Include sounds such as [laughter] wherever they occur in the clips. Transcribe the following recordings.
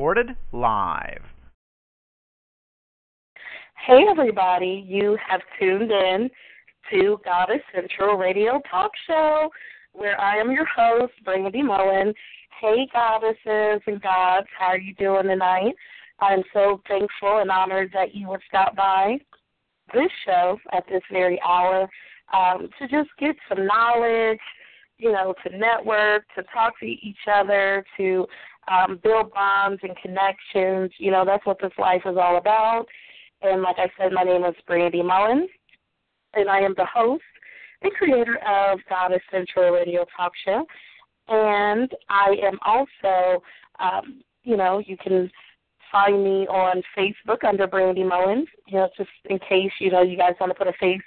Recorded live. Hey, everybody. You have tuned in to Goddess Central Radio Talk Show, where I am your host, Brandy Mullen. Hey, goddesses and gods. How are you doing tonight? I'm so thankful and honored that you would stop by this show at this very hour um, to just get some knowledge, you know, to network, to talk to each other, to um, build bonds and connections. You know, that's what this life is all about. And like I said, my name is Brandy Mullen, and I am the host and creator of Goddess Central Radio Talk Show. And I am also, um, you know, you can find me on Facebook under Brandy Mullins. You know, just in case you know you guys want to put a face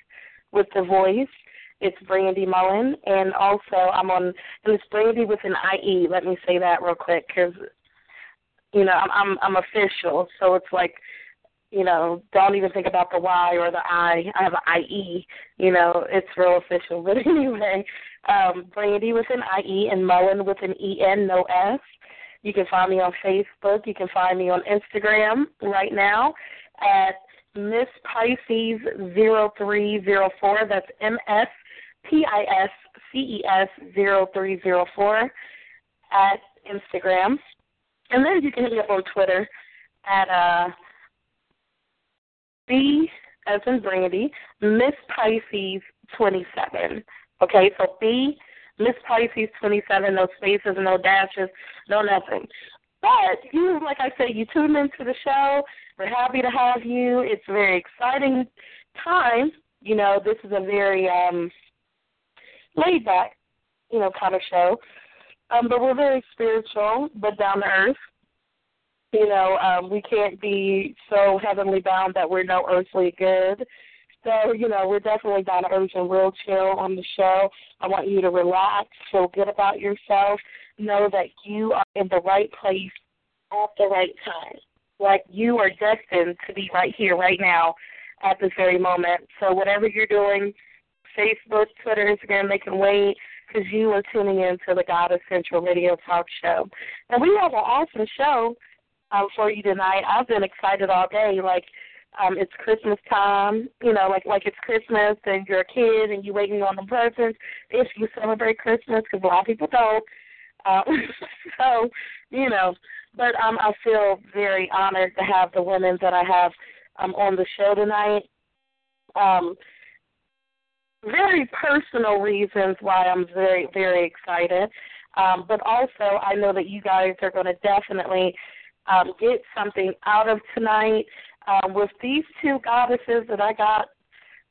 with the voice. It's Brandy Mullen, and also I'm on, and it's Brandy with an IE. Let me say that real quick, because you know I'm, I'm I'm official, so it's like you know, don't even think about the Y or the I. I have an IE, you know, it's real official. [laughs] But anyway, um, Brandy with an IE and Mullen with an EN, no S. You can find me on Facebook. You can find me on Instagram right now at Miss Pisces 0304. That's MS PISCES0304 at Instagram. And then you can hit me up on Twitter at uh, B as in Brandy, Miss Pisces 27. Okay, so B, Miss Pisces 27, no spaces, no dashes, no nothing. But you, like I said, you tune into the show. We're happy to have you. It's a very exciting time. You know, this is a very um, laid back, you know, kind of show. Um, but we're very spiritual, but down to earth. You know, um, we can't be so heavenly bound that we're no earthly good. So, you know, we're definitely down to earth and real chill on the show. I want you to relax, feel good about yourself, know that you are in the right place at the right time. Like you are destined to be right here, right now, at this very moment. So whatever you're doing, Facebook, Twitter, Instagram, they can wait because you are tuning in to the Goddess Central Radio Talk Show. And we have an awesome show um, for you tonight. I've been excited all day. Like um, it's Christmas time, you know, like like it's Christmas and you're a kid and you're waiting on the presents. If you celebrate Christmas, because a lot of people don't. Um, [laughs] so, you know, but um, I feel very honored to have the women that I have um, on the show tonight. Um, very personal reasons why I'm very very excited, um, but also I know that you guys are going to definitely um, get something out of tonight. Um, with these two goddesses that I got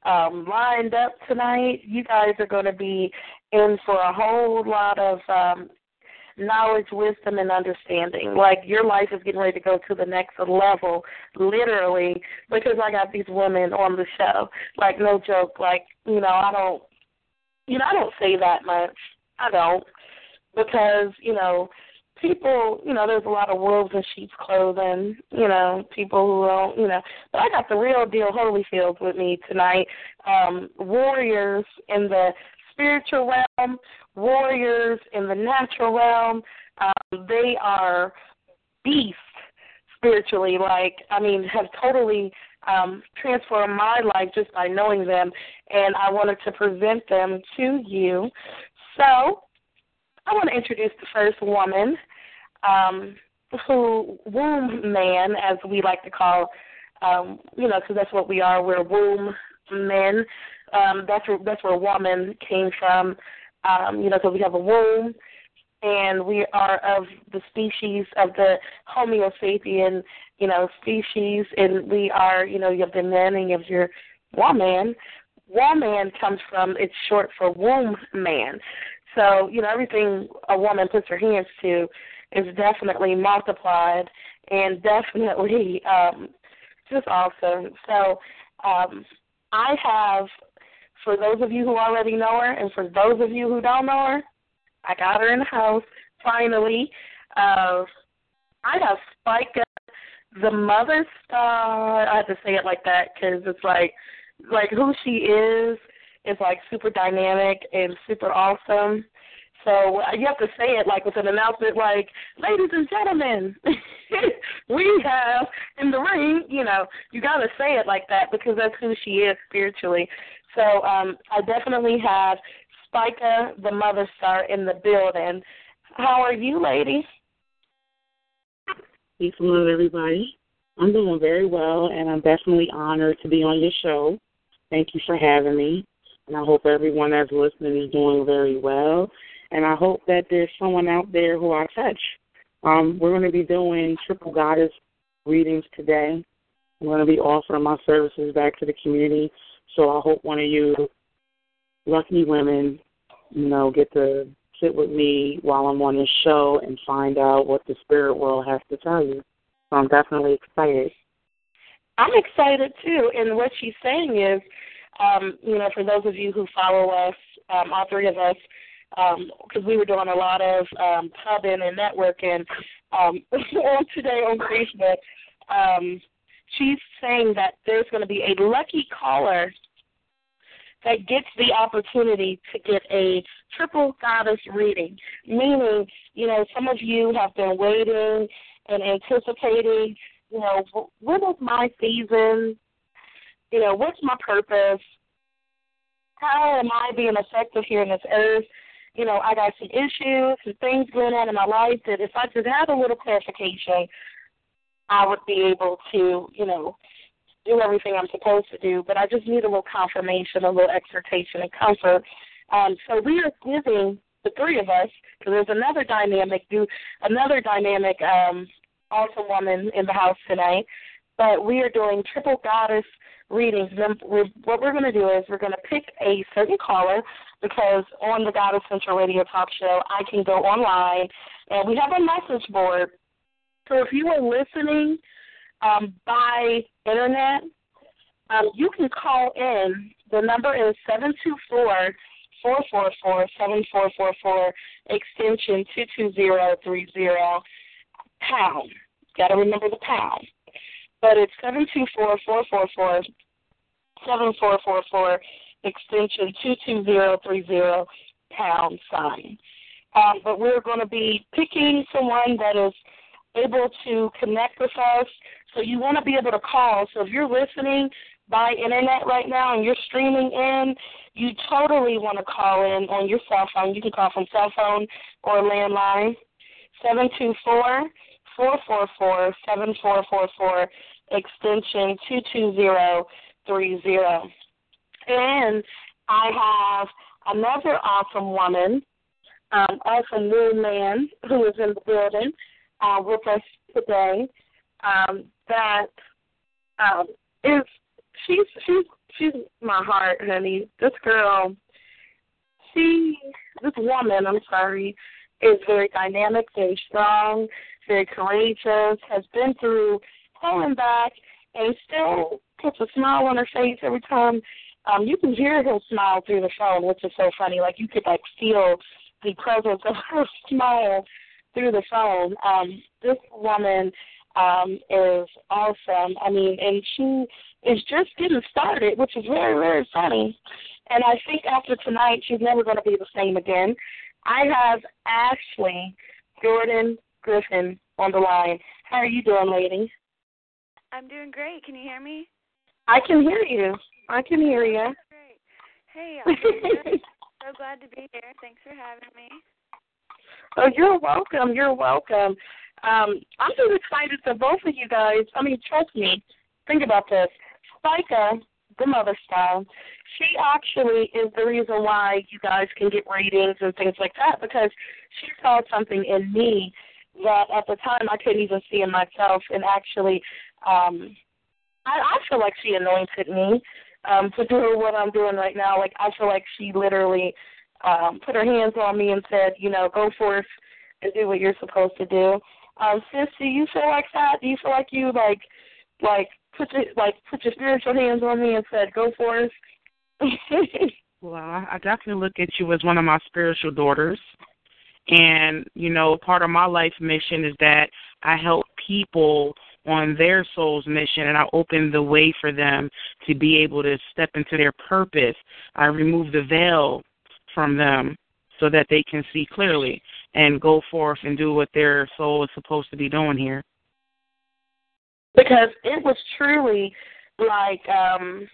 um, lined up tonight, you guys are going to be in for a whole lot of um, knowledge, wisdom, and understanding. Like your life is getting ready to go to the next level, literally, because I got these women on the show. Like no joke. Like you know, I don't, you know, I don't say that much. I don't because you know people, you know, there's a lot of wolves in sheep's clothing, you know, people who don't, you know. But I got the real deal Holyfield with me tonight. Um, warriors in the spiritual realm, warriors in the natural realm. Um, they are beasts spiritually. Like, I mean, have totally um, transformed my life just by knowing them, and I wanted to present them to you. So, I want to introduce the first woman um, who womb man, as we like to call, um, you know, because that's what we are. We're womb men. Um, that's where that's where woman came from. Um, you know, so we have a womb, and we are of the species of the Homo sapien, you know, species, and we are, you know, you have the man and you have your woman. Woman comes from it's short for womb man. So, you know, everything a woman puts her hands to is definitely multiplied and definitely um just awesome. So, um I have for those of you who already know her and for those of you who don't know her, I got her in the house finally. Uh I have Spica the mother star. I have to say it like that because it's like like who she is is like super dynamic and super awesome. So you have to say it like with an announcement like, ladies and gentlemen, [laughs] we have in the ring, you know, you gotta say it like that because that's who she is spiritually. So um I definitely have Spica, the mother star, in the building. How are you, lady? Peace and love, everybody. I'm doing very well, and I'm definitely honored to be on your show. Thank you for having me, and I hope everyone that's listening is doing very well. And I hope that there's someone out there who I touch. Um, we're going to be doing triple goddess readings today. I'm going to be offering my services back to the community. So I hope one of you lucky women, you know, get to sit with me while I'm on this show and find out what the spirit world has to tell you. So I'm definitely excited. I'm excited too, and what she's saying is, um, you know, for those of you who follow us, um, all three of us, because um, we were doing a lot of um, pubbing and networking um, [laughs] today on Facebook. Um, she's saying that there's going to be a lucky caller that gets the opportunity to get a triple goddess reading, meaning, you know, some of you have been waiting and anticipating, you know, what is my season? You know, what's my purpose? How am I being effective here in this earth? You know, I got some issues some things going on in my life that if I just had a little clarification, I would be able to, you know, do everything I'm supposed to do, but I just need a little confirmation, a little exhortation and comfort. Um, so we are giving the three of us, because there's another dynamic, do another dynamic, um, awesome woman in the house tonight. But we are doing triple goddess readings. What we're going to do is we're going to pick a certain caller because on the Goddess Central Radio Talk Show, I can go online and we have a message board. So if you are listening um, by internet, um, you can call in. The number is seven two four four four four seven four four four extension two two zero three zero pound. Got to remember the pound. But it's seven two four four four four seven four four four extension two two zero three zero pound sign. Um, but we're going to be picking someone that is able to connect with us so you want to be able to call. So if you're listening by internet right now and you're streaming in, you totally want to call in on your cell phone. You can call from cell phone or landline. Seven two four four four four seven four four four extension two two zero three zero. And I have another awesome woman, um, awesome new man who is in the building uh, with us today um, that um, is she's she's she's my heart, honey. This girl, she this woman, I'm sorry, is very dynamic, very strong, very courageous, has been through hell and back, and still puts a smile on her face every time. Um, you can hear her smile through the phone, which is so funny. Like you could like feel the presence of [laughs] her smile through the phone. Um, this woman um, is awesome. I mean, and she is just getting started, which is very, very funny. And I think after tonight, she's never going to be the same again. I have Ashley Jordan Griffith on the line. How are you doing, lady? I'm doing great. Can you hear me? I can hear you. I can hear you. Great. Hey, I'm so glad to be here. Thanks for having me. Oh, you're welcome. You're welcome. Um, I'm just excited for both of you guys. I mean, trust me. Think about this. Spica, the mother star, she actually is the reason why you guys can get ratings and things like that because she saw something in me that at the time I couldn't even see in myself and actually um I, I feel like she anointed me um to do what I'm doing right now. Like I feel like she literally um, put her hands on me and said, you know, go forth and do what you're supposed to do. Um, sis, do you feel like that? Do you feel like you like like put your like put your spiritual hands on me and said, go forth? [laughs] well, I definitely look at you as one of my spiritual daughters. And, you know, part of my life mission is that I help people on their soul's mission and I open the way for them to be able to step into their purpose. I remove the veil from them so that they can see clearly and go forth and do what their soul is supposed to be doing here. Because it was truly like um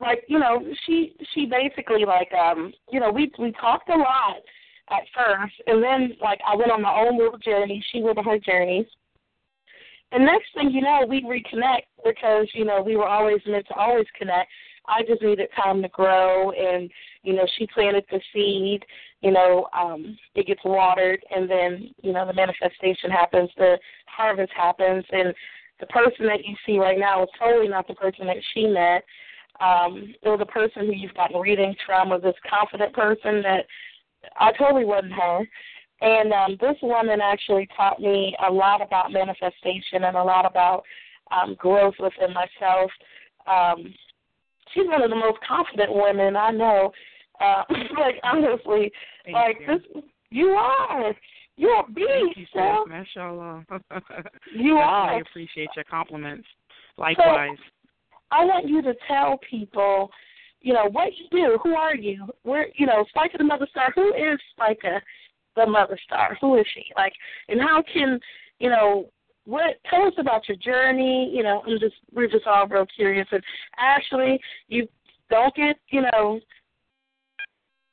like, you know, she she basically like um you know, we we talked a lot at first and then like I went on my own little journey, she went on her journey. And next thing you know, we reconnect because, you know, we were always meant to always connect. I just needed time to grow and, you know, she planted the seed, you know, um, it gets watered and then, you know, the manifestation happens, the harvest happens and the person that you see right now is totally not the person that she met. Um, or the person who you've gotten readings from or this confident person that I totally wasn't her. And um, this woman actually taught me a lot about manifestation and a lot about um, growth within myself. Um, she's one of the most confident women I know. Uh, [laughs] like honestly, Thank like you. this, you are. You're a beast, Thank you. Mashallah. [laughs] You are. I appreciate your compliments. Likewise. I want you to tell people, you know, what you do. Who are you? Where, you know, Spica the Mother Star. Who is Spica the Mother Star? Who is she? Like, and how can, you know, what? Tell us about your journey. You know, I'm just, we're just all real curious. And Ashley, you don't get, you know,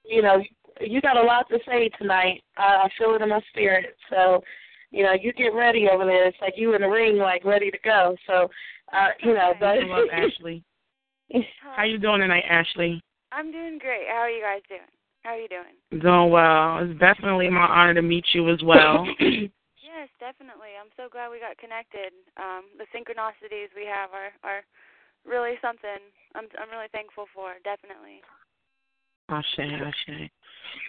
you know, you got a lot to say tonight. I, I feel it in my spirit. So, you know, you get ready over there. It's like you in the ring, like ready to go. So, uh, you know, but Hello, Ashley. [laughs] How you doing tonight, Ashley? I'm doing great. How are you guys doing? How are you doing? Doing well. It's definitely my honor to meet you as well. [coughs] Yes, definitely. I'm so glad we got connected. Um, the synchronicities we have are are really something. I'm I'm really thankful for. Definitely. Ashe, Ashe.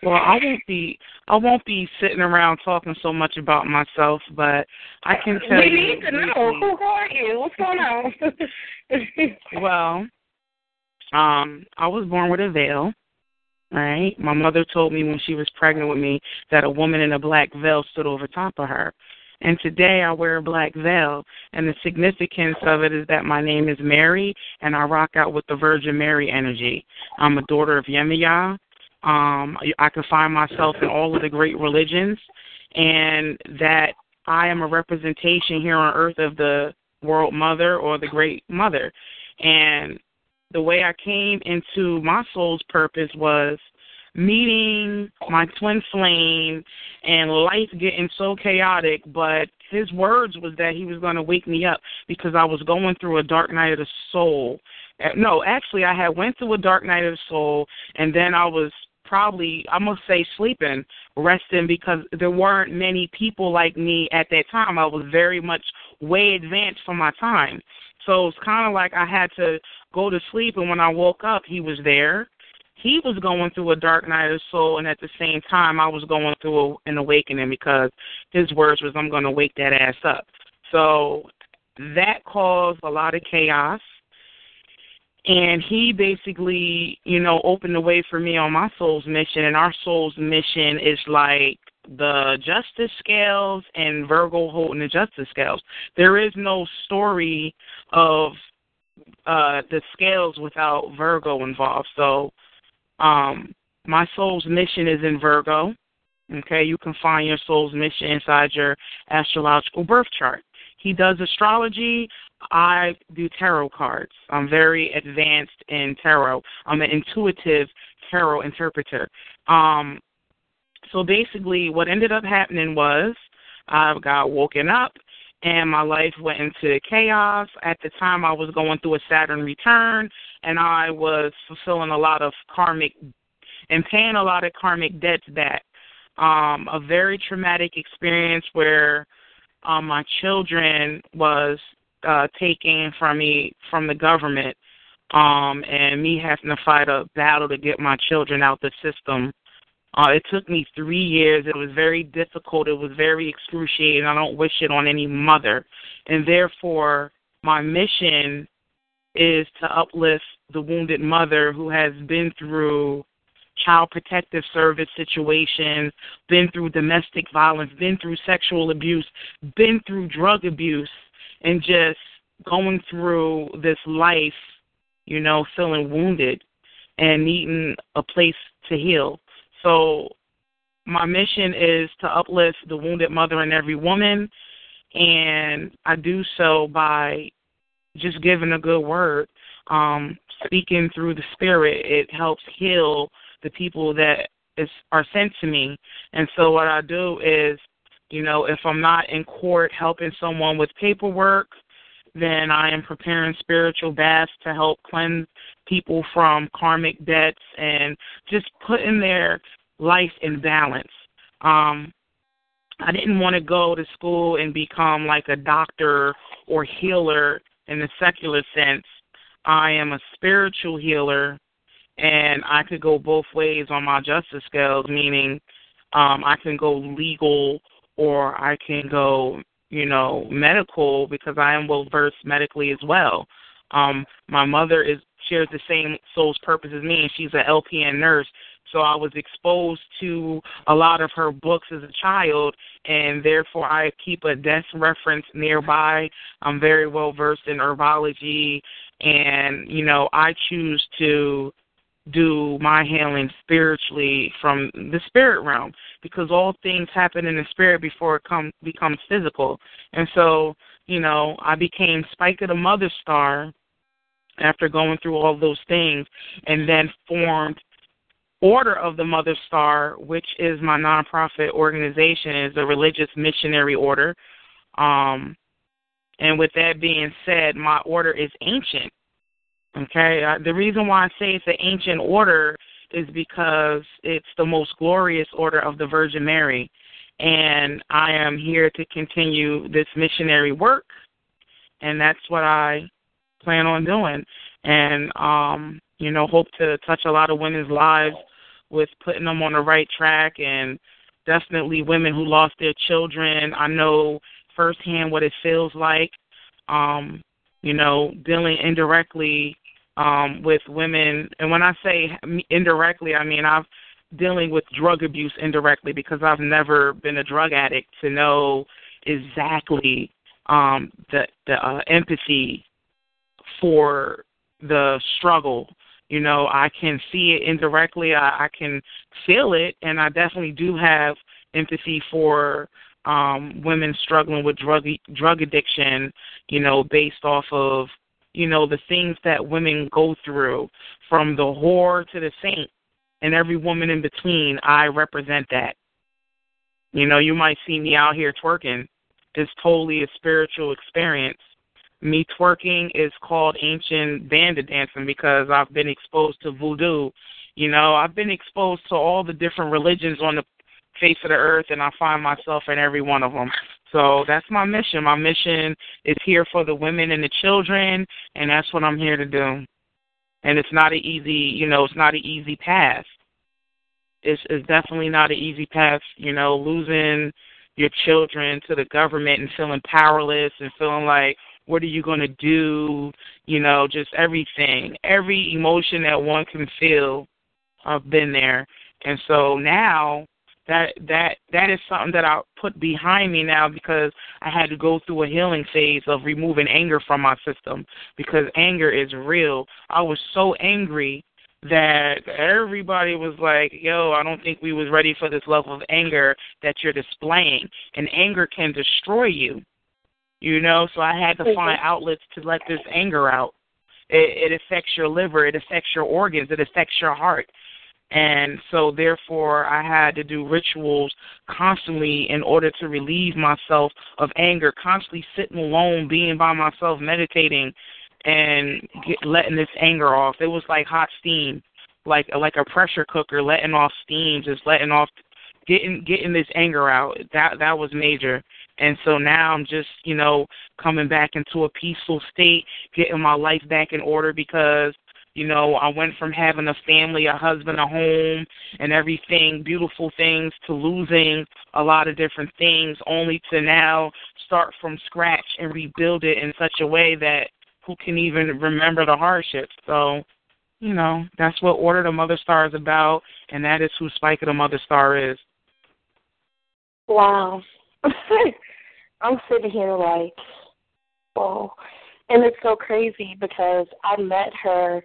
Well, I won't be I won't be sitting around talking so much about myself, but I can tell we you. need to know who are you? What's going on? [laughs] Well, um, I was born with a veil. Right? My mother told me when she was pregnant with me that a woman in a black veil stood over top of her. And today I wear a black veil. And the significance of it is that my name is Mary and I rock out with the Virgin Mary energy. I'm a daughter of Yemaya. Um, I can find myself in all of the great religions and that I am a representation here on earth of the world mother or the great mother. And the way I came into my soul's purpose was meeting my twin flame and life getting so chaotic but his words was that he was going to wake me up because I was going through a dark night of the soul. Uh, No, actually I had went through a dark night of the soul and then I was probably I must say sleeping, resting because there weren't many people like me at that time. I was very much way advanced for my time. So it's kind of like I had to go to sleep, and when I woke up, he was there. He was going through a dark night of soul, and at the same time, I was going through a, an awakening because his words was, "I'm going to wake that ass up." So that caused a lot of chaos, and he basically, you know, opened the way for me on my soul's mission, and our soul's mission is like the justice scales and Virgo holding the justice scales. There is no story of uh the scales without Virgo involved. So um my soul's mission is in Virgo. Okay, you can find your soul's mission inside your astrological birth chart. He does astrology. I do tarot cards. I'm very advanced in tarot. I'm an intuitive tarot interpreter. Um so basically what ended up happening was I got woken up and my life went into chaos. At the time, I was going through a Saturn return, and I was fulfilling a lot of karmic and paying a lot of karmic debts back. Um, a very traumatic experience where um, my children was uh, taken from me from the government um, and me having to fight a battle to get my children out the system. Uh, it took me three years. It was very difficult. It was very excruciating. I don't wish it on any mother. And therefore, my mission is to uplift the wounded mother who has been through child protective service situations, been through domestic violence, been through sexual abuse, been through drug abuse, and just going through this life, you know, feeling wounded and needing a place to heal. So, my mission is to uplift the wounded mother in every woman, and I do so by just giving a good word, um, speaking through the spirit. It helps heal the people that is are sent to me. And so what I do is, you know, if I'm not in court helping someone with paperwork, then I am preparing spiritual baths to help cleanse people from karmic debts and just putting their life in balance. Um, I didn't want to go to school and become like a doctor or healer in the secular sense. I am a spiritual healer and I could go both ways on my justice scales, meaning um, I can go legal or I can go, you know, medical because I am well versed medically as well. Um, my mother is shares the same soul's purpose as me, and she's an LPN nurse. So I was exposed to a lot of her books as a child, and therefore I keep a desk reference nearby. I'm very well versed in herbology, and you know I choose to do my healing spiritually from the spirit realm because all things happen in the spirit before it come becomes physical. And so, you know, I became Spica the Mother Star after going through all those things and then formed Order of the Mother Star, which is my nonprofit organization, is a religious missionary order. Um, and with that being said, my order is ancient. Okay, uh, the reason why I say it's the ancient order is because it's the most glorious order of the Virgin Mary. And I am here to continue this missionary work, and that's what I plan on doing. And, um, you know, hope to touch a lot of women's lives with putting them on the right track and definitely women who lost their children. I know firsthand what it feels like. Um, you know, dealing indirectly um, with women. And when I say indirectly, I mean I've dealing with drug abuse indirectly because I've never been a drug addict to know exactly um, the the uh, empathy for the struggle. You know, I can see it indirectly. I, I can feel it, and I definitely do have empathy for um, women struggling with drug drug addiction, you know, based off of you know the things that women go through, from the whore to the saint, and every woman in between. I represent that. You know, you might see me out here twerking. It's totally a spiritual experience. Me twerking is called ancient bandit dancing because I've been exposed to voodoo. You know, I've been exposed to all the different religions on the face of the earth, and I find myself in every one of them. So that's my mission. My mission is here for the women and the children, and that's what I'm here to do. And it's not an easy, you know, it's not an easy path. It's, it's definitely not an easy path, you know, losing your children to the government and feeling powerless and feeling like, what are you going to do? You know, just everything, every emotion that one can feel. I've been there. And so now that that that is something that I put behind me now because I had to go through a healing phase of removing anger from my system because anger is real. I was so angry that everybody was like, "Yo, I don't think we was ready for this level of anger that you're displaying." And anger can destroy you. You know, so I had to mm-hmm. find outlets to let this anger out. It, it affects your liver, it affects your organs, it affects your heart. And so, therefore, I had to do rituals constantly in order to relieve myself of anger, constantly sitting alone, being by myself, meditating, and get, letting this anger off. It was like hot steam, like like a pressure cooker letting off steam, just letting off, getting getting this anger out. That that was major. And so now I'm just, you know, coming back into a peaceful state, getting my life back in order because you know, I went from having a family, a husband, a home, and everything, beautiful things, to losing a lot of different things, only to now start from scratch and rebuild it in such a way that who can even remember the hardships. So, you know, that's what Order the Mother Star is about, and that is who Spica the Mother Star is. Wow. [laughs] I'm sitting here like, whoa. And it's so crazy because I met her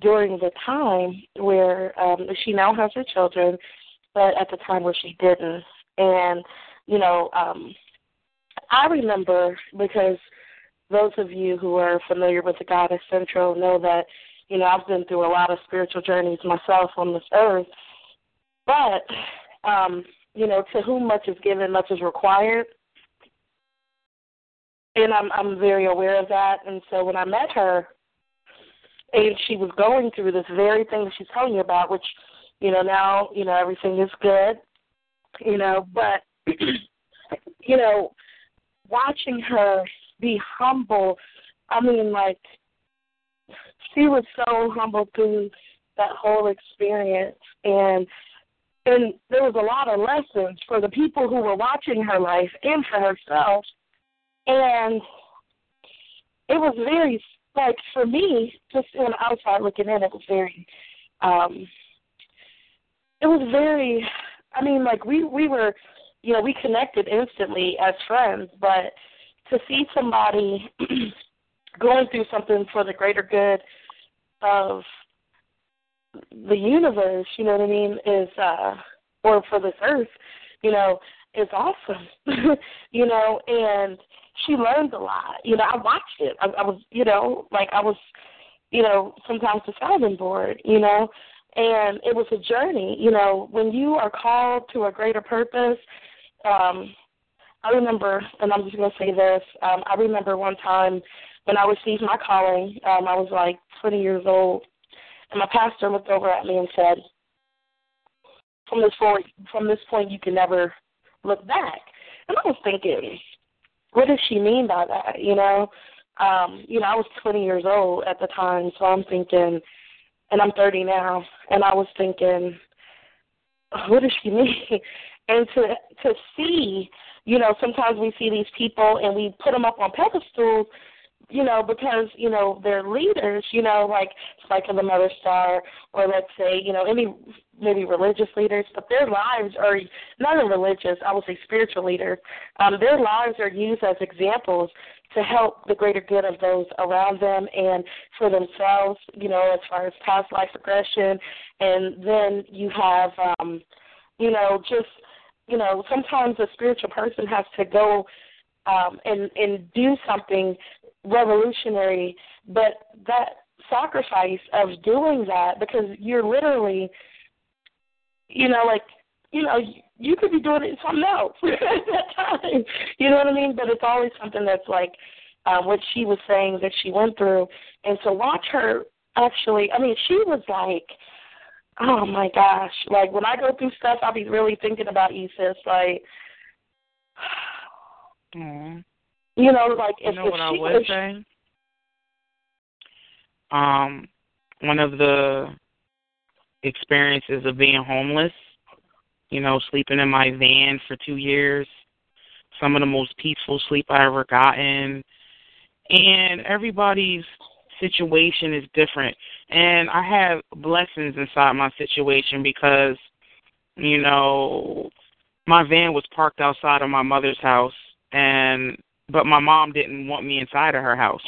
during the time where um she now has her children, but at the time where she didn't. And, you know, um I remember because those of you who are familiar with the Goddess Central know that, you know, I've been through a lot of spiritual journeys myself on this earth. But um, you know, to whom much is given, much is required. And I'm I'm very aware of that. And so when I met her, and she was going through this very thing that she's telling you about, which, you know, now, you know, everything is good, you know, but, [clears throat] you know, watching her be humble, I mean, like, she was so humble through that whole experience. And, and there was a lot of lessons for the people who were watching her life and for herself. And it was very like for me, just on the outside looking in, it was very, um, it was very. I mean, like we we were, you know, we connected instantly as friends, but to see somebody [clears throat] going through something for the greater good of the universe, you know what I mean, is uh or for this earth, you know, is awesome. [laughs] you know, and she learned a lot. You know, I watched it. I, I was, you know, like I was, you know, sometimes the sounding board, you know, and it was a journey. You know, when you are called to a greater purpose, um, I remember, and I'm just to say this. Um, I remember one time when I received my calling. Um, I was like 20 years old, and my pastor looked over at me and said, "From this forward, from this point, you can never look back." And I was thinking, what does she mean by that? You know, um, you know, I was 20 years old at the time, so I'm thinking, and I'm 30 now, and I was thinking, what does she [laughs] mean? And to to see, you know, sometimes we see these people and we put them up on pedestals, you know, because you know they're leaders, you know, like Spica the Mother Star, or let's say, you know, any maybe religious leaders, but their lives are not a religious, I would say spiritual leaders. Um, their lives are used as examples to help the greater good of those around them and for themselves, you know, as far as past life regression. And then you have, um, you know, just, you know, sometimes a spiritual person has to go um, and and do something revolutionary, but that sacrifice of doing that because you're literally you know, like, you know, you could be doing it something else [laughs] at that time. You know what I mean? But it's always something that's like uh, what she was saying that she went through. And to watch her actually, I mean, she was like, oh my gosh, like when I go through stuff, I'll be really thinking about you, sis. Like, [sighs] mm. You know, like you know if what she, I would if say. Um, one of the experiences of being homeless, you know, sleeping in my van for two years, some of the most peaceful sleep I ever gotten. And everybody's situation is different. And I have blessings inside my situation because, you know, my van was parked outside of my mother's house and but my mom didn't want me inside of her house.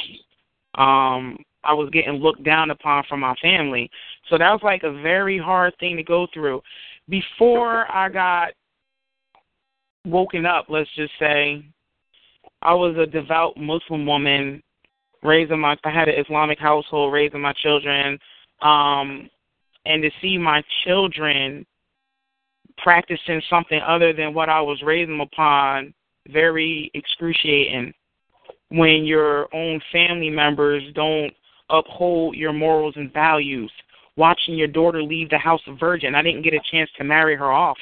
Um I was getting looked down upon from my family. So that was like a very hard thing to go through. Before I got woken up, let's just say, I was a devout Muslim woman raising my I had an Islamic household raising my children. Um and to see my children practicing something other than what I was raising them upon, very excruciating when your own family members don't uphold your morals and values. Watching your daughter leave the house a virgin. I didn't get a chance to marry her off,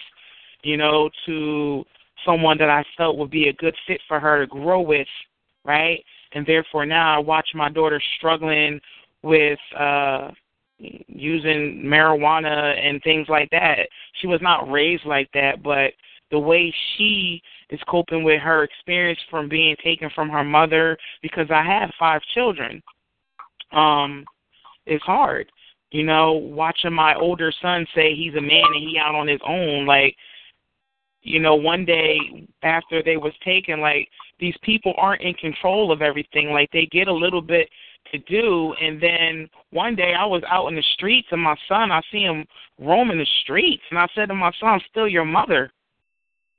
you know, to someone that I felt would be a good fit for her to grow with, right? And therefore now I watch my daughter struggling with uh using marijuana and things like that. She was not raised like that, but the way she is coping with her experience from being taken from her mother because I have five children. Um is hard. You know, watching my older son say he's a man and he out on his own like you know, one day after they was taken like these people aren't in control of everything. Like they get a little bit to do and then one day I was out in the streets and my son I see him roaming the streets and I said to my son, I'm still your mother.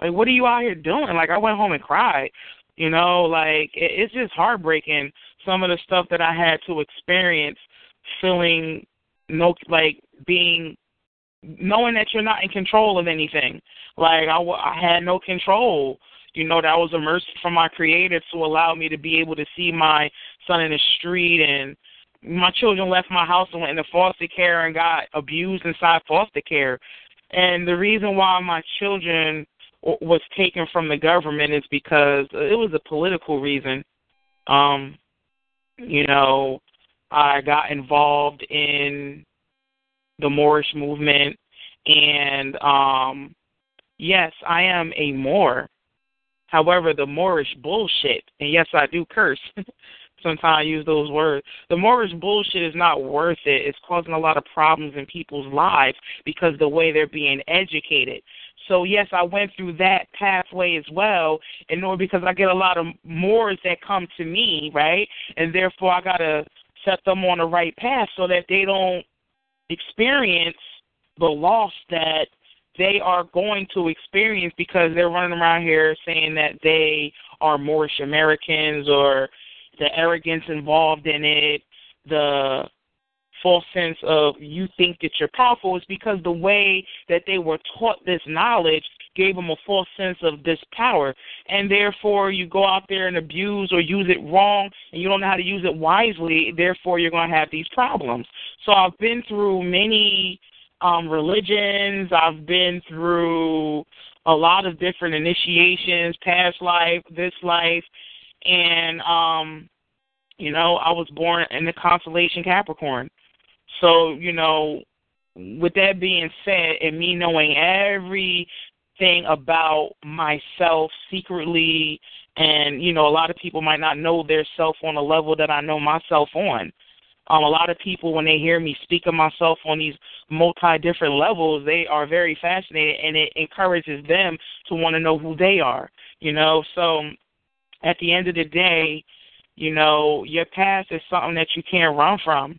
Like what are you out here doing? Like I went home and cried. You know, like it, it's just heartbreaking some of the stuff that I had to experience feeling no like being knowing that you're not in control of anything. Like I, I had no control you know, that was a mercy from my creator to allow me to be able to see my son in the street and my children left my house and went into foster care and got abused inside foster care. And the reason why my children was taken from the government is because it was a political reason. Um, you know, I got involved in the Moorish movement and um yes, I am a Moor. However, the Moorish bullshit, and yes, I do curse. [laughs] Sometimes I use those words. The Moorish bullshit is not worth it. It's causing a lot of problems in people's lives because the way they're being educated. So yes, I went through that pathway as well, in order because I get a lot of Moors that come to me, right, and therefore I gotta set them on the right path so that they don't experience the loss that they are going to experience because they're running around here saying that they are Moorish Americans or the arrogance involved in it, the false sense of you think that you're powerful is because the way that they were taught this knowledge gave them a false sense of this power. And therefore, you go out there and abuse or use it wrong and you don't know how to use it wisely. Therefore, you're going to have these problems. So I've been through many um, religions. I've been through a lot of different initiations, past life, this life, and um, you know, I was born in the constellation Capricorn. So, you know, with that being said, and me knowing everything about myself secretly, and you know, a lot of people might not know their self on a level that I know myself on. Um, a lot of people, when they hear me speak of myself on these multi different levels, they are very fascinated, and it encourages them to want to know who they are. You know, so at the end of the day, you know, your past is something that you can't run from,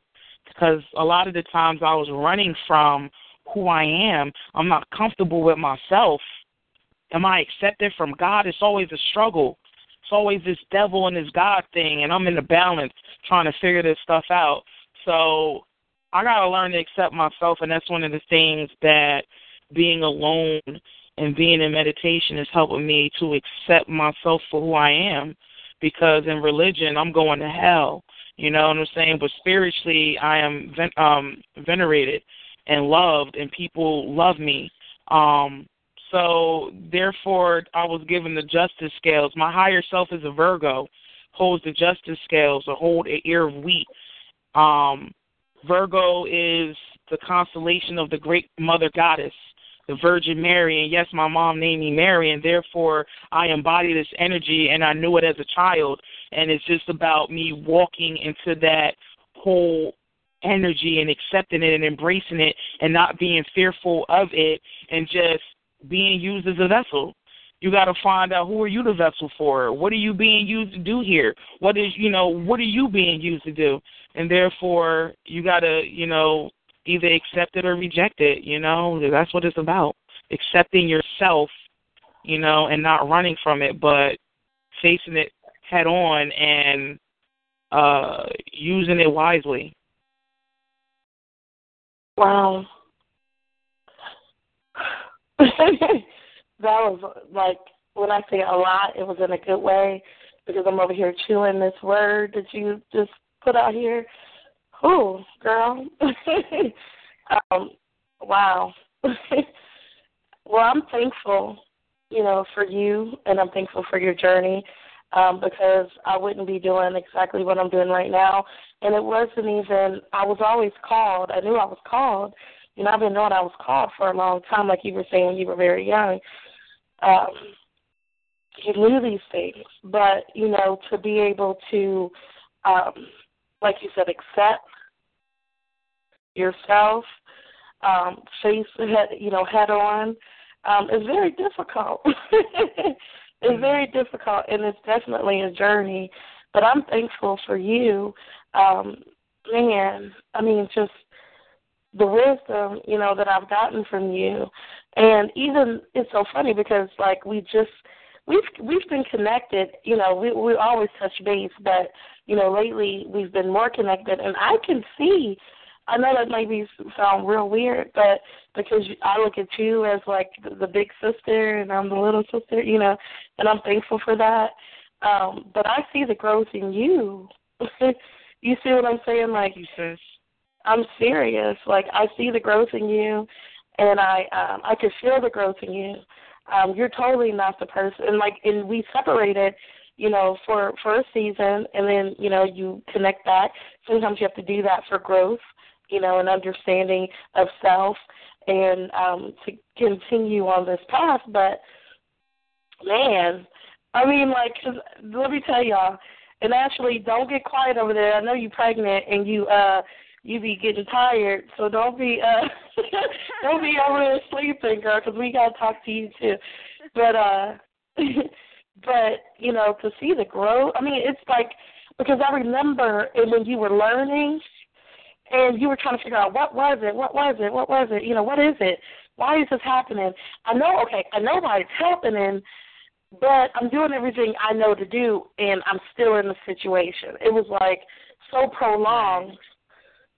because a lot of the times I was running from who I am. I'm not comfortable with myself. Am I accepted from God? It's always a struggle. It's always this devil and this God thing, and I'm in the balance trying to figure this stuff out. So I gotta learn to accept myself, and that's one of the things that being alone and being in meditation is helping me to accept myself for who I am. Because in religion, I'm going to hell. You know what I'm saying? But spiritually, I am ven- um, venerated and loved, and people love me. Um, so therefore, I was given the justice scales. My higher self is a Virgo, holds the justice scales, or hold an ear of wheat. Um, Virgo is the constellation of the great mother goddess, the Virgin Mary. And yes, my mom named me Mary, and therefore I embody this energy, and I knew it as a child. And it's just about me walking into that whole energy and accepting it and embracing it and not being fearful of it and just being used as a vessel. You got to find out who are you the vessel for? What are you being used to do here? What is, you know, what are you being used to do? And therefore, you got to, you know, either accept it or reject it, you know? That's what it's about. Accepting yourself, you know, and not running from it, but facing it head on and uh using it wisely. Wow. [laughs] that was like when I say a lot, it was in a good way because I'm over here chewing this word that you just put out here. Oh, girl. [laughs] um, wow. [laughs] well, I'm thankful you know, for you, and I'm thankful for your journey um, because I wouldn't be doing exactly what I'm doing right now. And it wasn't even, I was always called. I knew I was called. You know, I've been knowing I was called for a long time, like you were saying when you were very young. Um, you knew these things, but, you know, to be able to, um, like you said, accept yourself, um, face head, you know, head on, um, is very difficult. [laughs] it's very difficult, and it's definitely a journey. But I'm thankful for you, um, man. I mean, just the wisdom, you know, that I've gotten from you, and even it's so funny because like we just we've we've been connected. You know, we we always touch base, but you know, lately we've been more connected, and I can see I know that maybe sound real weird, but because I look at you as like the, the big sister and I'm the little sister, you know, and I'm thankful for that. Um, but I see the growth in you. [laughs] you see what I'm saying? Like, you. I'm serious. Like I see the growth in you, and I um, I can feel the growth in you. Um, you're totally not the person. And like, and we separated you know, for for a season, and then you know you connect back. Sometimes you have to do that for growth, you know, an understanding of self and um, to continue on this path. But man, I mean, like, cause, let me tell y'all, and actually, don't get quiet over there. I know you're pregnant and you uh you be getting tired, so don't be uh [laughs] don't be over there sleeping, girl, because we gotta talk to you too. But uh, [laughs] but you know, to see the growth, I mean, it's like because I remember when you were learning and you were trying to figure out what was it, what was it, what was it, you know, what is it? Why is this happening? I know, okay, I know why it's happening, but I'm doing everything I know to do, and I'm still in the situation. It was like so prolonged,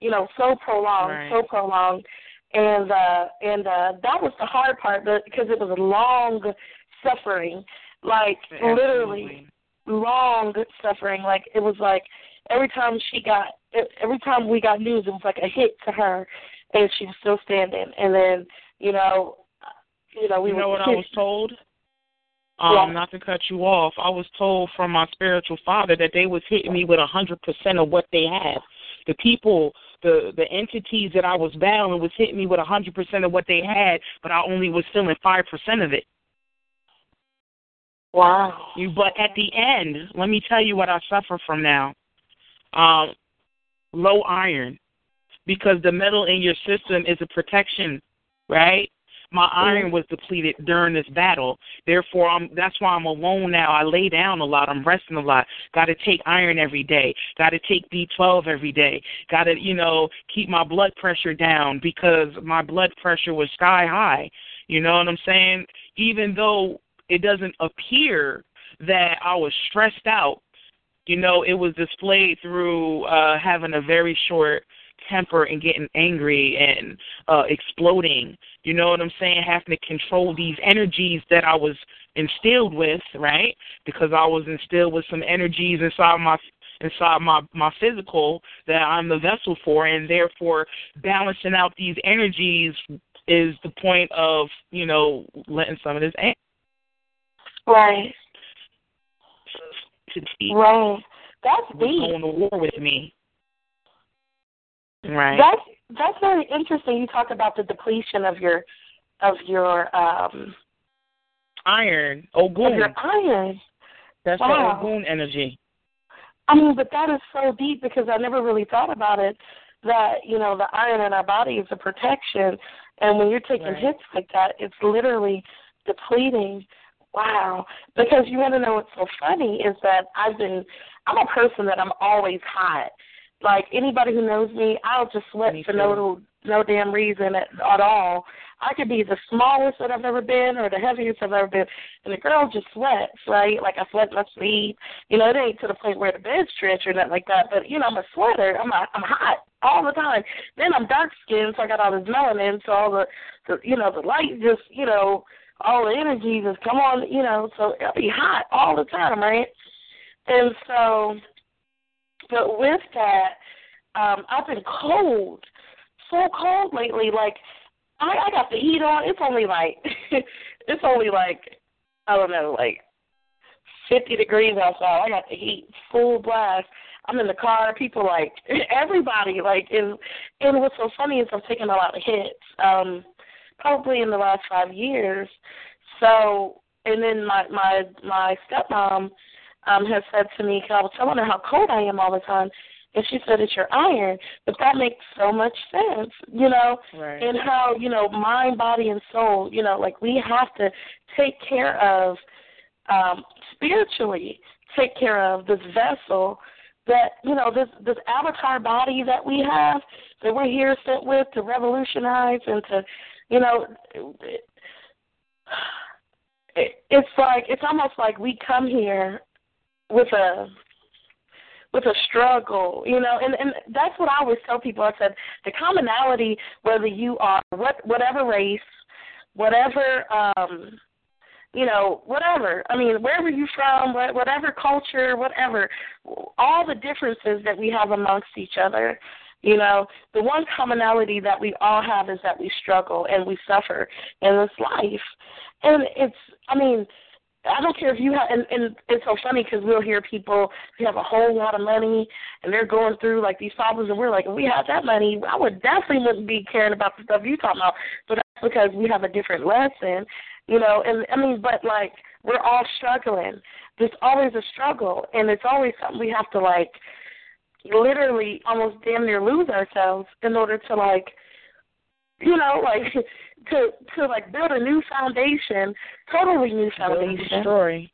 you know, so prolonged, right. so prolonged, and uh, and uh, that was the hard part, but because it was long suffering, like Absolutely. literally long suffering. Like it was like every time she got every time we got news, it was like a hit to her, and she was still standing. And then you know, you know, we you know were what I was told. Um, Yeah. not to cut you off, I was told from my spiritual father that they was hitting me with a hundred percent of what they had. The people, the the entities that I was battling was hitting me with a hundred percent of what they had, but I only was feeling five percent of it. Wow. You, but at the end, let me tell you what I suffer from now. Um, low iron, because the metal in your system is a protection, right? My iron was depleted during this battle. Therefore, I'm that's why I'm alone now. I lay down a lot. I'm resting a lot. Got to take iron every day. Got to take B12 every day. Got to, you know, keep my blood pressure down because my blood pressure was sky high. You know what I'm saying? Even though it doesn't appear that I was stressed out, you know, it was displayed through uh having a very short temper and getting angry and uh exploding. You know what I'm saying? Having to control these energies that I was instilled with, right? Because I was instilled with some energies inside my inside my my physical that I'm the vessel for and therefore balancing out these energies is the point of, you know, letting some of this anger Right. Right. That's was deep. going to war with me. Right. That's that's very interesting. You talk about the depletion of your of your um iron. of Ogun. your iron. That's Wow. the Ogun energy. I mean, but that is so deep because I never really thought about it. That you know, the iron in our body is a protection, and when you're taking Right. hits like that, it's literally depleting. Wow. Because you want to know what's so funny is that I've been, I'm a person that I'm always hot. Like anybody who knows me, I'll just sweat Me for too. no no damn reason at, at all. I could be the smallest that I've ever been or the heaviest I've ever been, and the girl just sweats, right? Like I sweat in my sleep. You know, it ain't to the point where the bed's stretch or nothing like that, but you know, I'm a sweater. I'm a, I'm hot all the time. Then I'm dark skinned, so I got all this melanin, so all the, the you know, the light just, you know, all the energy just come on, you know, so it'll be hot all the time, right? And so, but with that, um, I've been cold, so cold lately. Like, I, I got the heat on. It's only like, [laughs] it's only like I don't know, like 50 degrees outside. I got the heat full blast. I'm in the car. People like [laughs] everybody like and and what's so funny is I'm taking a lot of hits. Um, probably in the last five years. So and then my my my stepmom um has said to me, I was telling her how cold I am all the time, and she said it's your iron, but that makes so much sense, you know, right. and how you know mind, body, and soul, you know, like we have to take care of um spiritually, take care of this vessel that you know this this avatar body that we have that we're here sent with to revolutionize and to you know it, it's like it's almost like we come here with a with a struggle, you know, and and that's what I always tell people. I said the commonality, whether you are what whatever race, whatever um you know, whatever. I mean, wherever you're from, whatever culture, whatever, all the differences that we have amongst each other, you know, the one commonality that we all have is that we struggle and we suffer in this life. And it's, I mean, I don't care if you have, and, and it's so funny because we'll hear people who have a whole lot of money and they're going through like these problems, and we're like, if we had that money, I would definitely wouldn't be caring about the stuff you talking about. But that's because we have a different lesson, you know. And I mean, but like we're all struggling. There's always a struggle, and it's always something we have to like literally almost damn near lose ourselves in order to like you know, like [laughs] to to like build a new foundation, totally new foundation. Destroy.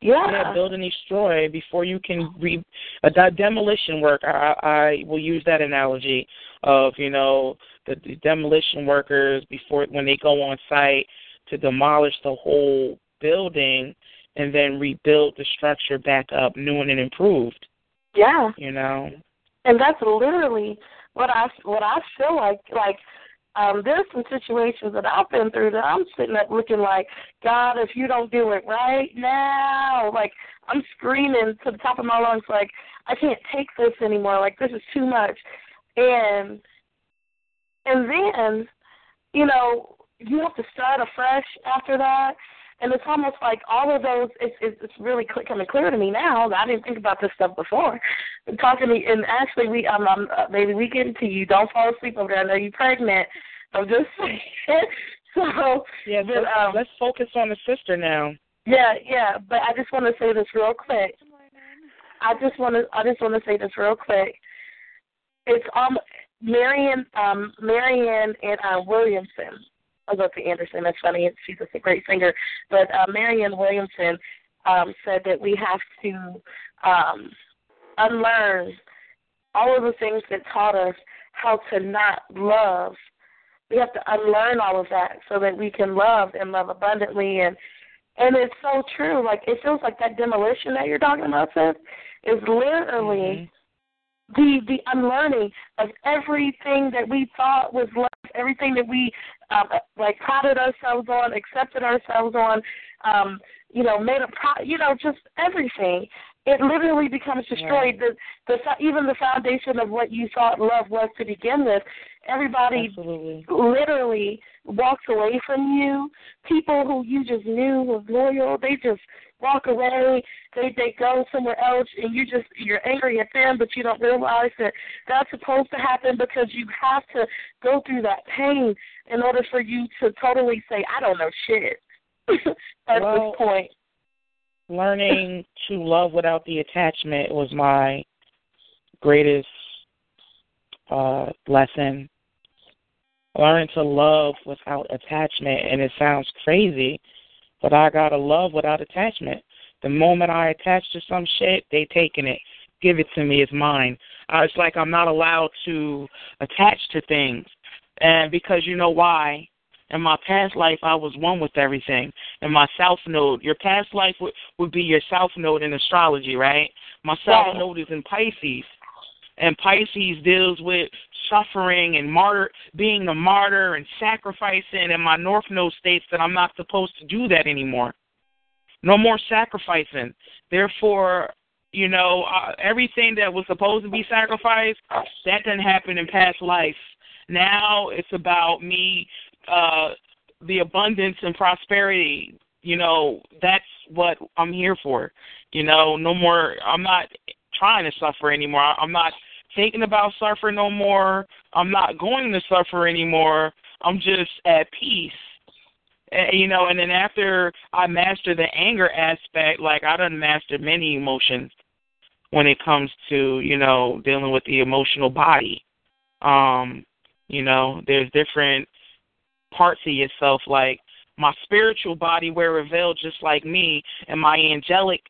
Yeah. yeah, build and destroy before you can re that demolition work. I, I will use that analogy of you know the, the demolition workers before when they go on site to demolish the whole building and then rebuild the structure back up new and improved. Yeah. You know. And that's literally what I what I feel like like um, there's some situations that I've been through that I'm sitting up looking like, God, if you don't do it right now, like I'm screaming to the top of my lungs, like I can't take this anymore. Like this is too much, and and then, you know, you have to start afresh after that. And it's almost like all of those. It's it's, it's really coming clear to me now. I didn't think about this stuff before. Talking to me, and actually, we um, um uh, maybe we get into you. Don't fall asleep over there. I know you're pregnant. I'm just [laughs] saying. so yeah, but, um, let's focus on the sister now. Yeah, yeah. But I just want to say this real quick. I just want to I just want to say this real quick. It's um Marion um Marianne and uh, Williamson I'll go to Anderson. That's funny. She's a great singer. But uh, Marianne Williamson um, said that we have to um, unlearn all of the things that taught us how to not love. We have to unlearn all of that so that we can love and love abundantly. And and it's so true. Like it feels like that demolition that you're talking about, Seth, is literally. Mm-hmm the the unlearning of everything that we thought was love, everything that we um, like prided ourselves on, accepted ourselves on, um, you know, made a pro- you know, just everything. It literally becomes destroyed. Yeah. The the even the foundation of what you thought love was to begin with. Everybody Absolutely. literally walks away from you. People who you just knew was loyal, they just walk away. They they go somewhere else, and you just you're angry at them, but you don't realize that that's supposed to happen because you have to go through that pain in order for you to totally say, I don't know shit [laughs] at well, this point. Learning to love without the attachment was my greatest uh lesson. Learning to love without attachment, and it sounds crazy, but I gotta love without attachment. The moment I attach to some shit, they taking it. Give it to me, it's mine. Uh, it's like I'm not allowed to attach to things. And because you know why? In my past life, I was one with everything. In my south node, your past life would, would be your south node in astrology, right? My south right. node is in Pisces. And Pisces deals with suffering and martyr, being a martyr and sacrificing. And my north node states that I'm not supposed to do that anymore. No more sacrificing. Therefore, you know, uh, everything that was supposed to be sacrificed, that didn't happen in past life. Now it's about me, uh, the abundance and prosperity, you know, that's what I'm here for. You know, no more. I'm not trying to suffer anymore. I'm not thinking about suffer no more. I'm not going to suffer anymore. I'm just at peace. And, you know, and then after I master the anger aspect, like I done mastered many emotions when it comes to, you know, dealing with the emotional body. Um, you know, there's different parts of yourself like my spiritual body wear a veil just like me and my angelic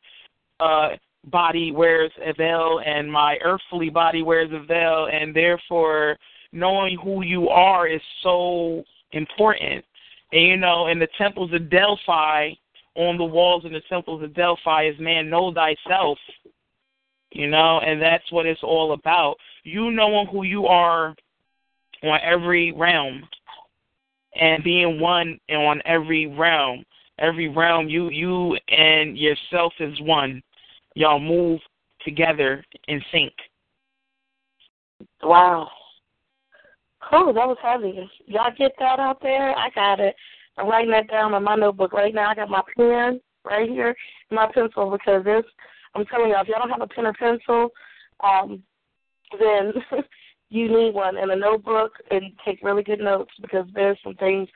uh body wears a veil and my earthly body wears a veil and therefore knowing who you are is so important and you know in the temples of delphi on the walls in the temples of delphi is man know thyself you know and that's what it's all about you knowing who you are on every realm and being one on every realm. Every realm, you you and yourself is one. Y'all move together in sync. Wow. Cool, that was heavy. Y'all get that out there? I got it. I'm writing that down in my notebook right now. I got my pen right here, my pencil because this. I'm telling y'all, if y'all don't have a pen or pencil, um, then [laughs] you need one and a notebook and take really good notes because there's some things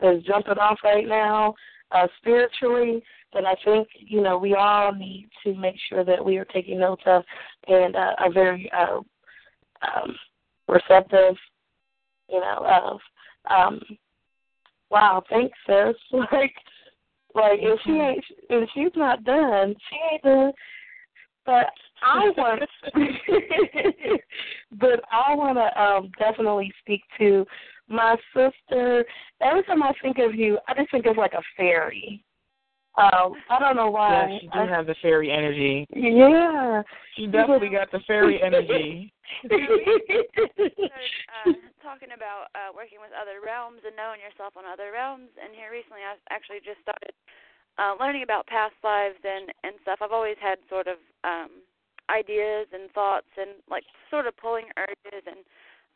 that's jumping off right now uh, spiritually that I think you know we all need to make sure that we are taking notes of and uh, are very uh, um, receptive, you know, of. Um, wow, thanks, sis. [laughs] like, like if she ain't, if she's not done, she ain't done. But I [laughs] want, [laughs] but I want to um, definitely speak to my sister. Every time I think of you, I just think of like a fairy. Um, I don't know why. Yeah, she do I, have the fairy energy. Yeah, she definitely got the fairy [laughs] energy. uh, talking about uh, working with other realms and knowing yourself on other realms, and here recently I actually just started uh, learning about past lives and and stuff. I've always had sort of um, ideas and thoughts and like sort of pulling urges and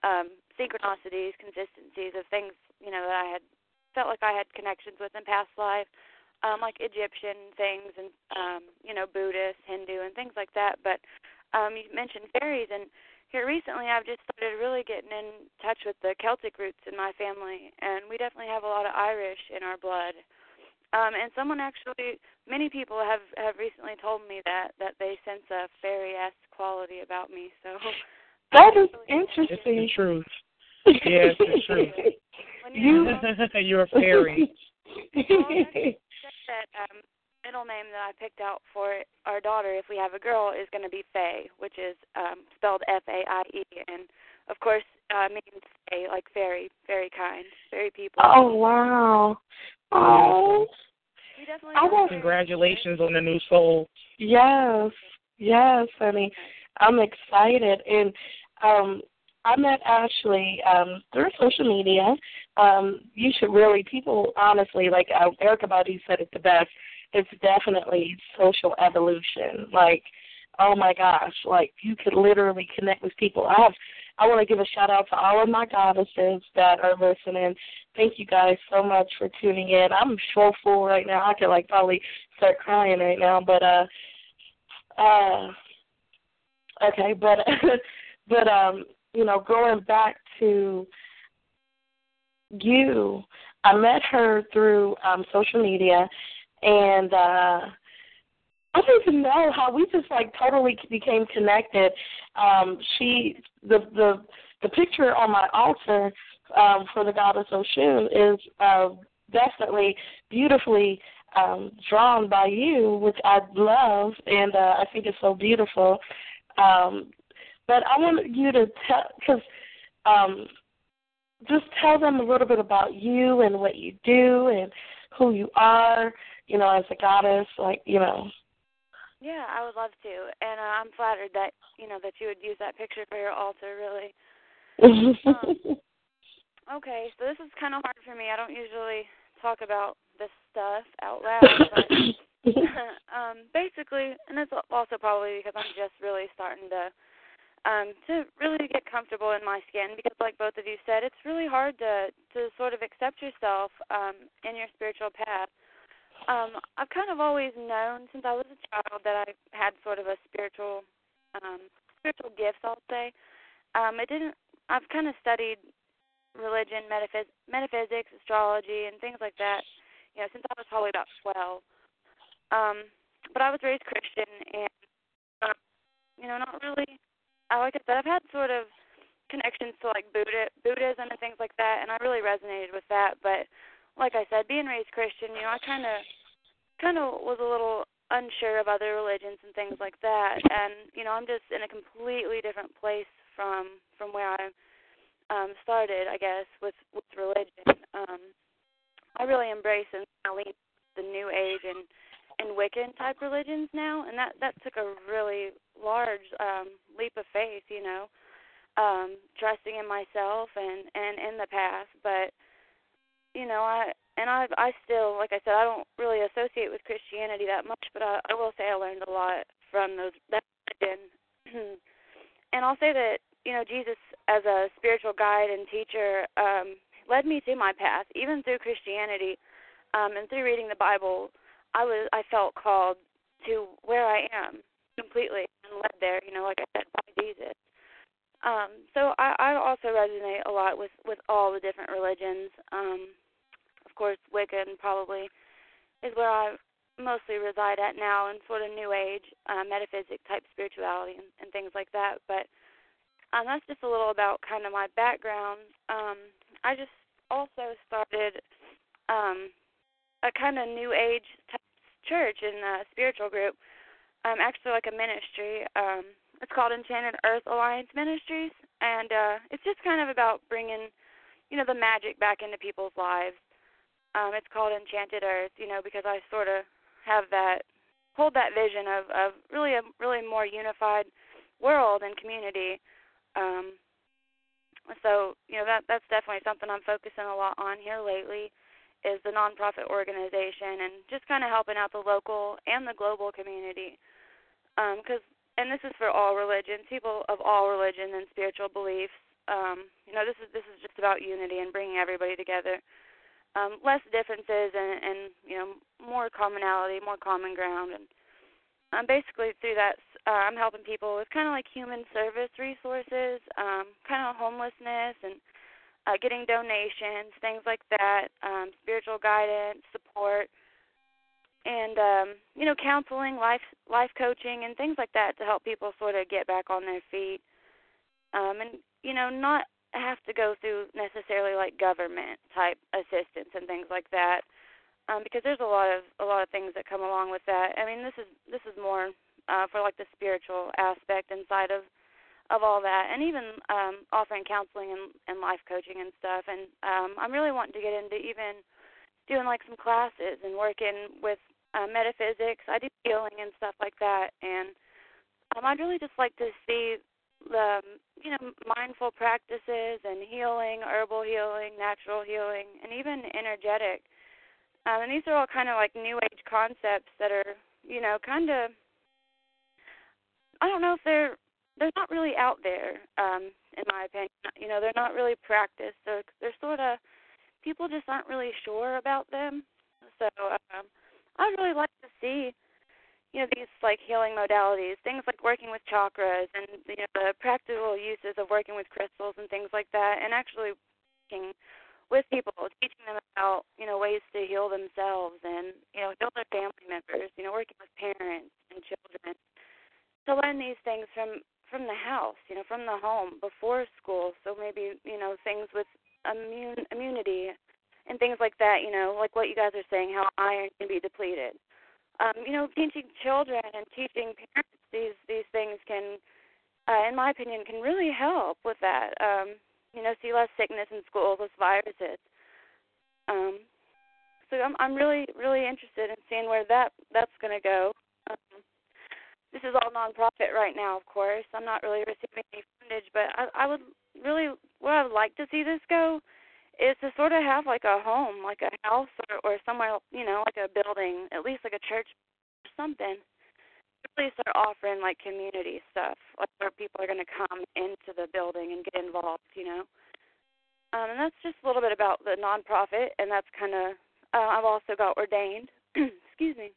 um synchronicities, consistencies of things, you know, that I had felt like I had connections with in past life. Um, like Egyptian things and um, you know, Buddhist, Hindu and things like that. But um you mentioned fairies and here recently I've just started really getting in touch with the Celtic roots in my family and we definitely have a lot of Irish in our blood. Um, and someone actually, many people have have recently told me that that they sense a fairy esque quality about me. So [laughs] that is interesting. It's the truth. [laughs] Yes, it's true. you [laughs] you're a fairy. [laughs] that um, middle name that I picked out for our daughter, if we have a girl, is going to be Faye, which is um, spelled F A I E, and of course uh, means Faye, like fairy, very kind, very people. Oh wow! Oh. I want congratulations on the new soul. Yes, yes, honey. I'm excited, and um, I met Ashley um, through social media. Um, you should really, people honestly, like uh, Erykah Badu said it the best. It's definitely social evolution. Like, oh my gosh, like you could literally connect with people. I have I want to give a shout out to all of my goddesses that are listening. Thank you guys so much for tuning in. I'm so full right now. I could like probably start crying right now, but uh uh okay, but [laughs] but um you know, going back to you, I met her through um social media and uh I don't even know how we just like totally became connected. Um, she the the the picture on my altar um, for the goddess Oshun is uh, definitely beautifully um, drawn by you, which I love, and uh, I think it's so beautiful. Um, but I want you to tell because um, just tell them a little bit about you and what you do and who you are. You know, as a goddess, like you know. Yeah, I would love to, and uh, I'm flattered that you know that you would use that picture for your altar. Really. [laughs] um, okay, so this is kind of hard for me. I don't usually talk about this stuff out loud, but [laughs] [laughs] um, basically, and it's also probably because I'm just really starting to um to really get comfortable in my skin because like both of you said it's really hard to to sort of accept yourself um in your spiritual path Um, I've kind of always known since I was a child that I had sort of a spiritual um spiritual gifts, I'll say. Um, it didn't I've kind of studied religion, metaphys- metaphysics, astrology, and things like that. You know, since I was probably about twelve. Um, but I was raised Christian, and um, you know, not really. Uh, like I said, I've had sort of connections to like Buddha, Buddhism and things like that, and I really resonated with that. But like I said, being raised Christian, you know, I kind of kind of was a little unsure of other religions and things like that, and you know, I'm just in a completely different place from from where I um started, I guess, with with religion. Um I really embrace and I lean the new age and and Wiccan type religions now and that that took a really large um leap of faith, you know. Um trusting in myself and and in the path, but you know, I and I I still like I said I don't really associate with Christianity that much, but I I will say I learned a lot from those that religion. [clears throat] and I'll say that you know Jesus as a spiritual guide and teacher um, led me to my path, even through Christianity um, and through reading the Bible. I was I felt called to where I am completely and led there. You know, like I said, by Jesus. Um, so I, I also resonate a lot with with all the different religions. Um, of course, Wiccan probably is where I mostly reside at now, and sort of New Age, uh, metaphysic type spirituality and, and things like that. But um, that's just a little about kind of my background. Um, I just also started um, a kind of New Age type church in a spiritual group, um, actually like a ministry. Um, it's called Enchanted Earth Alliance Ministries, and uh, it's just kind of about bringing, you know, the magic back into people's lives. Um, it's called Enchanted Earth, you know, because I sort of have that hold that vision of of really a really more unified world and community um, so you know that that's definitely something I'm focusing a lot on here lately is the nonprofit organization and just kind of helping out the local and the global community. Because um, and this is for all religions people of all religion and spiritual beliefs. Um, you know this is this is just about unity and bringing everybody together. Um, less differences and, and you know more commonality more common ground. And um, basically through that uh, I'm helping people with kind of like human service resources, um, kind of homelessness and uh, getting donations, things like that, um, spiritual guidance, support, and um, you know counseling, life life coaching, and things like that to help people sort of get back on their feet, um, and you know not have to go through necessarily like government type assistance and things like that um, because there's a lot of a lot of things that come along with that. I mean, this is this is more uh, for like the spiritual aspect inside of of all that, and even um, offering counseling and, and life coaching and stuff. And um, I'm really wanting to get into even doing like some classes and working with uh, metaphysics. I do healing and stuff like that, and um, I'd really just like to see the you know mindful practices and healing, herbal healing, natural healing, and even energetic um, and these are all kind of like new age concepts that are, you know, kind of. I don't know if they're they're not really out there, um, in my opinion. You know, they're not really practiced. They're they're sort of people just aren't really sure about them. So um, I'd really like to see, you know, these like healing modalities, things like working with chakras and you know the practical uses of working with crystals and things like that, and actually working with people, teaching them about you know ways to heal themselves and you know heal their family members. You know, working with parents and children to learn these things from from the house, you know, from the home before school. So maybe you know things with immune immunity and things like that. You know, like what you guys are saying, how iron can be depleted. Um, you know, teaching children and teaching parents these these things can, uh, in my opinion, can really help with that. Um, you know, see less sickness in schools, less viruses. Um, so I'm I'm really really interested in seeing where that that's going to go. Um, this is all nonprofit right now, of course. I'm not really receiving any fundage, but I, I would really what I would like to see this go is to sort of have like a home, like a house or, or somewhere, you know, like a building, at least like a church or something really start offering like community stuff, like where people are going to come into the building and get involved, you know. Um, and that's just a little bit about the nonprofit, and that's kind of. Uh, I've also got ordained [clears throat] excuse me,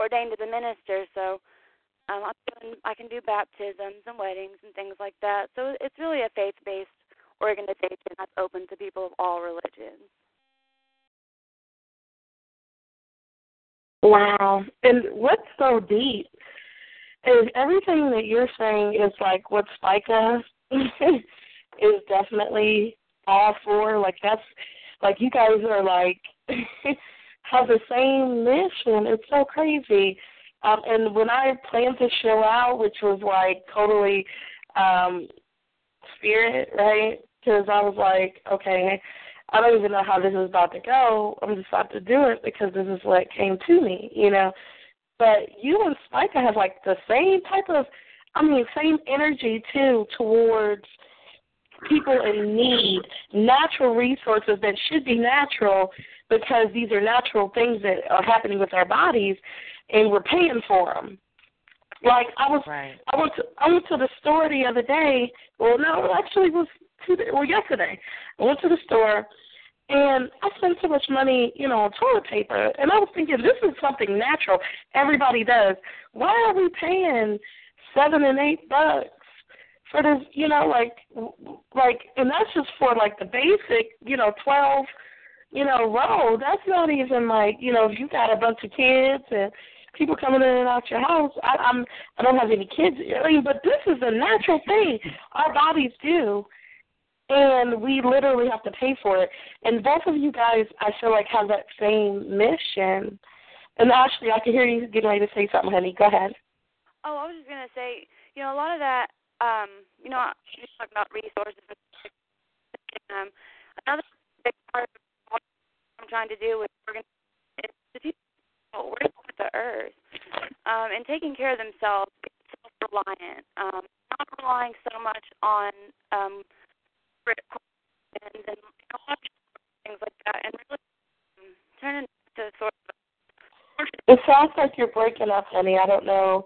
ordained as a minister. So um, I'm doing, I can do baptisms and weddings and things like that. So it's really a faith-based organization that's open to people of all religions. Wow. And what's so deep is everything that you're saying is like what Spica [laughs] is definitely all for. Like that's like you guys are like [laughs] have the same mission. It's so crazy. Um, and when I planned to show out, which was like totally um, spirit, right? Because I was like, okay, I don't even know how this is about to go. I'm just about to do it because this is what came to me, you know. But you and Spica have like the same type of, I mean, same energy too towards people in need, natural resources that should be natural because these are natural things that are happening with our bodies, and we're paying for them. Like I was, right. I went to I went to the store the other day. Well, no, actually, it was two, well yesterday. I went to the store and I spent so much money, you know, on toilet paper. And I was thinking, this is something natural. Everybody does. Why are we paying seven and eight bucks for this? You know, like, like, and that's just for like the basic, you know, twelve, you know, roll. That's not even like, you know, if you got a bunch of kids and people coming in and out your house. I, I'm, I don't have any kids. I mean, but this is a natural thing our bodies do and we literally have to pay for it. And both of you guys, I feel like, have that same mission. And actually, I can hear you getting ready to say something, honey. Go ahead. Oh, I was just gonna say, you know, a lot of that, um, you know, you talk about resources. Um, another big part of I'm trying to do with to teach people working with the earth um, and taking care of themselves, self-reliant, um, not relying so much on um, and, and things like that, and really um, turn into sort of. It sounds like you're breaking up, honey. I don't know.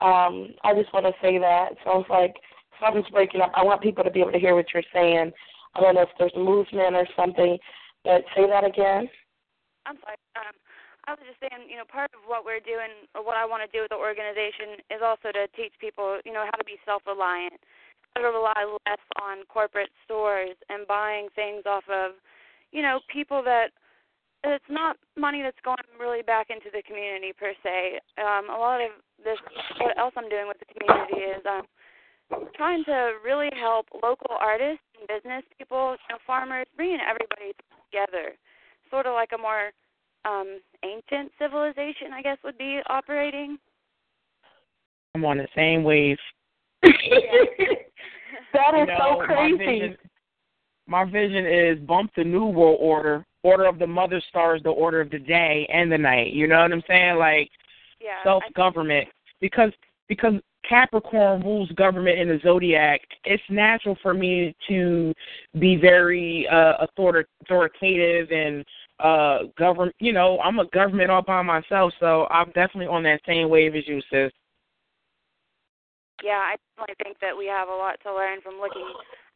Um, I just want to say that. It sounds like something's breaking up. I want people to be able to hear what you're saying. I don't know if there's movement or something, but say that again. I'm sorry. Um, I was just saying, you know, part of what we're doing, or what I want to do with the organization, is also to teach people, you know, how to be self-reliant to rely less on corporate stores and buying things off of, you know, people that it's not money that's going really back into the community per se. Um, a lot of this, what else I'm doing with the community is um, trying to really help local artists business people, you know, farmers, bringing everybody together, sort of like a more um, ancient civilization, I guess, would be operating. I'm on the same wave. [laughs] that is you know, so crazy. My vision, my vision is bump the new world order. Order of the mother stars, the order of the day and the night. You know what I'm saying? Like yeah, self government. Because because Capricorn rules government in the zodiac, it's natural for me to be very uh authoritative and uh government you know, I'm a government all by myself, so I'm definitely on that same wave as you, sis yeah, I definitely think that we have a lot to learn from looking,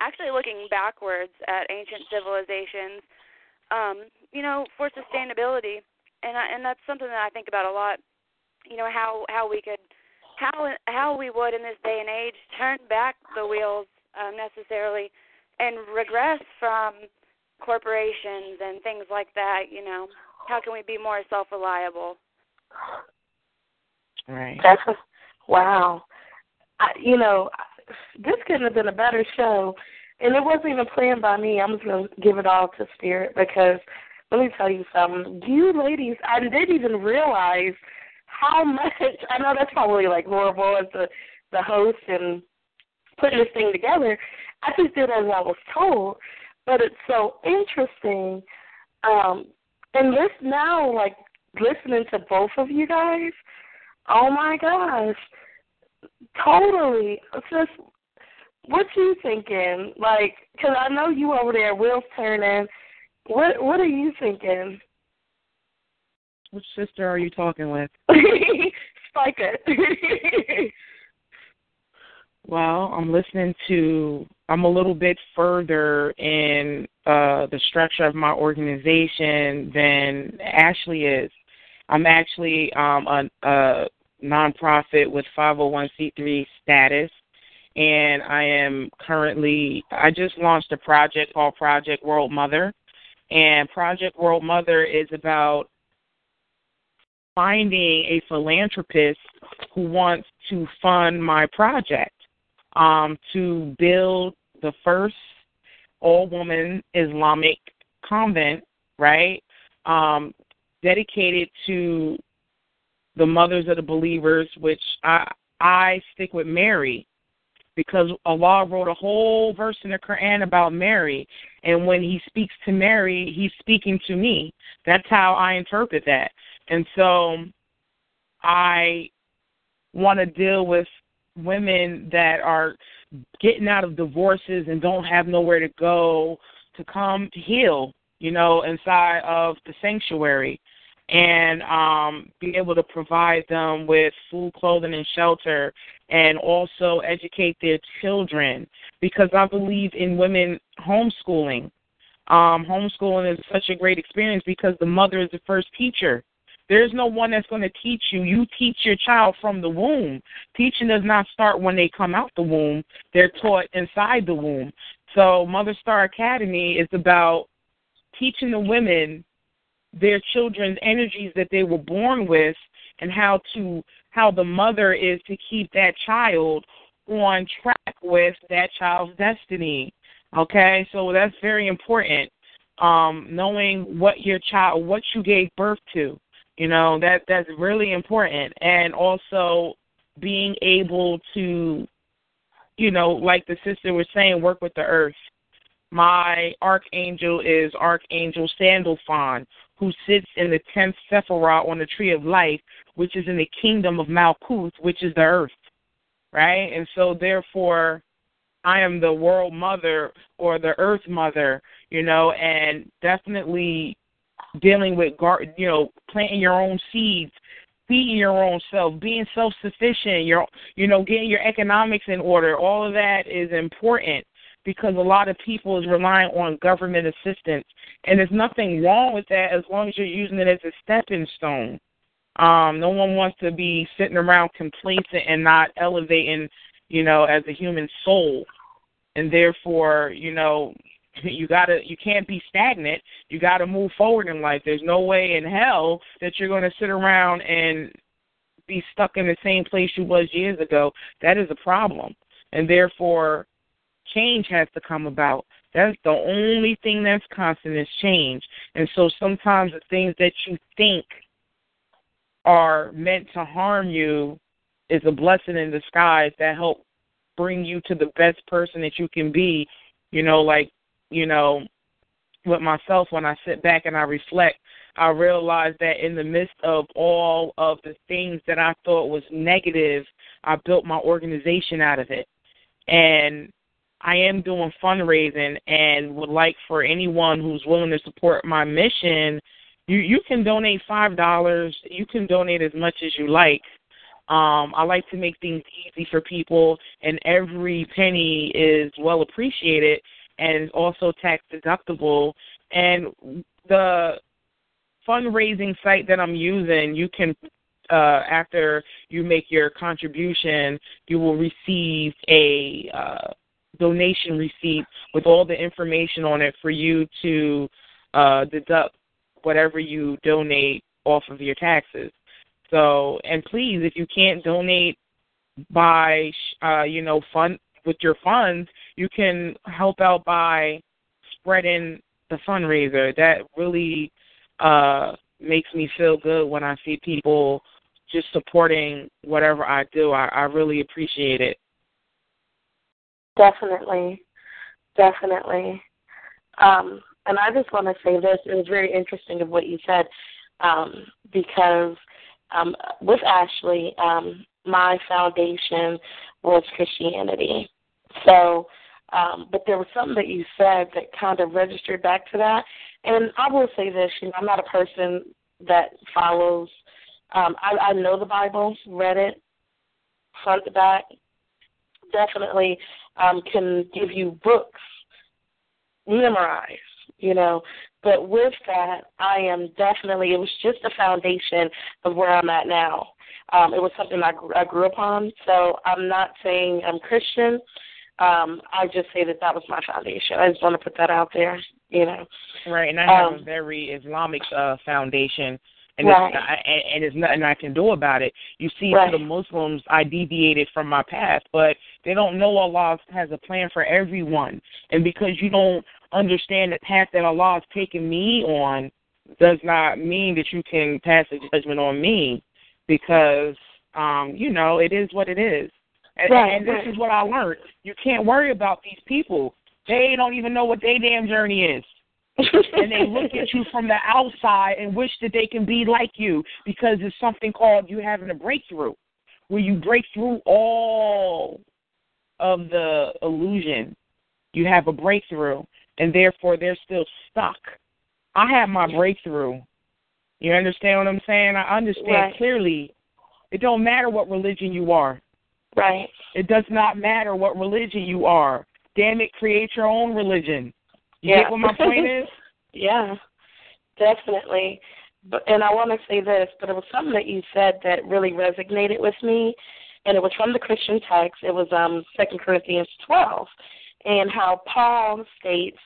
actually looking backwards at ancient civilizations, um, you know, for sustainability, and I, and that's something that I think about a lot. You know how how we could, how how we would in this day and age turn back the wheels um, necessarily, and regress from corporations and things like that. You know, how can we be more self reliable? Right. That's a, wow. I, you know, this couldn't have been a better show, and it wasn't even planned by me. I'm just gonna give it all to Spirit because let me tell you something. You ladies, I didn't even realize how much. I know that's probably like horrible as the the host and putting this thing together. I just did as I was told, but it's so interesting. Um, and this now, like listening to both of you guys, oh my gosh, Totally. It's just, what you thinking? Like, because I know you over there, wheels turning. What What are you thinking? Which sister are you talking with? [laughs] Spica. [laughs] well, I'm listening to. I'm a little bit further in uh, the structure of my organization than Ashley is. I'm actually um, a, a nonprofit with 501c3 status, and I am currently. I just launched a project called Project World Mother, and Project World Mother is about finding a philanthropist who wants to fund my project um, to build the first all woman Islamic convent, right? Um, dedicated to the mothers of the believers, which I I stick with Mary because Allah wrote a whole verse in the Quran about Mary, and when He speaks to Mary, He's speaking to me. That's how I interpret that, and so I want to deal with women that are getting out of divorces and don't have nowhere to go to come to heal, you know, inside of the sanctuary and um, be able to provide them with food, clothing, and shelter, and also educate their children. Because I believe in women homeschooling. Um, homeschooling is such a great experience because the mother is the first teacher. There's no one that's going to teach you. You teach your child from the womb. Teaching does not start when they come out the womb. They're taught inside the womb. So Mother Star Academy is about teaching the women their children's energies that they were born with and how to how the mother is to keep that child on track with that child's destiny. Okay? So that's very important. Um, knowing what your child what you gave birth to. You know, that that's really important. And also being able to you know, like the sister was saying, work with the earth. My archangel is Archangel Sandalphon, who sits in the tenth Sephirah on the tree of life, which is in the kingdom of Malkuth, which is the earth. Right? And so therefore I am the world mother or the earth mother, you know, and definitely dealing with gar- you know, planting your own seeds, feeding your own self, being self sufficient, your you know, getting your economics in order, all of that is important because a lot of people is relying on government assistance. And there's nothing wrong with that as long as you're using it as a stepping stone. Um no one wants to be sitting around complacent and not elevating you know as a human soul. And therefore you know [laughs] you gotta you can't be stagnant you gotta move forward in life there's no way in hell that you're going to sit around and be stuck in the same place you was years ago that is a problem and therefore change has to come about. That's the only thing that's constant is change. And so sometimes the things that you think are meant to harm you is a blessing in disguise that help bring you to the best person that you can be. You know, like, you know, with myself when I sit back and I reflect, I realize that in the midst of all of the things that I thought was negative, I built my organization out of it. And I am doing fundraising and would like for anyone who's willing to support my mission, you you can donate five dollars. You can donate as much as you like. Um, I like to make things easy for people, and every penny is well appreciated and also tax deductible. And the fundraising site that I'm using, you can uh, after you make your contribution, you will receive a uh, donation receipt with all the information on it for you to uh, deduct whatever you donate off of your taxes. So, and please, if you can't donate by, uh, you know, fund with your funds, you can help out by spreading the fundraiser. That really uh, makes me feel good when I see people just supporting whatever I do. I, I really appreciate it. Definitely, definitely. Um, and I just want to say this: it was very interesting of what you said, um, because um, with Ashley, um, my foundation was Christianity. So, um, but there was something that you said that kind of registered back to that. And I will say this: you know, I'm not a person that follows. Um, I, I know the Bible, read it front to back. Definitely um, can give you books memorized, you know, But with that, I am definitely, it was just the foundation of where I'm at now. Um, it was something I, I grew upon. So I'm not saying I'm Christian. Um, I just say that that was my foundation. I just want to put that out there, you know. Right, and I have Um, a very Islamic uh, foundation, and Right. it's, I, and and there's nothing I can do about it. You see, Right. to the Muslims, I deviated from my path, but they don't know Allah has a plan for everyone, and because you don't understand the path that Allah has taken me on, does not mean that you can pass a judgment on me, because um, you know it is what it is. And, Right, and this right. is what I learned. You can't worry about these people. They don't even know what their damn journey is and they look at you from the outside and wish that they can be like you because it's something called you having a breakthrough where you break through all of the illusion you have a breakthrough and therefore they're still stuck i have my breakthrough you understand what i'm saying i understand Right. clearly it don't matter what religion you are Right. it does not matter what religion you are damn it create your own religion you Yeah. get what my point is [laughs] Yeah, definitely. But and I want to say this, but it was something that you said that really resonated with me, and it was from the Christian text. It was um Second Corinthians twelve, and how Paul states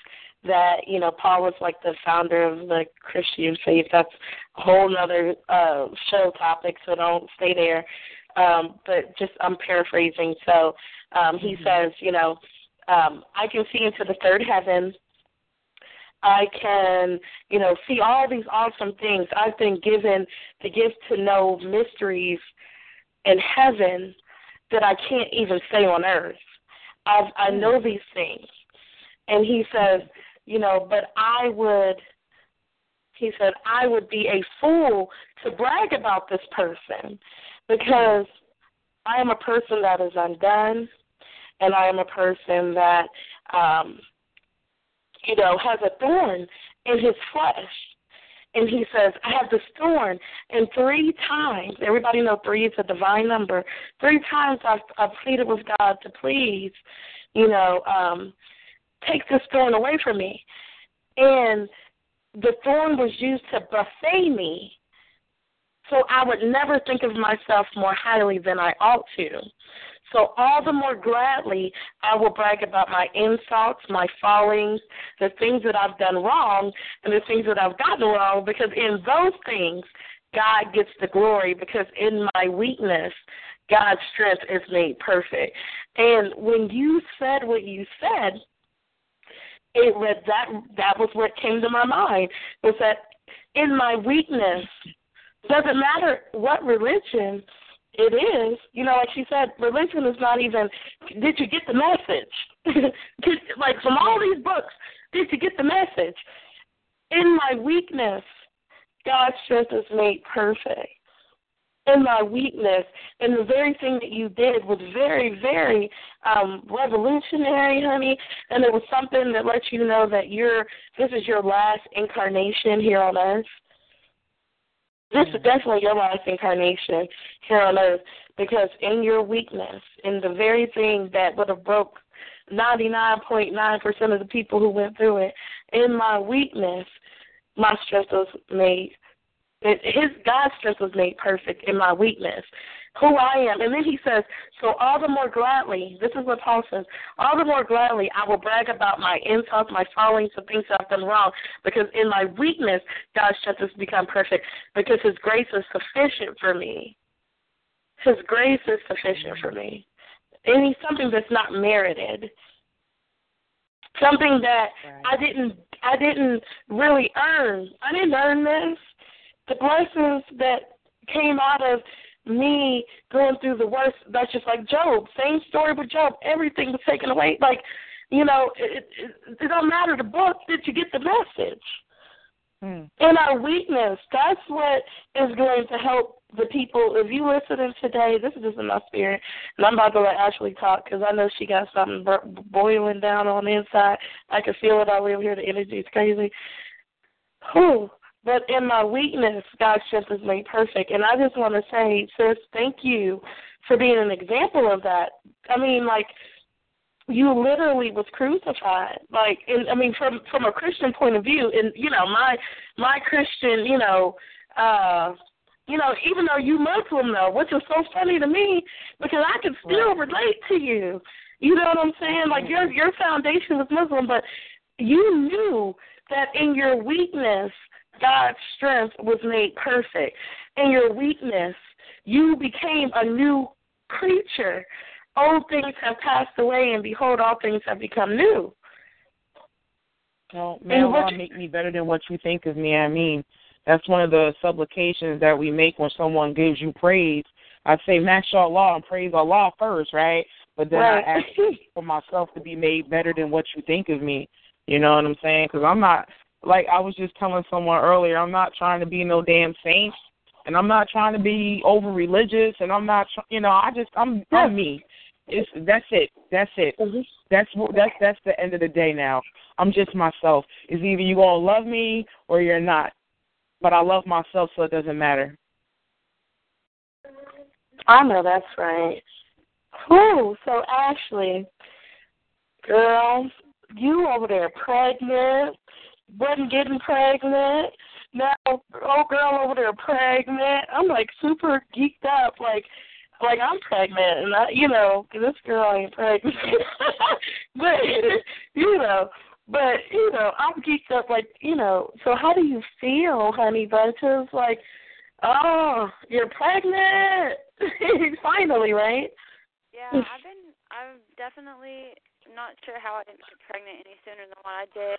that you know Paul was like the founder of the Christian faith. That's a whole other uh, show topic, so don't stay there. Um, but just I'm paraphrasing. So um, he says, you know, um, I can see into the third heaven. I can, you know, see all these awesome things. I've been given the gift to know mysteries in heaven that I can't even say on earth. I've, I know these things. And he says, you know, but I would, he said, I would be a fool to brag about this person because I am a person that is undone and I am a person that, um, you know, has a thorn in his flesh. And he says, I have this thorn. And three times, everybody know three is a divine number. Three times I've, I've pleaded with God to please, you know, um, take this thorn away from me. And the thorn was used to buffet me. So I would never think of myself more highly than I ought to. So all the more gladly I will brag about my insults, my fallings, the things that I've done wrong, and the things that I've gotten wrong, because in those things God gets the glory. Because in my weakness, God's strength is made perfect. And when you said what you said, it was that that was what came to my mind was that in my weakness doesn't matter what religion it is. You know, like she said, religion is not even. Did you get the message? [laughs] Did, like from all these books, did you get the message? In my weakness, God's strength is made perfect. In my weakness, and the very thing that you did was very, very um, revolutionary, honey. And it was something that lets you know that you're. This is your last incarnation here on earth. This is definitely your last incarnation here on earth because in your weakness, in the very thing that would have broke 99.9% of the people who went through it, in my weakness, my strength was made. His God's strength was made perfect in my weakness. Who I am. And then he says, So all the more gladly, this is what Paul says, all the more gladly I will brag about my insults, my fallings, the things I've done wrong, because in my weakness, God's strength has become perfect, because his grace is sufficient for me. His grace is sufficient for me. And he's something that's not merited. Something that I didn't I didn't really earn. I didn't earn this. The blessings that came out of me going through the worst. That's just like Job. Same story with Job. Everything was taken away. Like, you know, it, it, it don't matter the book. Did you get the message? Hmm. In our weakness, that's what is going to help the people. If you listening today, this is just in my spirit, and I'm about to let Ashley talk because I know she got something bur- boiling down on the inside. I can feel it. I live here. The energy is crazy. Whew. But in my weakness, God's strength is made perfect. And I just want to say, sis, thank you for being an example of that. I mean, like, you literally was crucified. Like, and I mean, from from a Christian point of view, and you know, my my Christian, you know, uh, you know, even though you Muslim though, which is so funny to me because I can still relate to you. You know what I'm saying? Like your your foundation was Muslim, but you knew that in your weakness, God's strength was made perfect. In your weakness, you became a new creature. Old things have passed away, and behold, all things have become new. Well, may Allah make me better than what you think of me. I mean, that's one of the supplications that we make when someone gives you praise. I say, mashallah, and praise Allah first, right? But then right. I ask for myself to be made better than what you think of me. You know what I'm saying? Because I'm not, like I was just telling someone earlier, I'm not trying to be no damn saint. And I'm not trying to be over religious, and I'm not, tr- you know, I just, I'm. I'm me. It's that's it. That's it. Mm-hmm. That's that's that's the end of the day now. I'm just myself. It's either you gonna love me or you're not but I love myself, so it doesn't matter. I know that's right. Whew, so Ashley, girl, you over there pregnant, wasn't getting pregnant. Now, old girl over there pregnant. I'm like super geeked up, like, like I'm pregnant, and I, you know, this girl ain't pregnant, [laughs] but you know, but you know, I'm geeked up. Like you know, so how do you feel, honey bunches? Like, oh, you're pregnant. [laughs] Finally, right? Yeah, I've been. I'm definitely not sure how I didn't get pregnant any sooner than what I did,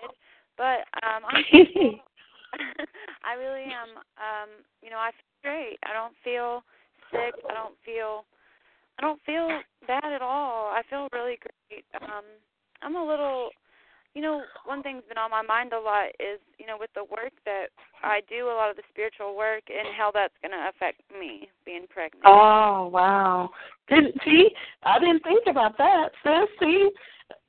but um, I'm. [laughs] [laughs] I really am. Um, you know, I feel great. I don't feel sick. I don't feel. I don't feel bad at all. I feel really great. Um, I'm a little you know, one thing's been on my mind a lot is, you know, with the work that I do, a lot of the spiritual work, and how that's going to affect me being pregnant. Oh wow! Didn't see? I didn't think about that, sis. See?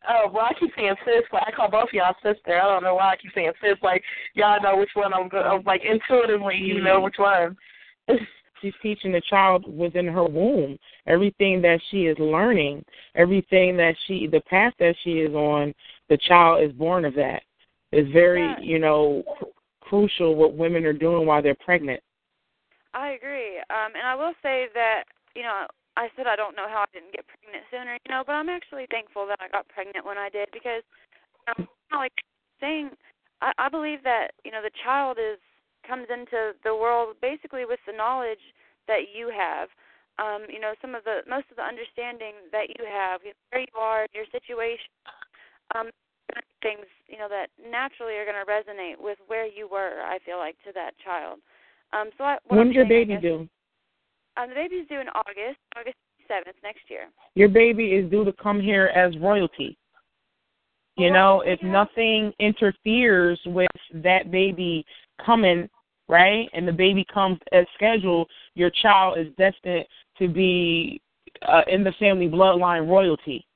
Oh, well, I keep saying sis, but I call both y'all sister. I don't know why I keep saying sis. Like y'all know which one I'm good. I'm like intuitively, you know which one. [laughs] She's teaching the child within her womb everything that she is learning, everything that she, the path that she is on the child is born of that. It's very, yeah. you know, cr- crucial what women are doing while they're pregnant. I agree. Um, and I will say that, you know, I said I don't know how I didn't get pregnant sooner, you know, but I'm actually thankful that I got pregnant when I did because, um, like saying, I, I believe that you know the child is comes into the world basically with the knowledge that you have. Um, you know, some of the most of the understanding that you have, you know, where you are, your situation, um, things you know that naturally are going to resonate with where you were. I feel like to that child. Um, so I, when's your saying, baby guess, due? Um, the baby's due in August, August seventh next year. Your baby is due to come here as royalty. You well, know, if yeah. nothing interferes with that baby coming, right, and the baby comes as scheduled, your child is destined to be uh, in the family bloodline royalty.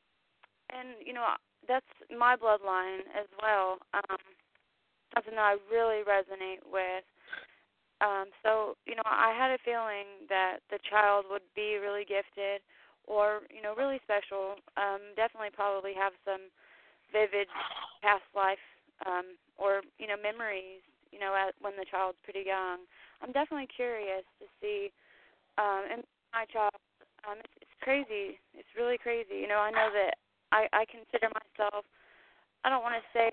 And you know, that's my bloodline as well. Um, something that I really resonate with. Um, so, you know, I had a feeling that the child would be really gifted or, you know, really special. Um, definitely probably have some vivid past life um, or, you know, memories, you know, at, when the child's pretty young. I'm definitely curious to see um and my child um it's, it's crazy. It's really crazy. You know, I know that I, I consider myself, I don't want to say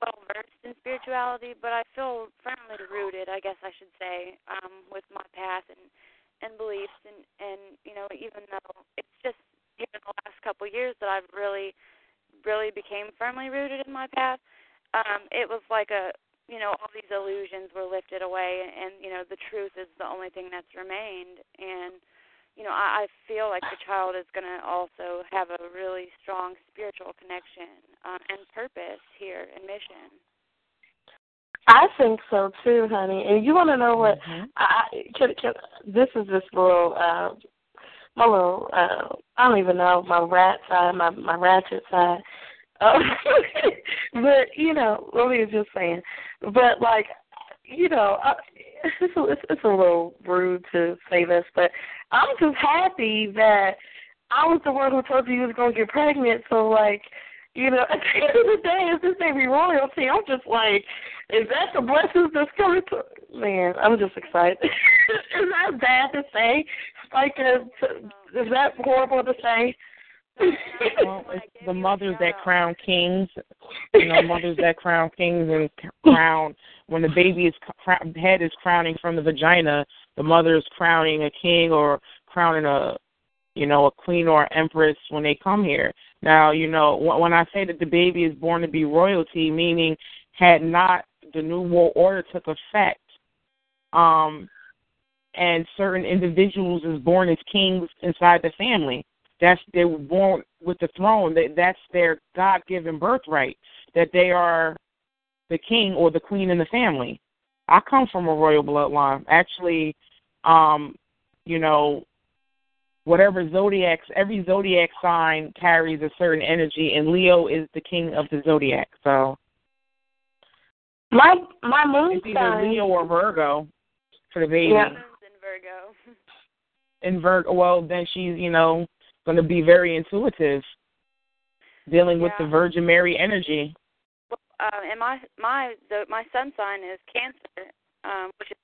well versed in spirituality, but I feel firmly rooted, I guess I should say, um, with my path and and beliefs and and you know even though it's just even the last couple of years that I've really really became firmly rooted in my path, um, it was like a you know all these illusions were lifted away and you know the truth is the only thing that's remained. And you know, I, I feel like the child is going to also have a really strong spiritual connection um, and purpose here and mission. I think so too, honey. And you want to know what? Mm-hmm. I can, can, this is this little, uh, my little. Uh, I don't even know my rat side, my my ratchet side. Uh, [laughs] but you know, let me just saying. But like, you know, I, it's, a, it's a little rude to say this, but I'm just happy that I was the one who told you you was gonna get pregnant. So like, you know, [laughs] at the end of the day, is this baby royalty? I'm just like, is that the blessings that's coming to? Man, I'm just excited. [laughs] is that bad to say? Like, is, is that horrible to say? Well, it's the mothers that crown kings. You know, mothers that crown kings and crown when the baby is head is crowning from the vagina. The mother is crowning a king or crowning a, you know, a queen or empress when they come here. Now, you know, when I say that the baby is born to be royalty, meaning had not the new world order took effect, um, and certain individuals is born as kings inside the family that's they were born with the throne. That that's their God given birthright. That they are the king or the queen in the family. I come from a royal bloodline. Actually, um, you know, whatever zodiacs, every zodiac sign carries a certain energy, and Leo is the king of the zodiac. So, my my moon it's either sign. Leo or Virgo for the baby. Yeah. In Virgo. In Virgo, well, then she's you know going to be very intuitive, dealing yeah. with the Virgin Mary energy. Well, uh, and my my the, my sun sign is Cancer, um, which is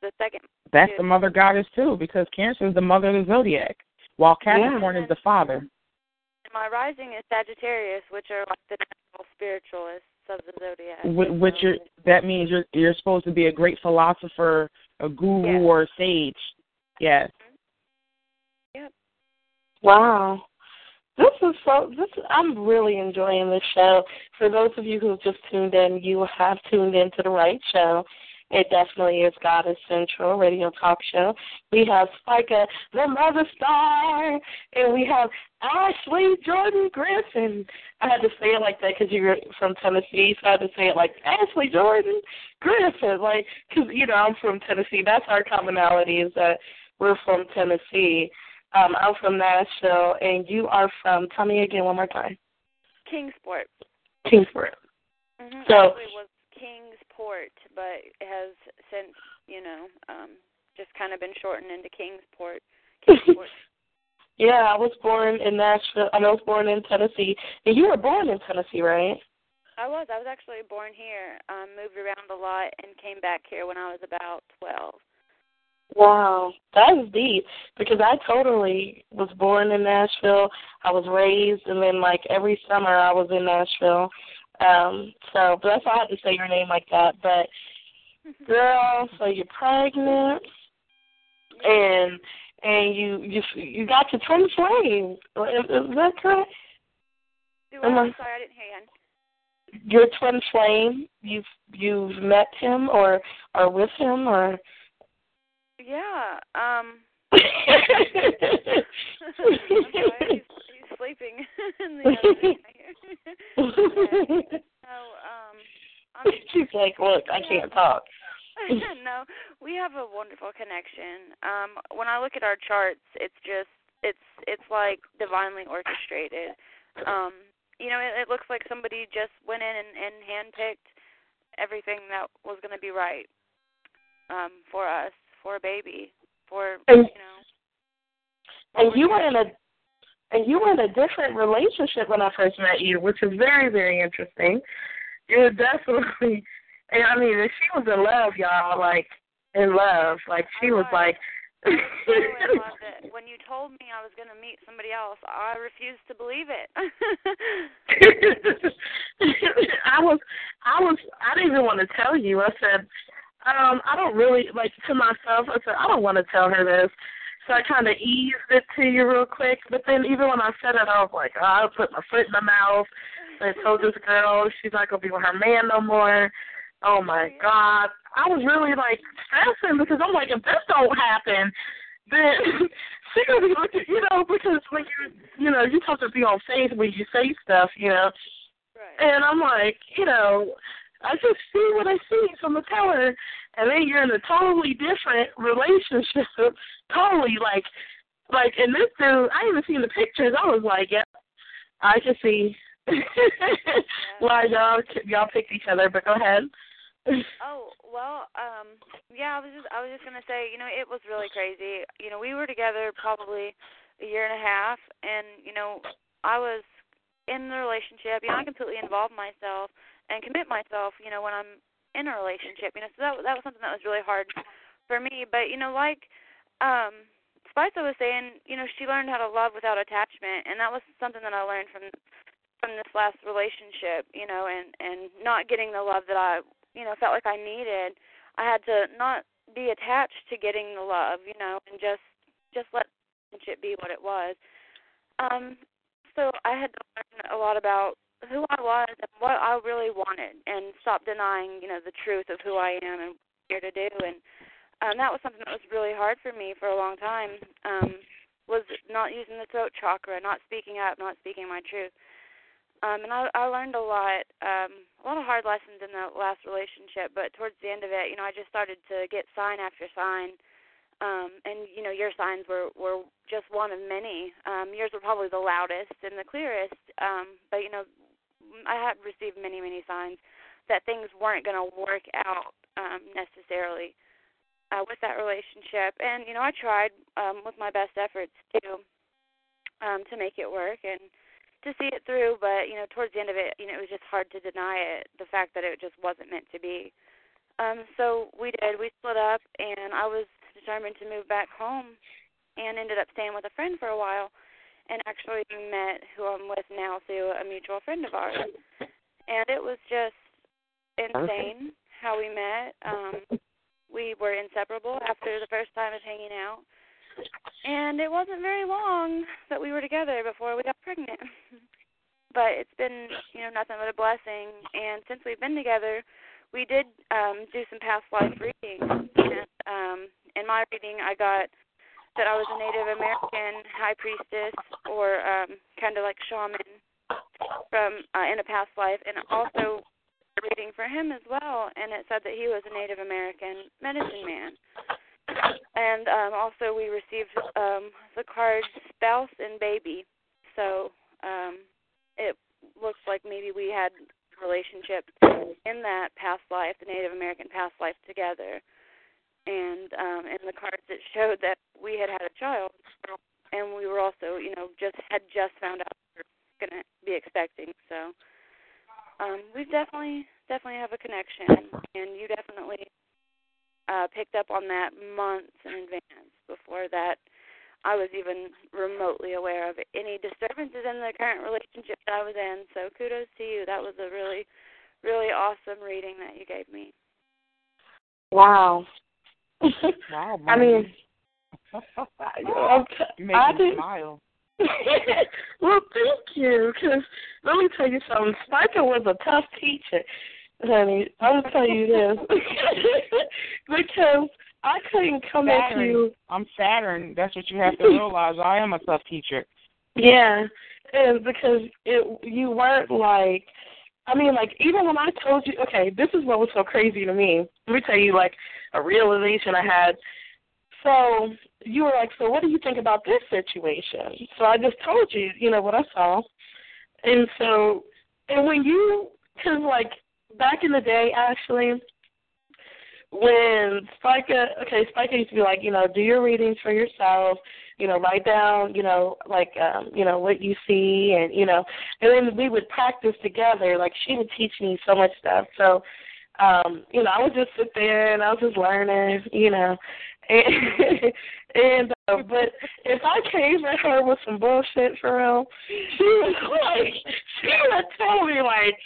the second. That's the mother goddess too, because Cancer is the mother of the zodiac, while Capricorn yeah. is the father. And my rising is Sagittarius, which are like the natural spiritualists of the zodiac. Which you're, that means you're you're supposed to be a great philosopher, a guru, yes. or a sage. Yes. Wow. This is so. This I'm really enjoying this show. For those of you who have just tuned in, you have tuned in to the right show. It definitely is Goddess Central Radio Talk Show. We have Spica, the Mother Star, and we have Ashley Jordan Griffin. I had to say it like that because you're from Tennessee, so I had to say it like Ashley Jordan Griffin, like because you know I'm from Tennessee. That's our commonality is that we're from Tennessee. Um, I'm from Nashville, and you are from. Tell me again one more time. Kingsport. Kingsport. Mm-hmm. So it was Kingsport, but it has since you know um, just kind of been shortened into Kingsport. [laughs] Kingsport. yeah, I was born in Nashville. I was born in Tennessee, and you were born in Tennessee, right? I was. I was actually born here. Um, moved around a lot, and came back here when I was about twelve. Wow, that is deep because I totally was born in Nashville. I was raised, and then like every summer I was in Nashville. Um, so but that's why I had to say your name like that. But girl, so you're pregnant, and and you you you got your twin flame. Is, is that correct? I'm sorry, I didn't hear you. Your twin flame. You've you've met him or are with him or yeah. Um. [laughs] he's, he's sleeping [laughs] in the other So, um. I'm, [laughs] She's like, look, I can't talk. no, we have a wonderful connection. Um, when I look at our charts, it's just it's it's like divinely orchestrated. Um, you know, it, it looks like somebody just went in and, and handpicked everything that was going to be right um, for us for a baby, for and, you know. And you were in a and you were in a different relationship when I first met you, which is very very interesting. You were definitely, and I mean, she was in love, y'all, like in love, like she was like. [laughs] when you told me I was going to meet somebody else, I refused to believe it. [laughs] I was, I was, I didn't even want to tell you. I said, um, I don't really like to myself. I said I don't want to tell her this, so I kind of eased it to you real quick. But then even when I said it, I was like, oh, I put my foot in my mouth. I told this girl she's not gonna be with her man no more. Oh my God, I was really like stressing because I'm like, if this don't happen, then [laughs] she gonna be looking, you know, because when you, you know, you talk to be on faith when you say stuff, you know. Right. And I'm like, you know, I just see what I see from the teller, and then you're in a totally different relationship. [laughs] totally like, like, in this dude, I even seen the pictures. I was like, yeah, I can see [laughs] why y'all y'all picked each other. But go ahead. [laughs] oh well, um, yeah. I was just I was just gonna say, you know, it was really crazy. You know, we were together probably a year and a half, and you know, I was in the relationship. You know, I completely involved myself and commit myself. You know, when I'm in a relationship. You know, so that that was something that was really hard for me. But you know, like um Spica was saying, you know, she learned how to love without attachment, and that was something that I learned from from this last relationship. You know, and and not getting the love that I you know felt like I needed. I had to not be attached to getting the love, you know, and just just let it be what it was. Um, so I had to learn a lot about who I was and what I really wanted, and stop denying, you know, the truth of who I am and what I'm here to do. And um, that was something that was really hard for me for a long time. Um, was not using the throat chakra, not speaking up, not speaking my truth. Um, and I, I learned a lot, um, a lot of hard lessons in the last relationship. But towards the end of it, you know, I just started to get sign after sign. Um, and you know, your signs were were just one of many. Um, yours were probably the loudest and the clearest. Um, but you know, I had received many many signs that things weren't going to work out um, necessarily uh, with that relationship. And you know, I tried um, with my best efforts to um, to make it work and to see it through, but you know, towards the end of it, you know, it was just hard to deny it, the fact that it just wasn't meant to be. Um, so we did. We split up, and I was determined to move back home, and ended up staying with a friend for a while, and actually met who I'm with now through a mutual friend of ours, and it was just insane how we met. Um, we were inseparable after the first time of hanging out and it wasn't very long that we were together before we got pregnant. [laughs] but it's been, you know, nothing but a blessing. And since we've been together, we did um do some past life readings. And um in my reading I got that I was a Native American high priestess or um kind of like shaman from uh, in a past life and also reading for him as well and it said that he was a Native American medicine man and um, also we received um, the card spouse and baby. So um, it looks like maybe we had relationships in that past life, the Native American past life together. And um, and the cards it showed that we had had a child, and we were also, you know, just had just found out we were going to be expecting. So um, we definitely definitely have a connection, and you definitely uh, picked up on that months in advance. Before that, I was even remotely aware of any disturbances in the current relationship that I was in. So kudos to you. That was a really, really awesome reading that you gave me. Wow. Wow, [laughs] I mean, make I me did, smile. [laughs] well, thank you. Because let me tell you something. Spica was a tough teacher honey. I'm gonna tell you this [laughs] because I couldn't come Saturn. at you. I'm Saturn. That's what you have to realize. I am a tough teacher. Yeah, and because it you weren't like. I mean, like even when I told you, okay, this is what was so crazy to me. Let me tell you, like a realization I had. So you were like, so what do you think about this situation? So I just told you, you know, what I saw, and so, and when you, cause like back in the day, actually, when Spica, okay, Spica used to be like, you know, do your readings for yourself, you know, write down, you know, like, um, you know, what you see, and you know, and then we would practice together. Like she would teach me so much stuff. So, um, you know, I would just sit there and I was just learning, you know, and [laughs] and uh, but if I came at her with some bullshit for real, she was like, she would tell me like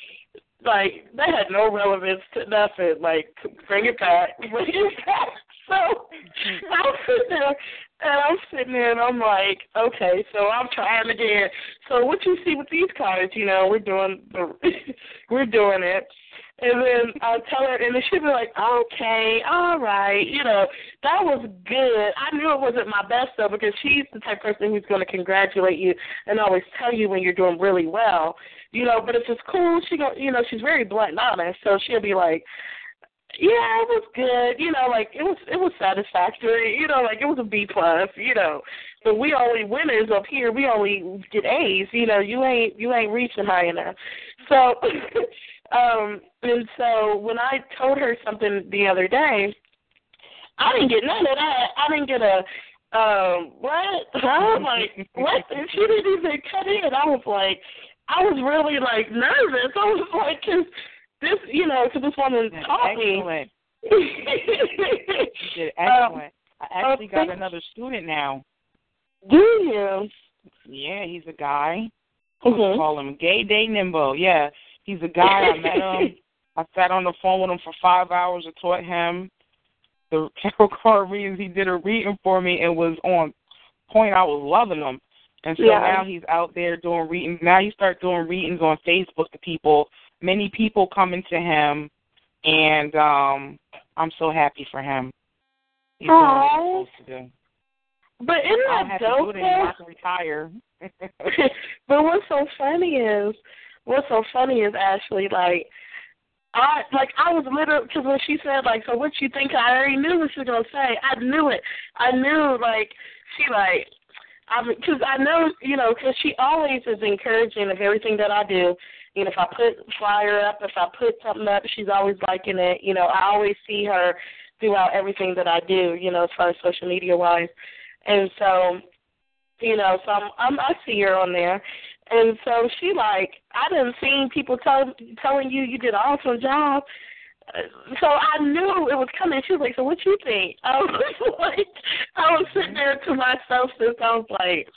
like that had no relevance to nothing. Like bring it back, [laughs] bring it back. So I'm sitting there and I'm sitting there and I'm like, okay, so I'm trying again. So what you see with these cards, you know, we're doing the [laughs] we're doing it. And then I tell her, and then she'd be like, okay, all right, you know, that was good. I knew it wasn't my best though because she's the type of person who's going to congratulate you and always tell you when you're doing really well you know, but if it's cool, she go, you know, she's very blunt and honest, so she'll be like, yeah, it was good, you know, like it was it was satisfactory, you know, like it was a B plus, you know. But we only winners up here, we only get A's, you know, you ain't you ain't reaching high enough. So [laughs] um and so when I told her something the other day, I didn't get none of that. I didn't get a um, what? Huh? Like, what? And she didn't even cut in. I was like, I was really like nervous. I was like, cause this, you know, cause this woman taught excellent. [laughs] me. Did excellent. Um, I actually got another student now. Do you? Yeah, he's a guy. Mhm. Call him Gay Day Nimbo. Yeah, he's a guy. I met him. [laughs] I sat on the phone with him for five hours. I taught him the [laughs] tarot card readings. He did a reading for me and was on point. I was loving him. And so Yeah. now he's out there doing readings. Now he start doing readings on Facebook to people. Many people coming to him, and um I'm so happy for him. He's doing what he's Aw. supposed to do. But isn't that have to do. I can retire. [laughs] [laughs] but what's so funny is, what's so funny is Ashley, like, I like I was literally because when she said like, so what you think? I already knew what she was gonna say. I knew it. I knew like she like, I because I know you know because she always is encouraging of everything that I do. You know, if I put flyer up, if I put something up, she's always liking it. You know, I always see her throughout everything that I do. You know, as far as social media wise, and so you know, so I'm, I'm I see her on there, and so she like I didn't seen people tell, telling you you did an awesome job. So I knew it was coming. She was like, "So what you think?" I was [laughs] like, I was sitting there to myself since I was like,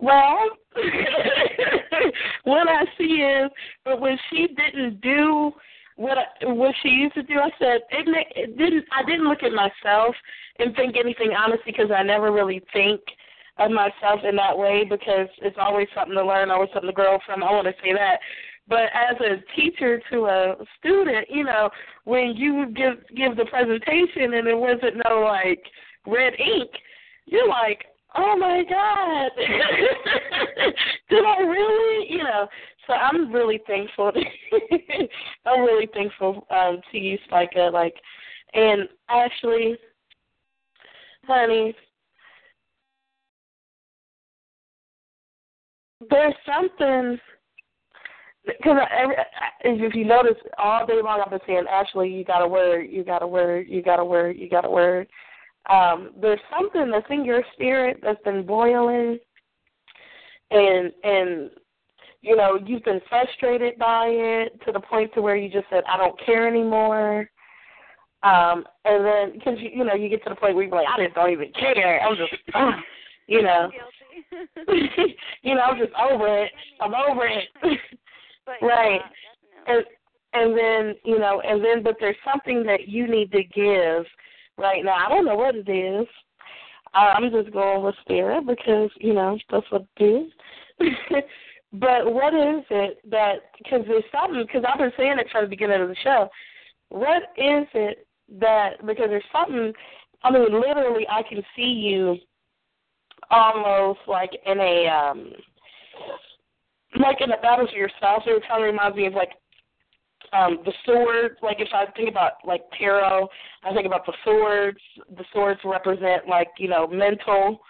"Well, [laughs] what I see is, but when she didn't do what I, what she used to do, I said it, it didn't. I didn't look at myself and think anything honestly because I never really think of myself in that way because it's always something to learn, always something to grow from. I want to say that. But as a teacher to a student, you know, when you give give the presentation and it wasn't no like red ink, you're like, oh my god, [laughs] did I really? You know. So I'm really thankful. [laughs] I'm really thankful um, to you, Spica. Like, and Ashley, honey, there's something because if you notice, all day long I've been saying, Ashley, you got a word, you got a word, you got a word, you got a word. Um, there's something that's in your spirit that's been boiling, and and you know you've been frustrated by it to the point to where you just said, I don't care anymore. Um, and then because you you know you get to the point where you're like, I just don't even care. I'm just, [laughs] ah, you know. [laughs] [laughs] You know, I'm just over it. I'm over it. But right. Yeah, and and then you know, and then but there's something that you need to give right now. I don't know what it is. I'm just going with spirit because you know that's what it is. [laughs] but what is it that? Because there's something. Because I've been saying it from the beginning of the show. What is it that? Because there's something. I mean, literally, I can see you almost like in a um like in a battle for yourself. It kind of reminds me of like um the sword. Like if I think about like tarot, I think about the swords. The swords represent like you know mental,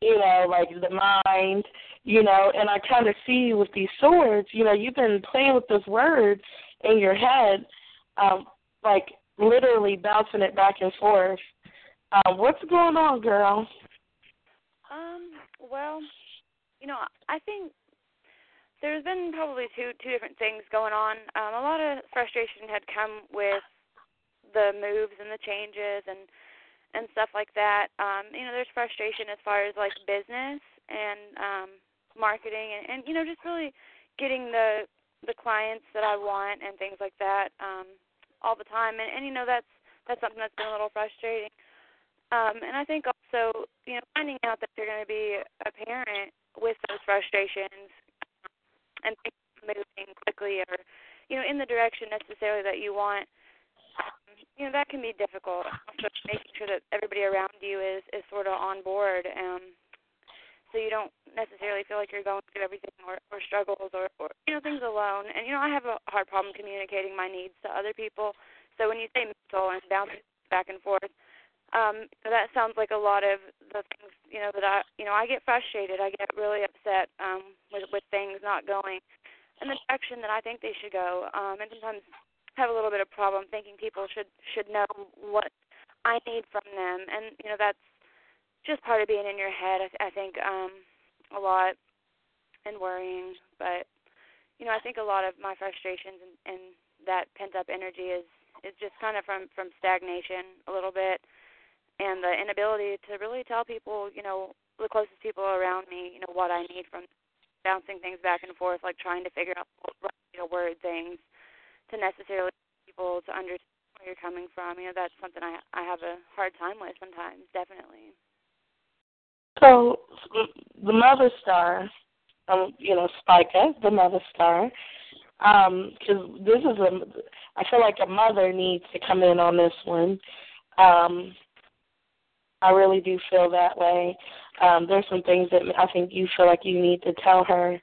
you know like the mind, you know. And I kind of see with these swords. You know, you've been playing with this word in your head, um, like literally bouncing it back and forth. Um, what's going on, girl? Um, well, you know, I think there's been probably two two different things going on. Um, a lot of frustration had come with the moves and the changes and and stuff like that. Um, you know, there's frustration as far as like business and um marketing and, and you know, just really getting the the clients that I want and things like that, um, all the time. And, and you know, that's that's something that's been a little frustrating. Um, and I think also, you know, finding out that you're going to be a parent with those frustrations and things moving quickly or, you know, in the direction necessarily that you want, you know, that can be difficult. Also making sure that everybody around you is, is sort of on board. Um, so you don't necessarily feel like you're going through everything or, or struggles or, or, you know, things alone. And, you know, I have a hard problem communicating my needs to other people. So when you say mental and bouncing back and forth, um that sounds like a lot of the things you know that i you know i get frustrated i get really upset um with with not going in the direction that i think they should go um and sometimes have a little bit of problem thinking people should should know what i need from them and you know that's just part of being in your head. I, I think um, a lot and worrying, but you know, I think a lot of my frustrations and, and that pent up energy is is just kind of from from stagnation a little bit, and the inability to really tell people, you know, the closest people around me, you know, what I need from bouncing things back and forth, like trying to figure out you know word things to necessarily people to understand where you're coming from. You know, that's something I I have a hard time with sometimes, definitely. So the mother star, um, you know, Spica, the mother star, because um, this is a, I feel like a mother needs to come in on this one. Um, I really do feel that way. Um, there's some things that I think you feel like you need to tell her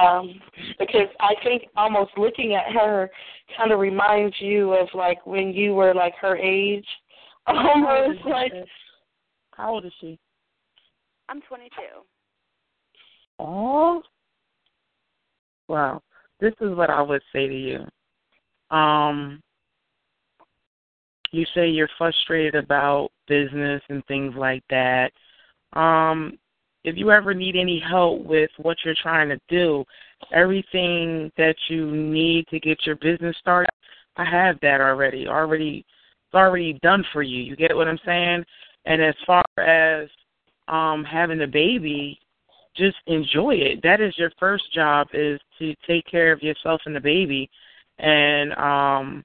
um, because I think almost looking at her kind of reminds you of like when you were like her age, [laughs] almost like. How old is she? I'm 22. Oh. Wow. This is what I would say to you. Um you say you're frustrated about business and things like that. Um if you ever need any help with what you're trying to do, everything that you need to get your business started, I have that already. Already it's already done for you. You get what I'm saying? And as far as um having a baby, just enjoy it. That is your first job is to take care of yourself and the baby. And um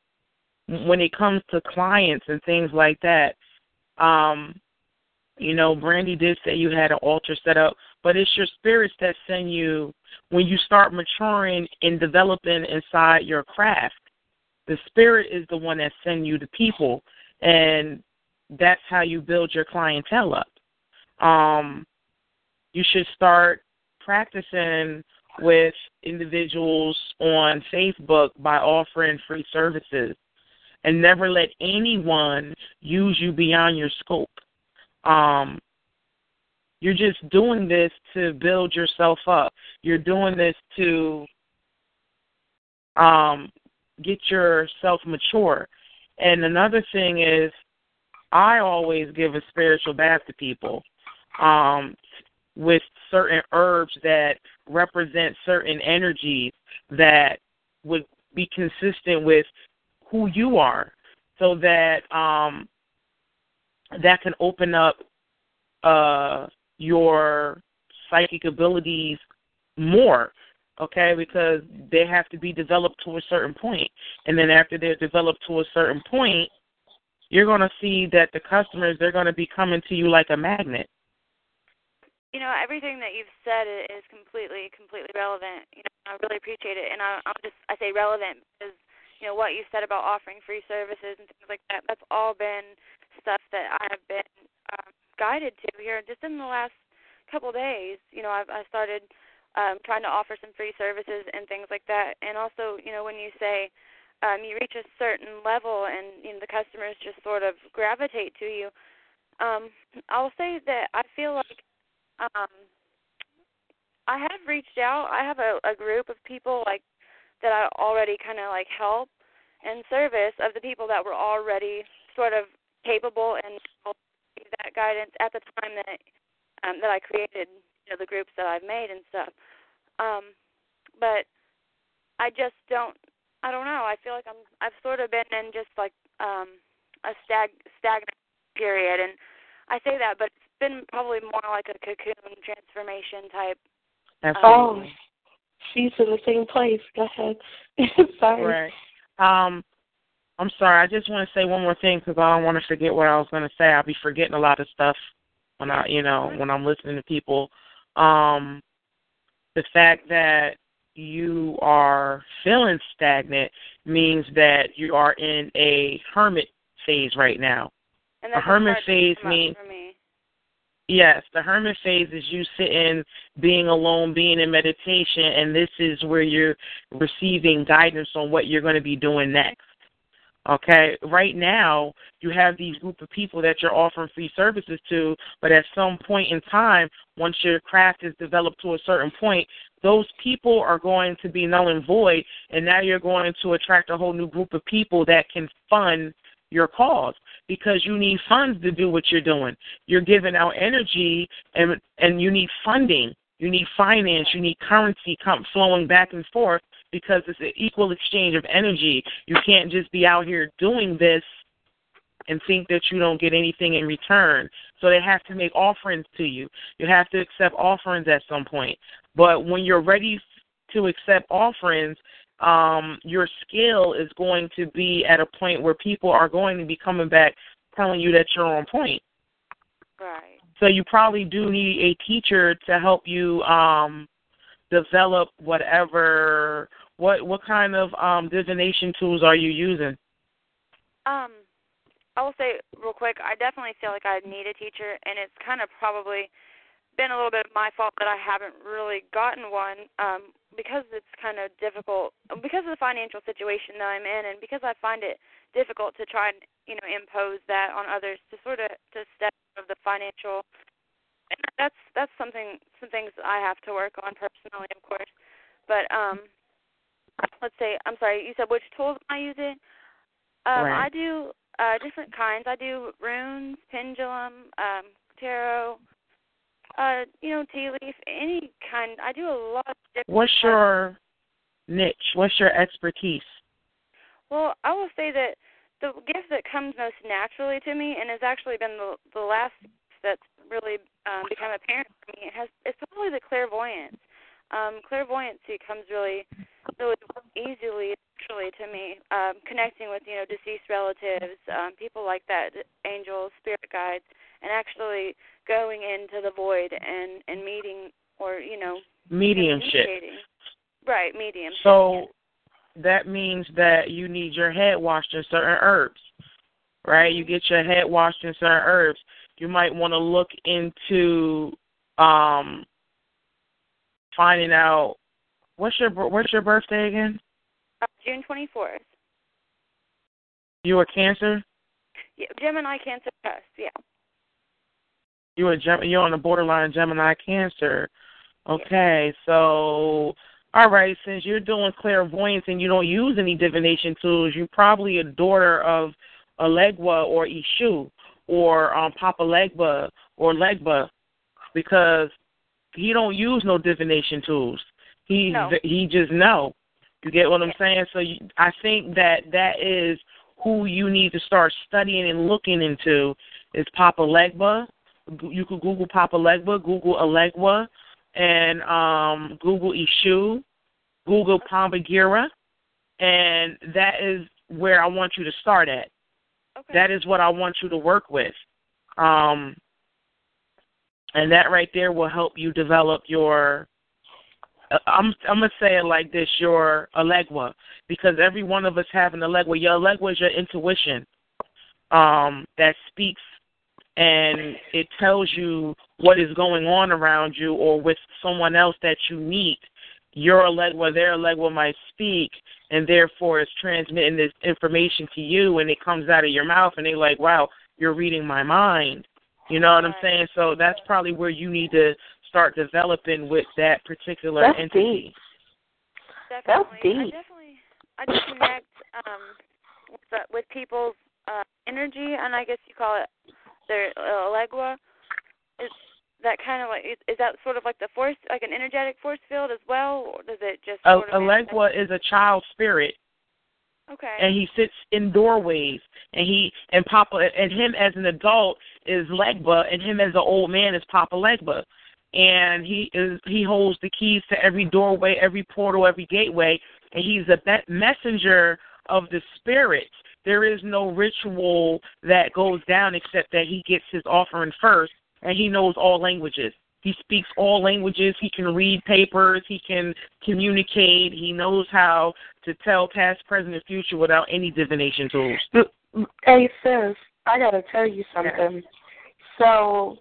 when it comes to clients and things like that, um, you know, Brandy did say you had an altar set up, but it's your spirits that send you when you start maturing and developing inside your craft. The spirit is the one that sends you the people, and that's how you build your clientele up um, you should start practicing with individuals on Facebook by offering free services and never let anyone use you beyond your scope. Um, you're just doing this to build yourself up. You're doing this to um, get yourself mature. And another thing is, I always give a spiritual bath to people um, with certain herbs that represent certain energies that would be consistent with who you are so that um, that can open up uh, your psychic abilities more okay? Because they have to be developed to a certain point. And then after they're developed to a certain point you're going to see that the customers they're going to be coming to you like a magnet. You know everything that you've said is completely completely relevant. You know i really appreciate it. And i i'm just i say relevant because you know what you said about offering free services and things like that that's all been stuff that i have been um guided to here just in the last couple of days you know i've i started um trying to offer some free services and things like that and also you know when you say um you reach a certain level and you know the customers just sort of gravitate to you um i'll say that i feel like um I have reached out. I have a, a group of people like that I already kind of like help and service of the people that were already sort of capable and that guidance at the time that um that I created you know the groups that I've made and stuff. Um but I just don't I don't know. I feel like I'm I've sort of been in just like um a stag stagnant period and I say that but it's been probably more like a cocoon transformation type. Absolutely. Oh, she's in the same place. Go ahead. [laughs] sorry. Right. Um, I'm sorry. I just want to say one more thing because I don't want to forget what I was going to say. I'll be forgetting a lot of stuff when I, you know, when I'm listening to people. Um, the fact that you are feeling stagnant means that you are in a hermit phase right now. And a hermit phase means Yes, the hermit phase is you sitting, being alone, being in meditation, and this is where you're receiving guidance on what you're going to be doing next. Okay, right now you have these group of people that you're offering free services to, but at some point in time, once your craft is developed to a certain point, those people are going to be null and void, and now you're going to attract a whole new group of people that can fund your cause. Because you need funds to do what you're doing. You're giving out energy and and you need funding. You need finance, you need currency come flowing back and forth because it's an equal exchange of energy. You can't just be out here doing this and think that you don't get anything in return. So they have to make offerings to you. You have to accept offerings at some point. But when you're ready to accept offerings, um, your skill is going to be at a point where people are going to be coming back telling you that you're on point. Right. So you probably do need a teacher to help you um, develop whatever. What what kind of um, divination tools are you using? Um, I will say real quick, I definitely feel like I need a teacher, and it's kind of probably been a little bit my fault that I haven't really gotten one um, because it's kind of difficult because of the financial situation that I'm in, and because I find it difficult to try and you know impose that on others to sort of to step out of the financial. And that's that's something some things I have to work on personally, of course. But um, let's say I'm sorry, you said which tools am I using? Um, right. I do uh, different kinds. I do runes, pendulum, um, tarot, uh, you know, tea leaf, any kind. I do a lot of different. What's your niche? What's your expertise? Well, I will say that the gift that comes most naturally to me, and has actually been the the last that's really um, become apparent for me, has it's probably the clairvoyance. Um, clairvoyancy comes really, really easily, naturally to me. Um, connecting with you know deceased relatives, um, people like that, angels, spirit guides, and actually going into the void and and meeting or you know Mediumship. Right, medium. So that means that you need your head washed in certain herbs, right? You get your head washed in certain herbs. You might want to look into um finding out what's your what's your birthday again? Uh, June twenty fourth. You were Cancer. Yeah, Gemini Cancer Test. Yeah. You were Gem- you're on the borderline Gemini Cancer. Okay, so all right, since you're doing clairvoyance and you don't use any divination tools, you're probably a daughter of Elegua or Eshu or um, Papa Legba or Legba because he don't use no divination tools. He No. he just know. You get what I'm saying? So you, I think that that is who you need to start studying and looking into is Papa Legba. You could Google Papa Legba, Google Elegua, and um, Google Eshu, Google Pomba Gira, and that is where I want you to start at. Okay. That is what I want you to work with. Um, and that right there will help you develop your I'm I'm gonna say it like this: your elegua, because every one of us have an elegua. Your elegua is your intuition, um, that speaks and it tells you what is going on around you or with someone else that you meet. Your elegua, their elegua might speak, and therefore is transmitting this information to you, and it comes out of your mouth, and they're like, "Wow, you're reading my mind." You know what I'm saying? So that's probably where you need to start developing with that particular That's entity. deep. Definitely. I deep. definitely I do connect um with the, with people's uh energy and I guess you call it their uh, elegua. Is that kind of like is, is that sort of like the force like an energetic force field as well or does it just A, sort of manifest- elegua is a child spirit Okay. and he sits in doorways and he and Papa and him as an adult is Legba and him as an old man is Papa Legba. And he is he holds the keys to every doorway, every portal, every gateway, and he's a be- messenger of the spirits. There is no ritual that goes down except that he gets his offering first and he knows all languages. He speaks all languages. He can read papers. He can communicate. He knows how to tell past, present, and future without any divination tools. Hey sis, I gotta tell you something. So,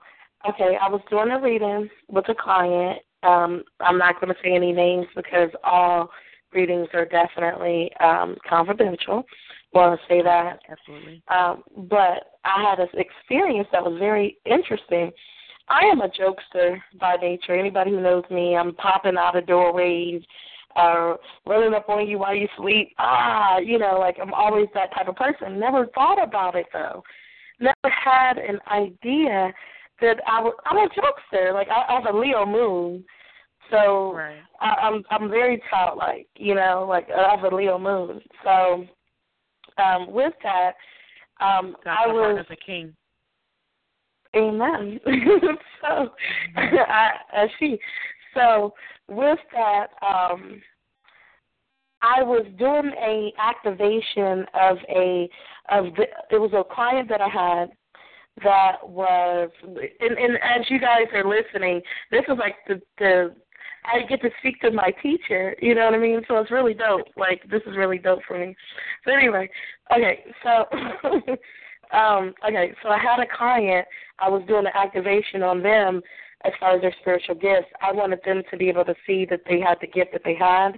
okay, I was doing a reading with a client. Um, I'm not gonna say any names because all readings are definitely um confidential. Want to say that. Absolutely. Um, but I had this experience that was very interesting. I am a jokester by nature. Anybody who knows me, I'm popping out of doorways, uh, running up on you while you sleep. Ah, you know, like I'm always that type of person. Never thought about it though. never had an idea that I was I'm a jokester. Like I, I have a Leo moon. So right. I, I'm I'm very childlike, you know, like I have a Leo moon. So um with that, um I was of a king. Amen. [laughs] so [laughs] I, I she so with that, um I was doing a activation of a of the, it was a client that I had that was and, and as you guys are listening, this is like the the I get to speak to my teacher, you know what I mean? So it's really dope. Like this is really dope for me. So anyway, okay, so [laughs] um okay, so I had a client, I was doing an activation on them as far as their spiritual gifts. I wanted them to be able to see that they had the gift that they had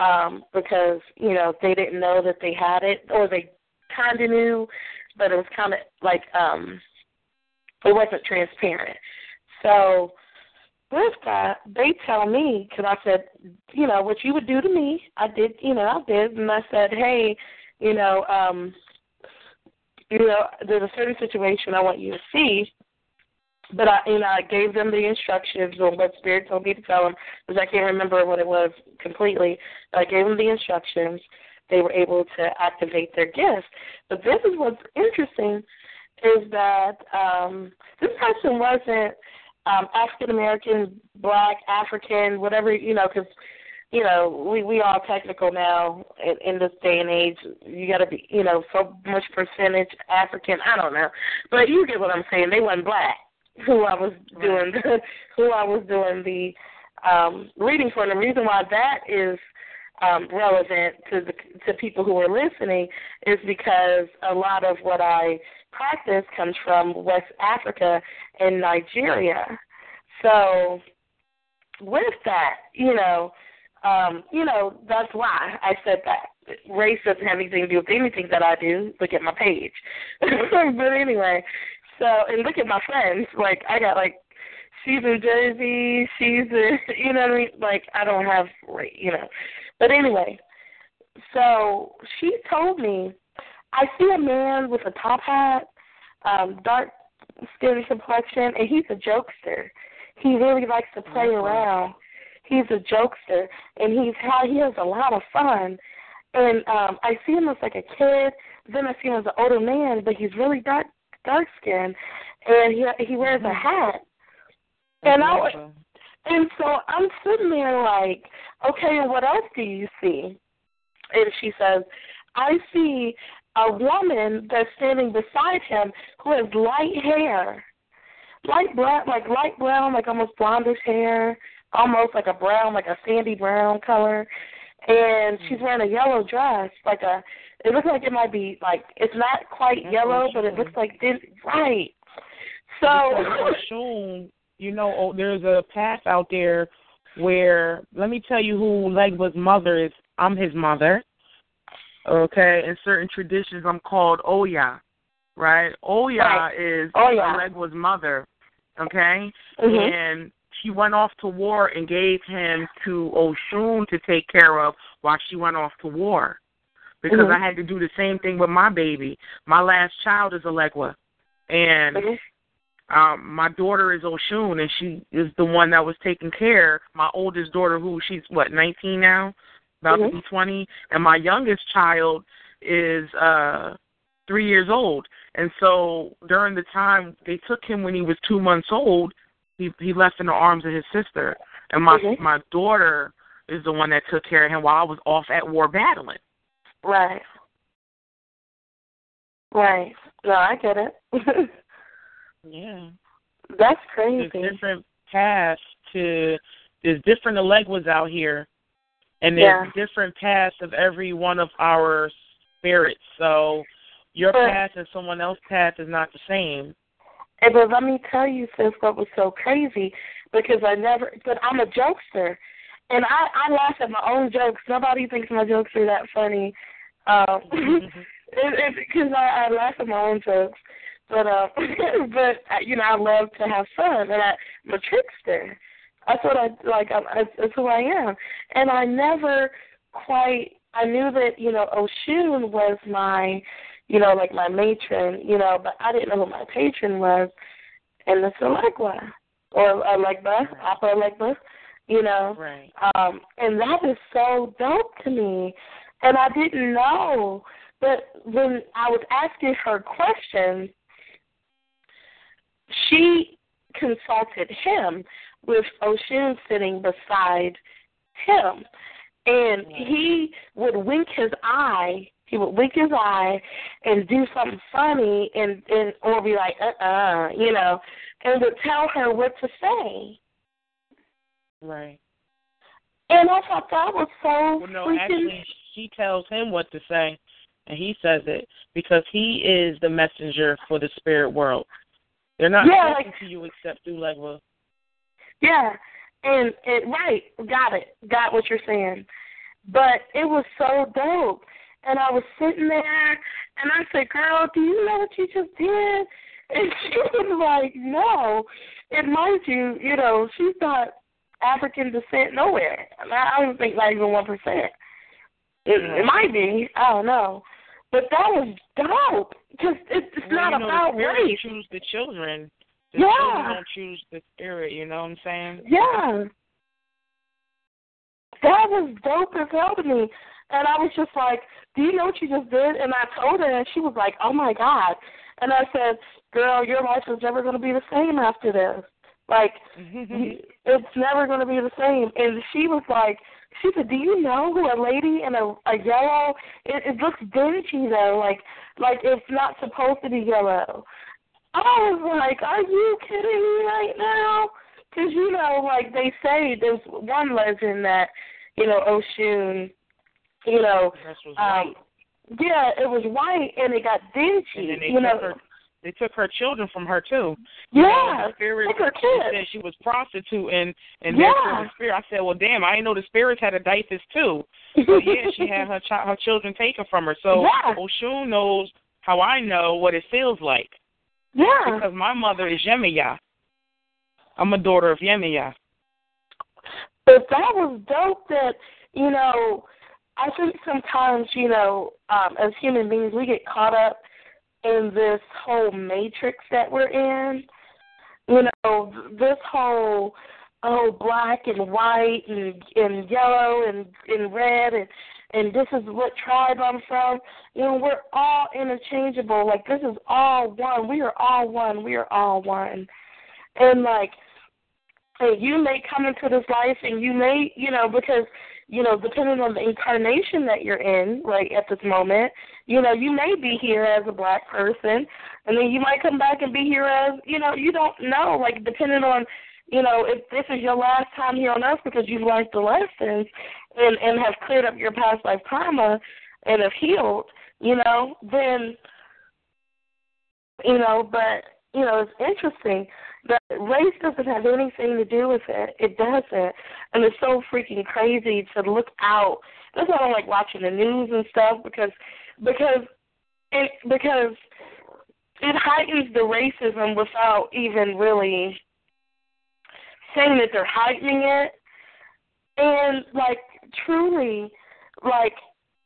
um, because you know they didn't know that they had it, or they kind of knew, but it was kind of like um, it wasn't transparent. So with that, they tell me because I said, you know, what you would do to me, I did, you know, I did, and I said, hey, you know, um, you know, there's a certain situation I want you to see. But I, you know, I gave them the instructions on what Spirit told me to tell them, because I can't remember what it was completely. I gave them the instructions. They were able to activate their gifts. But this is what's interesting, is that um, this person wasn't um, African American, Black, African, whatever you know, because you know we we all technical now in, in this day and age. You got to be you know so much percentage African. I don't know, but you get what I'm saying. They wasn't black [laughs] who I was doing the, [laughs] who I was doing the um, reading for. And the reason why that is um, relevant to the to people who are listening is because a lot of what I practice comes from West Africa and Nigeria. So with that, you know, um, you know, that's why I said that. Race doesn't have anything to do with anything that I do. Look at my page. [laughs] but anyway, so and look at my friends. Like I got like she's in Jersey, she's [laughs] in you know what I mean? Like I don't have you know. But anyway, so she told me I see a man with a top hat, um, dark skin complexion, and he's a jokester. He really likes to play mm-hmm. around. He's a jokester, and he's how he has a lot of fun. And um I see him as like a kid. Then I see him as an older man, but he's really dark dark skin, and he he wears a mm-hmm. hat. And I and so I'm sitting there like, okay, what else do you see? And she says, I see a woman that's standing beside him who has light hair, light brown, like light brown, like almost blondish hair, almost like a brown, like a sandy brown color, and she's mm-hmm. wearing a yellow dress, like a it looks like it might be like it's not quite yellow, but it looks like this right. So [laughs] you know, oh, there's a path out there where let me tell you who Legba's mother is. I'm his mother. Okay, in certain traditions, I'm called Oya. Right, Oya right. is Oya. Legba's mother. Okay, mm-hmm. and she went off to war and gave him to Oshun to take care of while she went off to war because mm-hmm. I had to do the same thing with my baby. My last child is Elegua, and mm-hmm. Um, my daughter is Oshun, and she is the one that was taking care. My oldest daughter, who she's what 19 now, about mm-hmm. to be 20, and my youngest child is uh three years old. And so during the time they took him when he was two months old, he he left in the arms of his sister, and my mm-hmm. my daughter is the one that took care of him while I was off at war battling. Right. Right. No, I get it. [laughs] yeah. That's crazy. There's different paths to there's different Eleguas out here and there's yeah. different paths of every one of our spirits. So your but, path and someone else's path is not the same. And but let me tell you, sis, what was so crazy because I never. But I'm a jokester, and I I laugh at my own jokes. Nobody thinks my jokes are that funny. Um, [laughs] [laughs] it, because I, I laugh at my own jokes, but uh, [laughs] but uh, you know I love to have fun, and I, I'm a trickster. That's what I like. I, I, that's who I am, and I never quite. I knew that you know Oshun was my you know, like my matron, you know, but I didn't know who my patron was, and it's Allegra or Allegra, Papa Allegra, you know. Right. Um, and that is so dope to me, and I didn't know. But when I was asking her questions, she consulted him with Oshun sitting beside him. And he would wink his eye. He would wink his eye and do something funny and and or be like, uh uh you know, and would tell her what to say. Right. And I thought that was so Well, no, freaking actually, she tells him what to say, and he says it because he is the messenger for the spirit world. They're not Yeah, talking like- to you except through Legba. Yeah, and it right, got it, got what you're saying. But it was so dope, and I was sitting there, and I said, "Girl, do you know what you just did?" [laughs] And she was like, "No." And mind you, you know, she's not African descent nowhere. I, I don't think not even one percent. It, it might be, I don't know. But that was dope because it, it's Well, not you know, about the spirit race. choose the children. The Yeah. children don't choose the spirit. You know what I'm saying? Yeah. That was dope as hell to me. And I was just like, Do you know what you just did? And I told her and she was like, Oh my God and I said, Girl, your life is never gonna be the same after this. Like [laughs] it's never gonna be the same and she was like she said, Do you know who a lady in a, a yellow it, it looks dingy though, like like it's not supposed to be yellow. I was like, Are you kidding me right now? Because you know, like they say, there's one legend that you know Oshun, you know, um, yeah, it was white and it got dingy. And then they you know. They took her children from her too. You know, yeah, the spirit took her she kids. said she was prostituting, and Yeah. that's the spirit. I said, well, damn, I didn't know the spirits had a diapers too. But yeah, [laughs] she had her chi- her children taken from her. So Yeah. Oshun knows how I know what it feels like yeah. because my mother is Yemaya. I'm a daughter of Yemaya. But that was dope that, you know, I think sometimes, you know, um, as human beings we get caught up in this whole matrix that we're in. You know, this whole oh black and white and and yellow and and red and and this is what tribe I'm from. You know, we're all interchangeable. Like this is all one. We are all one. We are all one. And like and you may come into this life and you may, you know, because, you know, depending on the incarnation that you're in, right, at this moment, you know, you may be here as a black person and then you might come back and be here as, you know, you don't know, like depending on, you know, if this is your last time here on earth because you've learned the lessons and, and have cleared up your past life karma and have healed, you know, then you know, but you know, it's interesting that race doesn't have anything to do with it. It doesn't. And it's so freaking crazy to look out. That's why I don't like watching the news and stuff because because it because it heightens the racism without even really saying that they're heightening it. And like truly, like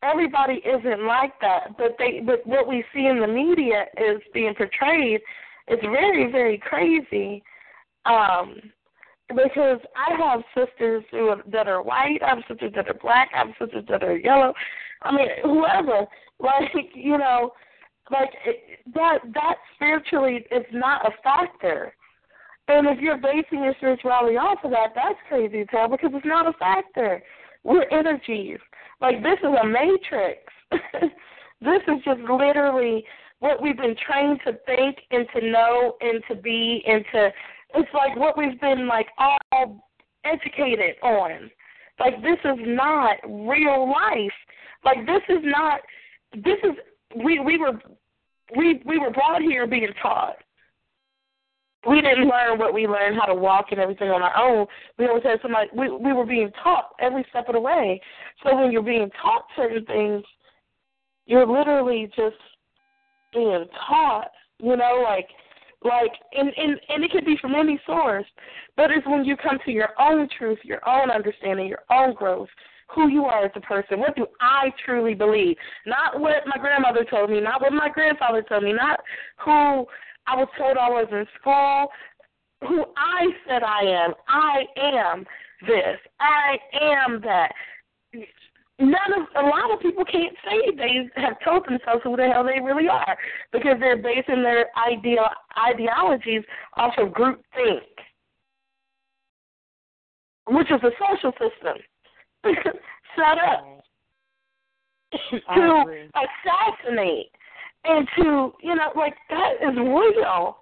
everybody isn't like that. But they but what we see in the media is being portrayed it's very, very crazy. Um, because I have sisters who are, that are white, I have sisters that are black, I have sisters that are yellow. I mean, whoever, [laughs] like you know, like that that spiritually is not a factor. And if you're basing your spirituality off of that, that's crazy as because it's not a factor. We're energies. Like this is a matrix. [laughs] this is just literally what we've been trained to think and to know and to be and to it's like what we've been like all educated on. Like this is not real life. Like this is not this is we we were we we were brought here being taught. We didn't learn what we learned, how to walk and everything on our own. We always had somebody we we were being taught every step of the way. So when you're being taught certain things, you're literally just being taught, you know, like like and, and and it could be from any source. But it's when you come to your own truth, your own understanding, your own growth, who you are as a person. What do I truly believe? Not what my grandmother told me, not what my grandfather told me, not who I was told I was in school, who I said I am. I am this. I am that. None of a lot of people can't say they have told themselves who the hell they really are because they're basing their ideal ideologies off of group think, which is a social system. [laughs] Set up. [laughs] To assassinate and to you know like that is real.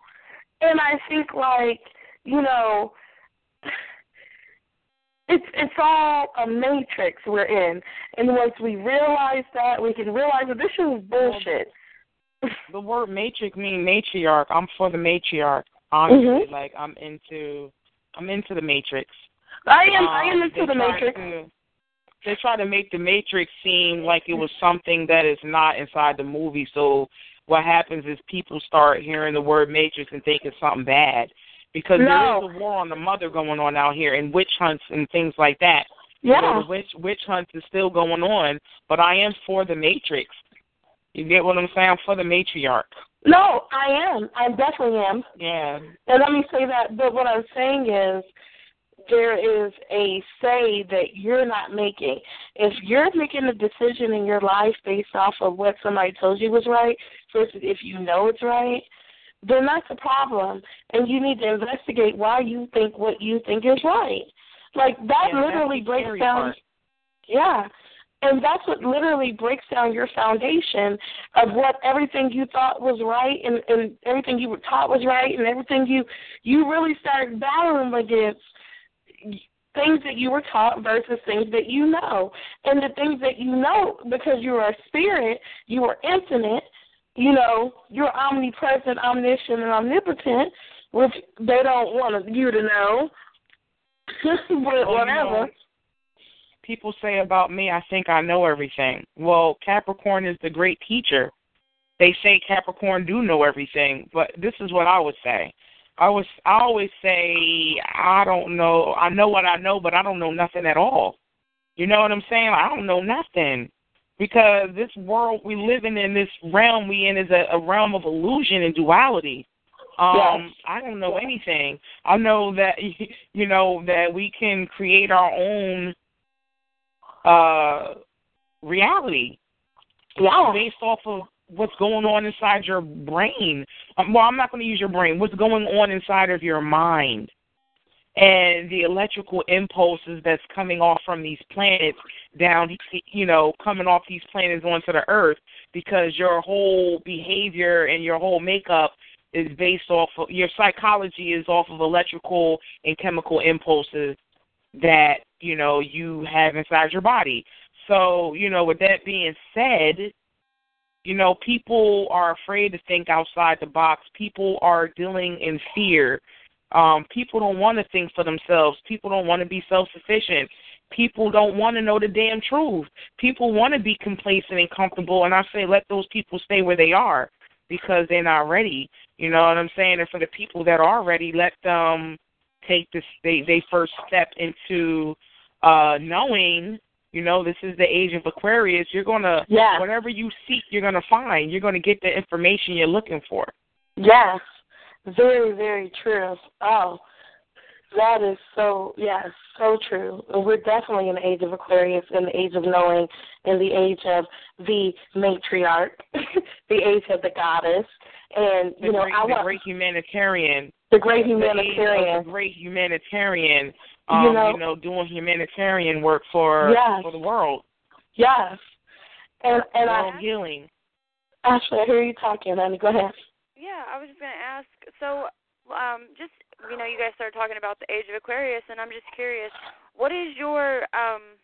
And i think like you know it's it's all a matrix we're in. And once we realize that we can realize that this is bullshit. [laughs] The word matrix means matriarch. I'm for the matriarch honestly. Mm-hmm. like i'm into i'm into the matrix. I am um, i am into the matrix. to, they try to make the Matrix seem like it was something that is not inside the movie. So what happens is people start hearing the word Matrix and think it's something bad because no. there is a war on the mother going on out here and witch hunts and things like that. Yeah, you know, the witch witch hunts is still going on, but I am for the Matrix. You get what I'm saying? I'm for the matriarch. No, I am. I definitely am. Yeah. And let me say that. But what I'm saying is, there is a say that you're not making. If you're making a decision in your life based off of what somebody told you was right, versus if you know it's right, then that's a problem. And you need to investigate why you think what you think is right. Like that yeah, literally breaks down. Part. Yeah. And that's what literally breaks down your foundation of what everything you thought was right and, and everything you were taught was right and everything you you really start battling against things that you were taught versus things that you know. And the things that you know, because you are a spirit, you are infinite, you know, you're omnipresent, omniscient, and omnipotent, which they don't want you to know. [laughs] but oh, whatever. People say about me, I think I know everything. Well, Capricorn is the great teacher. They say Capricorn do know everything, but this is what I would say. I was I always say I don't know. I know what I know, but I don't know nothing at all. You know what I'm saying? I don't know nothing because this world we live in, in this realm we in, is a, a realm of illusion and duality. Um, yes. I don't know anything. I know that [laughs] you know that we can create our own uh reality. Yeah. Based off of what's going on inside your brain. Um, well, I'm not going to use your brain. What's going on inside of your mind? And the electrical impulses that's coming off from these planets down, you know, coming off these planets onto the earth because your whole behavior and your whole makeup is based off of your psychology is off of electrical and chemical impulses that, you know, you have inside your body. So, you know, with that being said, you know, people are afraid to think outside the box. People are dealing in fear. Um, people don't want to think for themselves. People don't want to be self sufficient. People don't want to know the damn truth. People want to be complacent and comfortable. And I say, let those people stay where they are because they're not ready. You know what I'm saying? And for the people that are ready, let them take this. They they first step into uh knowing you know, this is the age of Aquarius. You're gonna yeah. whatever you seek, you're gonna find. You're gonna get the information you're looking for. Yes, very very true. Oh, that is so yes, so true. We're definitely in the age of Aquarius, in the age of knowing, in the age of the matriarch, [laughs] the age of the goddess, and you the know, great, I the want great humanitarian. The great humanitarian. The, the great humanitarian um, you know, you know, doing humanitarian work for yes. for the world. Yes. And and world I healing. Ashley, I hear you talking, honey. Go ahead. Yeah, I was just gonna ask. So, um, just you know, you guys started talking about the age of Aquarius, and I'm just curious, what is your um,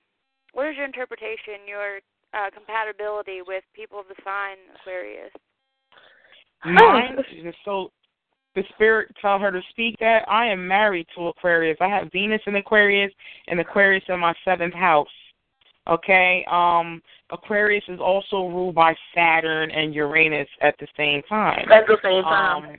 what is your interpretation, your uh, compatibility with people of the sign Aquarius? Mine is so the spirit tell her to speak that I am married to Aquarius. I have Venus in Aquarius and Aquarius in my seventh house. Okay. Um Aquarius is also ruled by Saturn and Uranus at the same time. At the same time.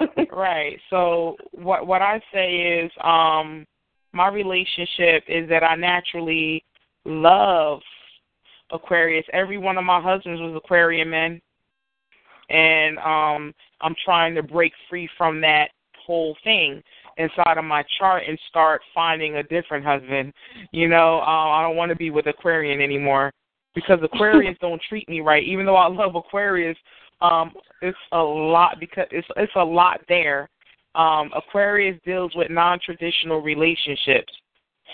Um, [laughs] right. So what what I say is um my relationship is that I naturally love Aquarius. Every one of my husbands was Aquarian men. And um I'm trying to break free from that whole thing inside of my chart and start finding a different husband. You know, um, I don't want to be with Aquarian anymore because Aquarius [laughs] don't treat me right. Even though I love Aquarius, um, it's a lot because it's it's a lot there. Um, Aquarius deals with non-traditional relationships.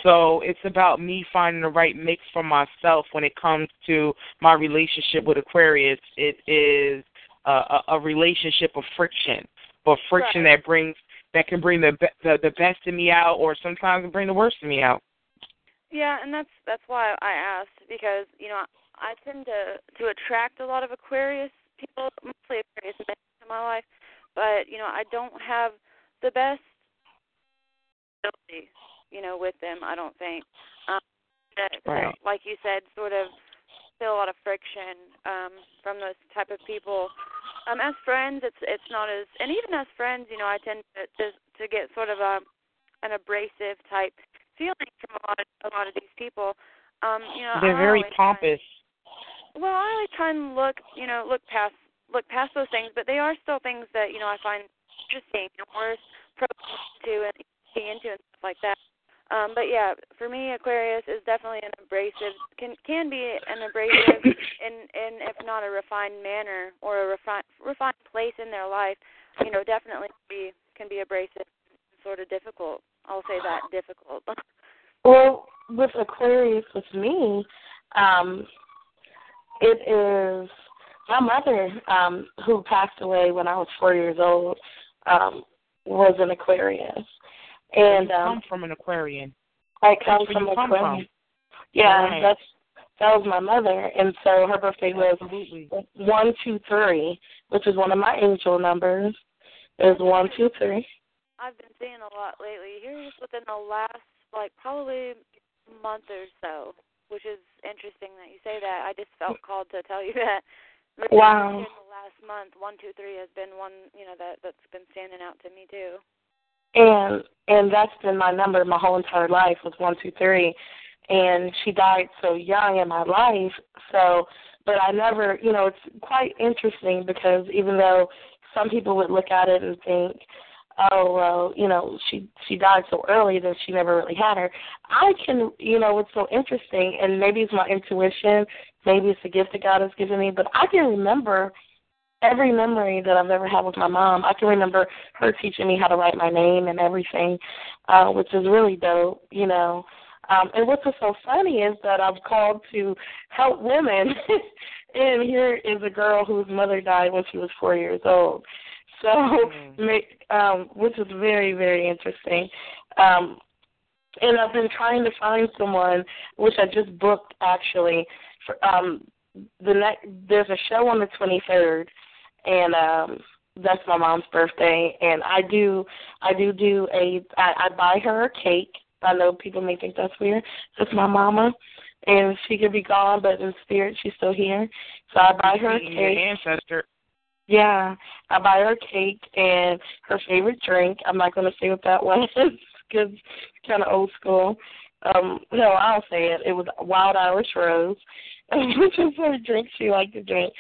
So it's about me finding the right mix for myself when it comes to my relationship with Aquarius. It is a, a, a relationship of friction, but friction right. that brings that can bring the, the the best in me out, or sometimes bring the worst in me out. Yeah, and that's that's why I asked because you know I tend to to attract a lot of Aquarius people, mostly Aquarius men in my life, but you know I don't have the best ability, you know, with them. I don't think. Um, that, right. Like you said, sort of feel a lot of friction um, from those type of people um, as friends, it's it's not as, and even as friends, you know, I tend to to, to get sort of a an abrasive type feeling from a lot of a lot of these people. Um, you know, they're I very pompous. well, I always try and look, you know, look past look past those things, but they are still things that you know I find interesting and worth probing into and getting into and stuff like that. Um, but yeah, for me, Aquarius is definitely an abrasive can can be an abrasive [coughs] in in if not a refined manner or a refined refined place in their life. You know, definitely be can be abrasive, sort of difficult. I'll say that difficult. [laughs] well, with Aquarius, with me, um, it is my mother um, who passed away when I was four years old um, was an Aquarius and you come um, from an Aquarian. I come from where you Aquarian. from. Yeah, Right. that's that was my mother, and so her birthday was Absolutely. one two three, which is one of my angel numbers. Is one two three. I've been seeing a lot lately. Here, just within the last like probably month or so, which is interesting that you say that. I just felt called to tell you [laughs] that. Really, Wow. In the last month, one two three has been one you know that that's been standing out to me too. And and that's been my number my whole entire life was one two three, and she died so young in my life. So, but I never, you know, it's quite interesting because even though some people would look at it and think, oh well, you know, she she died so early that she never really had her. I can, you know, it's so interesting, and maybe it's my intuition, maybe it's the gift that God has given me, but I can remember every memory that I've ever had with my mom. I can remember her teaching me how to write my name and everything, uh, which is really dope, you know. Um, and what's so funny is that I've called to help women, [laughs] and here is a girl whose mother died when she was four years old. So, [laughs] ma- um, which is very, very interesting. Um, and I've been trying to find someone, which I just booked actually. For, um, the next, there's a show on the 23rd, and um, that's my mom's birthday. And I do, I do do a, I, I buy her a cake. I know people may think that's weird. That's my mama, and she could be gone, but in spirit she's still here. So I buy her a Meeting your cake. ancestor. Yeah, I buy her a cake and her favorite drink. I'm not going to say what that [laughs] was because it's kind of old school. Um, no, I'll say it. It was Wild Irish Rose, [laughs] which is her drink she liked to drink.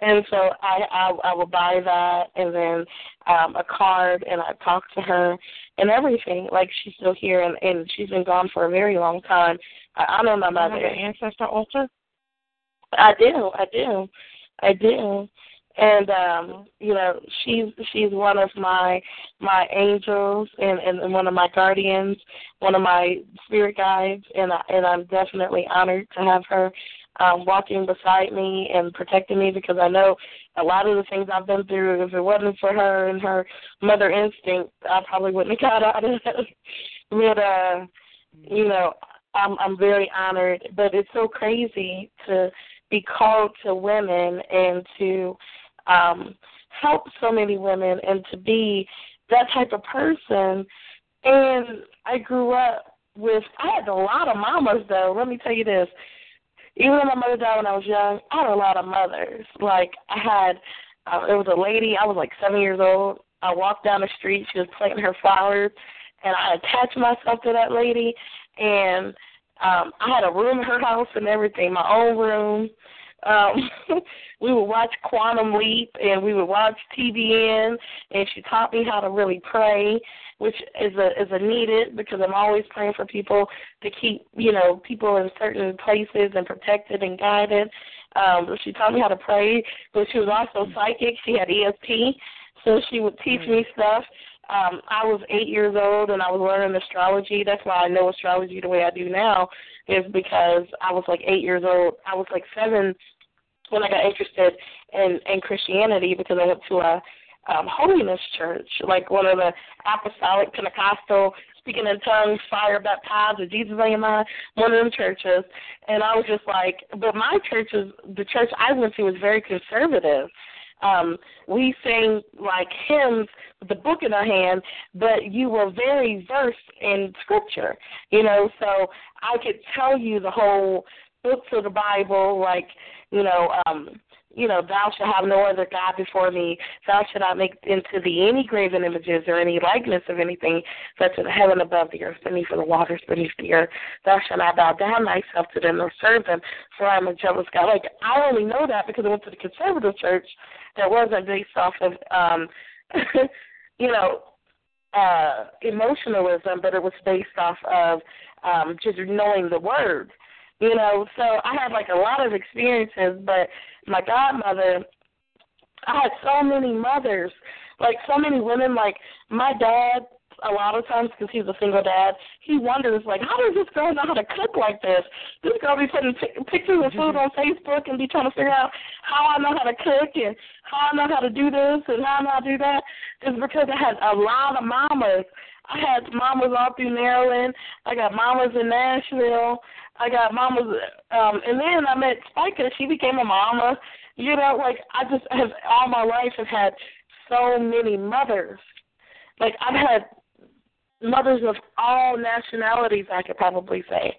And so I, I I will buy that and then um a card and I talk to her and everything. Like she's still here and, and she's been gone for a very long time. I honor my You have mother. an ancestor altar? I do, I do, I do. And um, you know, she's she's one of my my angels and, and one of my guardians, one of my spirit guides, and I, and I'm definitely honored to have her um, walking beside me and protecting me because I know a lot of the things I've been through. If it wasn't for her and her mother instinct, I probably wouldn't have got out of it. [laughs] but uh, you know, I'm I'm very honored. But it's so crazy to be called to women and to um, help so many women and to be that type of person. And I grew up with I had a lot of mamas though. Let me tell you this. Even though my mother died when I was young, I had a lot of mothers. Like I had, uh, it was a lady. I was like seven years old. I walked down the street. She was planting her flowers, and I attached myself to that lady. And Um, I had a room in her house and everything, my own room. Um, [laughs] we would watch Quantum Leap and we would watch TBN, and she taught me how to really pray, which is a is a needed because I'm always praying for people to keep you know people in certain places and protected and guided. Um, she taught me how to pray, but she was also psychic. She had ESP, so she would teach me stuff. Um, I was eight years old and I was learning astrology. That's why I know astrology the way I do now, is because I was like eight years old. I was like seven when I got interested in in Christianity because I went to a um, holiness church, like one of the apostolic Pentecostal speaking in tongues, fire baptized, with Jesus on your mind, one of them churches. And I was just like, but my church is the church I went to was very conservative. Um, we sang like hymns with the book in our hand, but you were very versed in scripture, you know, so I could tell you the whole books of the Bible, like, you know, um, you know, thou shalt have no other God before me. Thou shalt not make into thee any graven images or any likeness of anything such as heaven above the earth, beneath the waters beneath the earth. Thou shalt not bow down thyself to them nor serve them, for I am a jealous God. Like I only know that because I went to the conservative church that wasn't based off of um [laughs] you know, uh emotionalism, but it was based off of um just knowing the word. You know, so I had like a lot of experiences, but my godmother, I had so many mothers, like so many women. Like my dad, a lot of times because he's a single dad, he wonders like, how does this girl know how to cook like this? This girl be putting p- pictures of food on Facebook and be trying to figure out how I know how to cook and how I know how to do this and how I know how to do that. It's because I had a lot of mamas. I had mamas all through Maryland. I got mamas in Nashville. I got mamas, um, and then I met Spica. She became a mama. You know, like I just have all my life have had so many mothers. Like I've had mothers of all nationalities. I could probably say.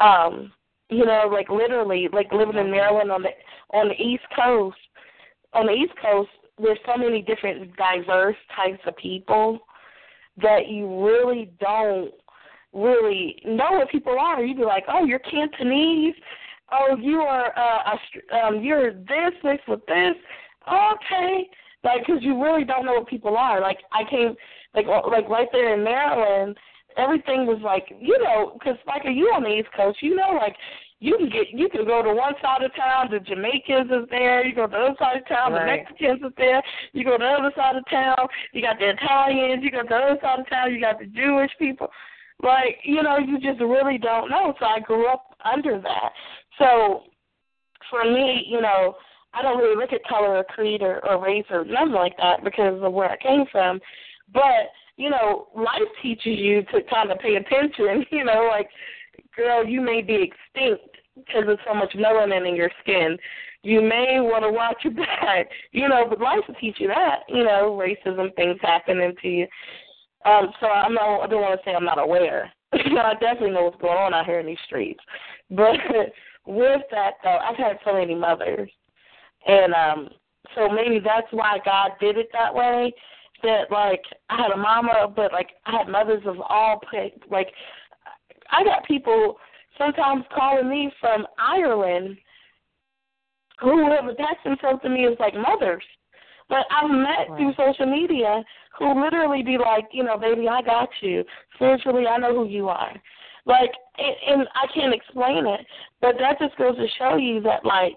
Um, you know, like literally, like living in Maryland on the on the East Coast. On the East Coast, there's so many different diverse types of people that you really don't really know what people are. You'd be like, oh, you're Cantonese. Oh, you are uh, um, you're this mixed with this. Okay, like because you really don't know what people are. Like I came, like like right there in Maryland, everything was like you know because like you on the East Coast, you know like you can get you can go to one side of town, the Jamaicans is there, you go to the other side of town, right. the Mexicans is there, you go to the other side of town, you got the Italians, you go to the other side of town, you got the Jewish people. Like, you know, you just really don't know. So I grew up under that. So for me, you know, I don't really look at color or creed or, or race or nothing like that because of where I came from. But, you know, life teaches you to kind of pay attention, [laughs] you know, like, girl, you may be extinct because of so much melanin in your skin. You may want to watch your [laughs] back, you know, but life will teach you that, you know, racism, things happening to you. Um, so I'm not, I don't want to say I'm not aware. [laughs] I definitely know what's going on out here in these streets. But [laughs] with that, though, I've had so many mothers, and um, so maybe that's why God did it that way. That like I had a mama, but like I had mothers of all like I got people sometimes calling me from Ireland who have attached themselves to me as like mothers. But I've met right. through social media who literally be like, you know, baby, I got you. Spiritually, I know who you are. Like, and, and I can't explain it, but that just goes to show you that, like,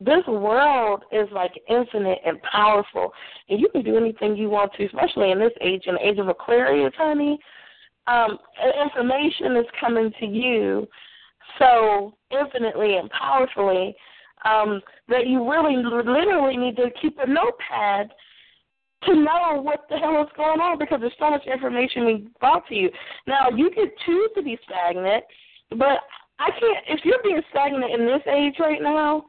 this world is like infinite and powerful, and you can do anything you want to, especially in this age, in the age of Aquarius, honey. Um, information is coming to you so infinitely and powerfully um, that you really literally need to keep a notepad to know what the hell is going on because there's so much information being brought to you. Now you could choose to be stagnant, but I can't. If you're being stagnant in this age right now,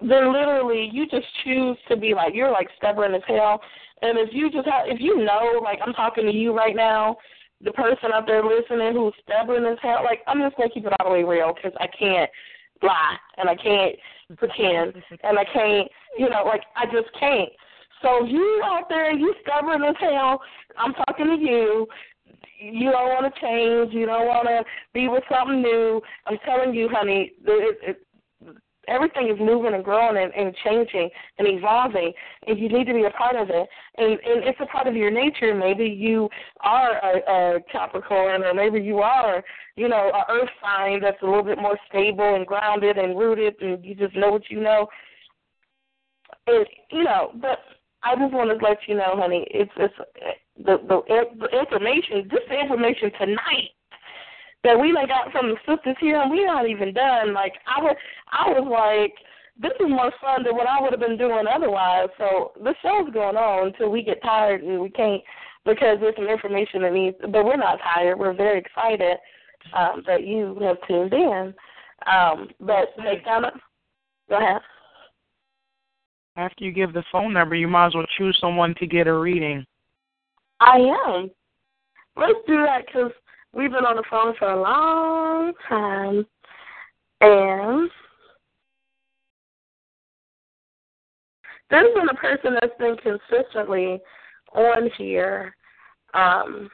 then literally you just choose to be like you're like stubborn as hell. And if you just have, if you know, like I'm talking to you right now, the person out there listening who's stubborn as hell, like I'm just gonna keep it all the way real because I can't lie and I can't pretend [laughs] and I can't, you know, like I just can't. So you out there, you stubborn as hell. I'm talking to you. you don't want to change. You don't want to be with something new. I'm telling you, honey, it, it, everything is moving and growing and, and changing and evolving, and you need to be a part of it. And, and it's a part of your nature. Maybe you are a, a Capricorn, or maybe you are, you know, a Earth sign that's a little bit more stable and grounded and rooted, and you just know what you know. And you know, but I just want to let you know, honey, it's it's the the, the information. This information tonight that we like got from the sisters here, and we're not even done. Like I was, I was like, this is more fun than what I would have been doing otherwise. So the show's going on until we get tired and we can't because there's some information that needs. But we're not tired. We're very excited um, that you have tuned in. Um, but hey, Donna, go ahead. After you give the phone number, you might as well choose someone to get a reading. I am. Let's do that because we've been on the phone for a long time, and there's been a person that's been consistently on here um,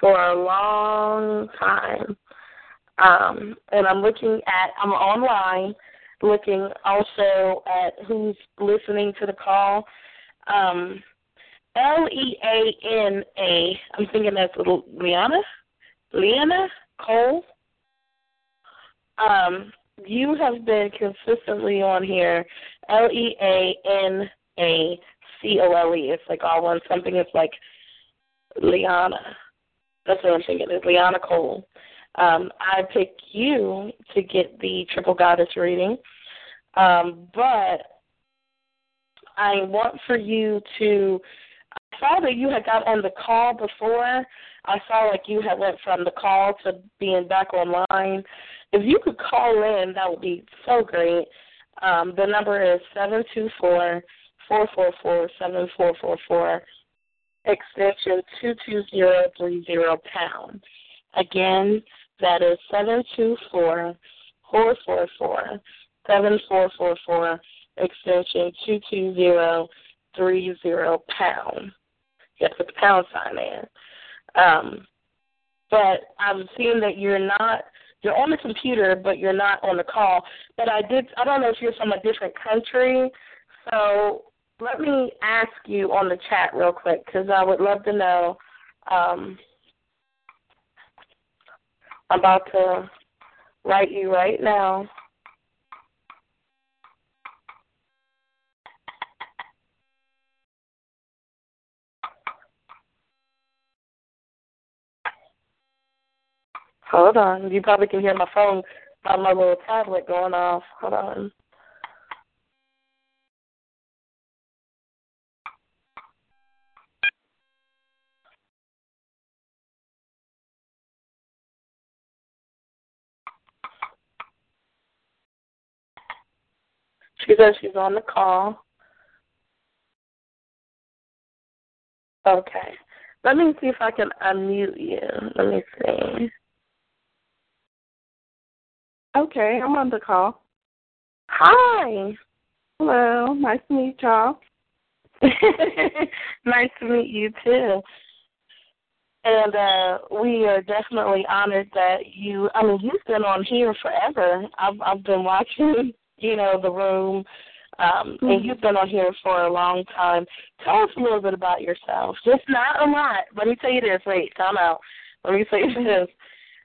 for a long time. Um, and I'm looking at, I'm online looking also at who's listening to the call. Um, L E A N A. I'm thinking that's little Liana, Liana Cole. Um, you have been consistently on here. L E A N A C O L E. It's like all one something. It's like Liana. That's what I'm thinking. Is Liana Cole. Um, I picked you to get the triple goddess reading, um, but I want for you to I saw that you had got on the call before. I saw like you had went from the call to being back online. If you could call in, that would be so great. Um, the number is seven two four four four four seven four four four, extension two two zero three zero pound. Again, that is seven two four four four four seven four four four, extension two two zero three zero pound. You have to put the pound sign in. Um, but I'm seeing that you're not you're on the computer, but you're not on the call. But I did I don't know if you're from a different country, so let me ask you on the chat real quick because I would love to know. Um, I'm about to write you right now. Hold on. You probably can hear my phone on my little tablet going off. Hold on. She says she's on the call. Okay. Let me see if I can unmute you. Let me see. Okay, I'm on the call. Hi. Hello. Nice to meet y'all. [laughs] nice to meet you too. And uh we are definitely honored that you I mean you've been on here forever. I've I've been watching, you know, the room. Um mm-hmm. and you've been on here for a long time. Tell us a little bit about yourself. Just not a lot. Let me tell you this, wait, time out. Let me say this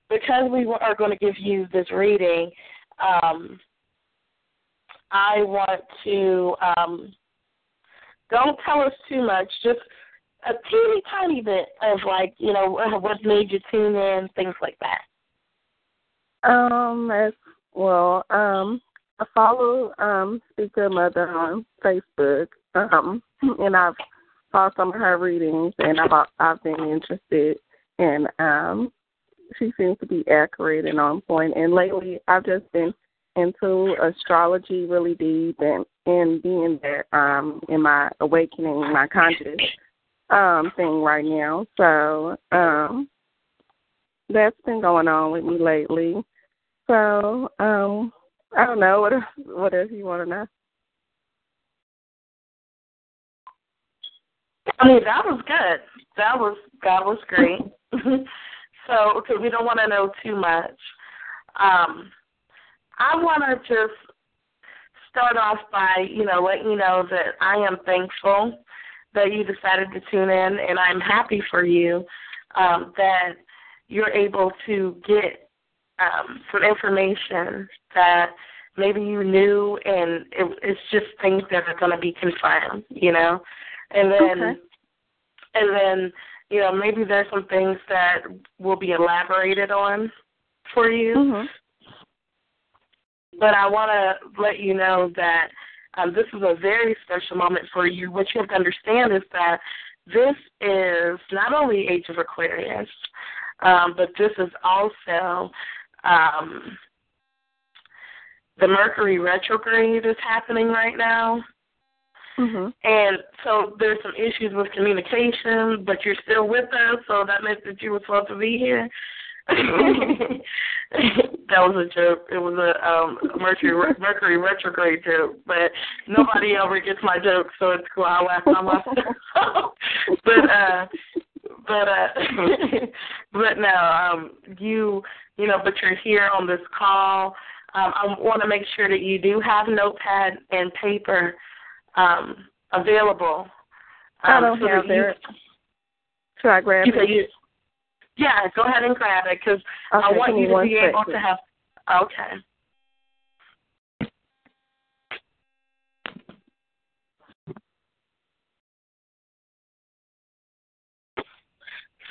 because we are going to give you this reading, um, I want to um, don't tell us too much, just a teeny tiny bit of like you know what made you tune in, things like that. Um, as well, um, I follow um Spica Mother on Facebook, um, [laughs] and I've saw some of her readings, and I've I've been interested and um she seems to be accurate and on point. And lately, I've just been into astrology really deep and and being there um in my awakening my conscious um thing right now. So um that's been going on with me lately. So um I don't know what what else you want to know. I mean that was good. That was that was great. [laughs] so, because we don't want to know too much. Um, I want to just start off by, you know, letting you know that I am thankful that you decided to tune in, and I'm happy for you um, that you're able to get um, some information that maybe you knew, and it, it's just things that are going to be confirmed, you know, and then okay. and then you know maybe there's some things that will be elaborated on for you. Mhm. But I want to let you know that um, this is a very special moment for you. What you have to understand is that this is not only Age of Aquarius, um, but this is also um, the Mercury retrograde is happening right now. Mhm. And so there's some issues with communication, but you're still with us, so that meant that you were supposed to be here. [laughs] that was a joke. It was a um Mercury Mercury retrograde joke, but nobody ever gets my joke, so it's cool. I laugh by myself. [laughs] but uh but uh [laughs] but no, um you you know, but you're here on this call. Um I want to make sure that you do have notepad and paper um available. I Um, don't so have that. Should I grab you it? you, yeah, go ahead and grab it because I want you to be able second. to have. Okay.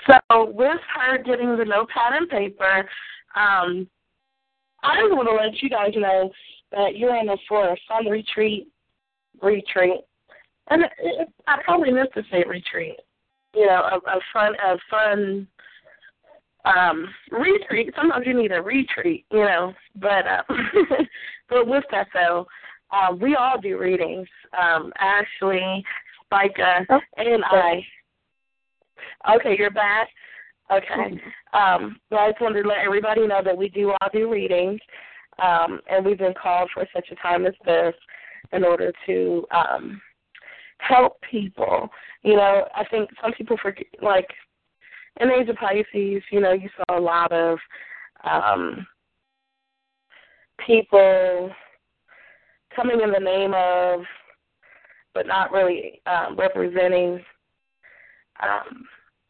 So with her getting the notepad and paper, um, I just want to let you guys know that you're in a for a fun retreat. Retreat, and it, I probably meant to say retreat. You know, a, a fun, a fun um retreat. Sometimes you need a retreat, you know. But uh, [laughs] but with that though, um, we all do readings. Um, Ashley, Spica, Oh, and I. Okay, you're back. Okay. Um, well, I just wanted to let everybody know that we do all do readings, um, and we've been called for such a time as this in order to um, help people. You know, I think some people forget, like in the age of Pisces, you know, you saw a lot of um, people coming in the name of, but not really um, representing um,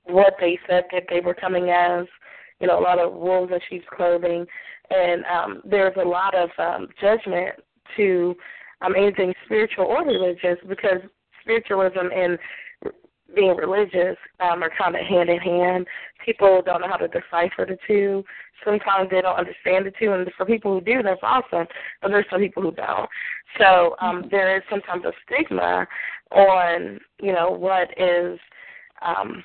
what they said that they were coming as. You know, a lot of wolves in sheep's clothing, and um, there's a lot of um, judgment to um, anything spiritual or religious because spiritualism and being religious um, are kind of hand in hand. People don't know how to decipher the two. Sometimes they don't understand the two, and for people who do, that's awesome. But there's some people who don't. So um, there is sometimes a stigma on you know what is um,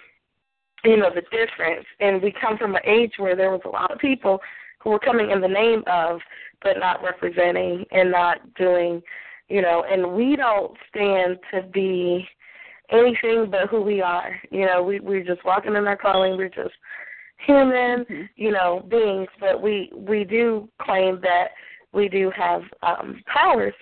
you know the difference. And we come from an age where there was a lot of people who were coming in the name of, but not representing and not doing, you know. And we don't stand to be anything but who we are. You know, we we're just walking in our calling. We're just human, Mm-hmm. you know, beings. But we we do claim that we do have um powers,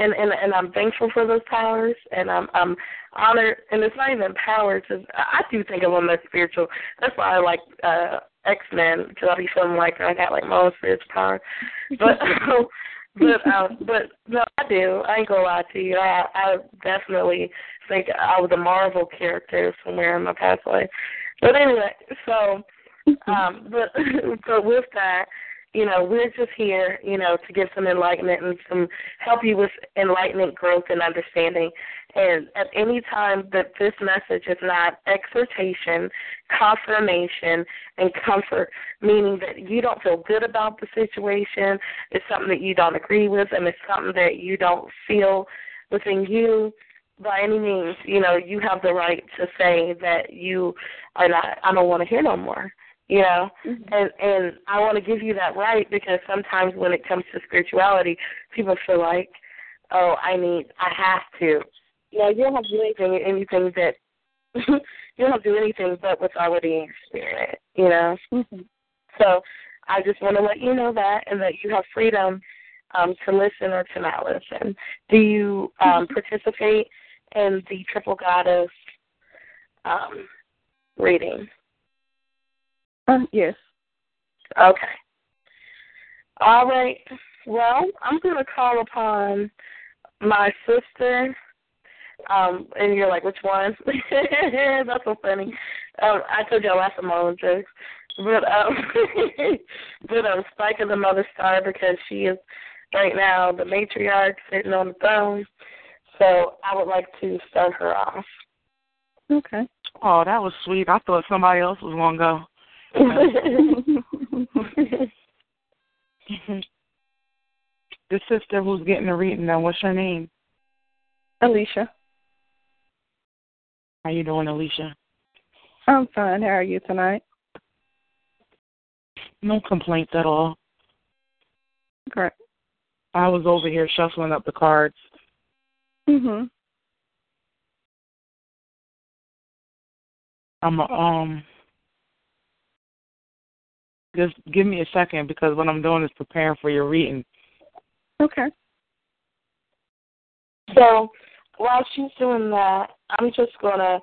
and and and I'm thankful for those powers, and I'm I'm honored. And it's not even powers. It's, I do think of them as spiritual. That's why I like uh X Men because I be feeling like I got like my own spiritual power. But [laughs] but um, but no, I do. I ain't gonna lie to you. I I definitely think I was a Marvel character somewhere in my past life. But anyway, so [laughs] um, but [laughs] but with that, you know, we're just here, you know, to give some enlightenment and some help you with enlightenment, growth, and understanding. And at any time that this message is not exhortation, confirmation, and comfort, meaning that you don't feel good about the situation, it's something that you don't agree with, and it's something that you don't feel within you, by any means, you know, you have the right to say that you are not, I don't want to hear no more you know? And and i want to give you that right because sometimes when it comes to spirituality people feel like oh i need i have to. You know you don't have to do anything. Anything that [laughs] you don't have to do anything but what's already in your spirit you know? So i just want to let you know that and that you have freedom um to listen or to not listen. Do you um participate in the triple goddess um reading yes. Okay. All right. Well, I'm going to call upon my sister. Um, and you're like, which one? [laughs] That's so funny. Um, I told you I laughed at my own jokes. But um, [laughs] but um, Spica is the mother star because she is right now the matriarch sitting on the throne. So I would like to start her off. Okay. Oh, that was sweet. I thought somebody else was going to go. [laughs] the sister who's getting the reading now, what's her name? Alicia. How you doing, Alicia? I'm fine. How are you tonight? No complaints at all. Correct. I was over here shuffling up the cards. Mhm. I'm a, um just give me a second because what I'm doing is preparing for your reading. Okay. So while she's doing that, I'm just gonna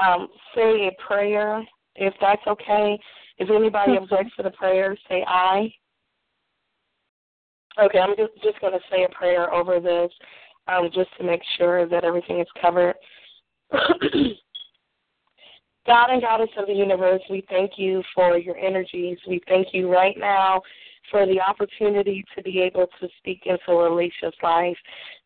um, say a prayer, if that's okay. If anybody Okay. objects to the prayer, say aye. Okay, I'm just just gonna say a prayer over this, um, just to make sure that everything is covered. [clears throat] God and Goddess of the universe, we thank you for your energies. We thank you right now for the opportunity to be able to speak into Alicia's life.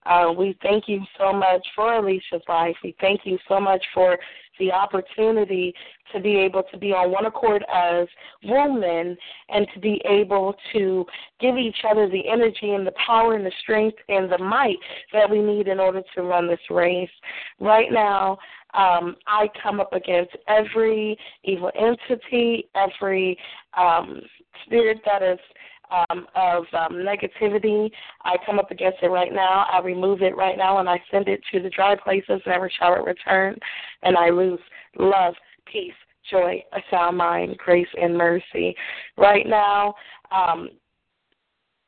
Uh, we thank you so much for Alicia's life. We thank you so much for the opportunity to be able to be on one accord as women and to be able to give each other the energy and the power and the strength and the might that we need in order to run this race. Right now, um, I come up against every evil entity, every um, spirit that is um, of um, negativity. I come up against it right now. I remove it right now and I send it to the dry places, never shall it return. And I lose love, peace, joy, a sound mind, grace, and mercy. Right now, um,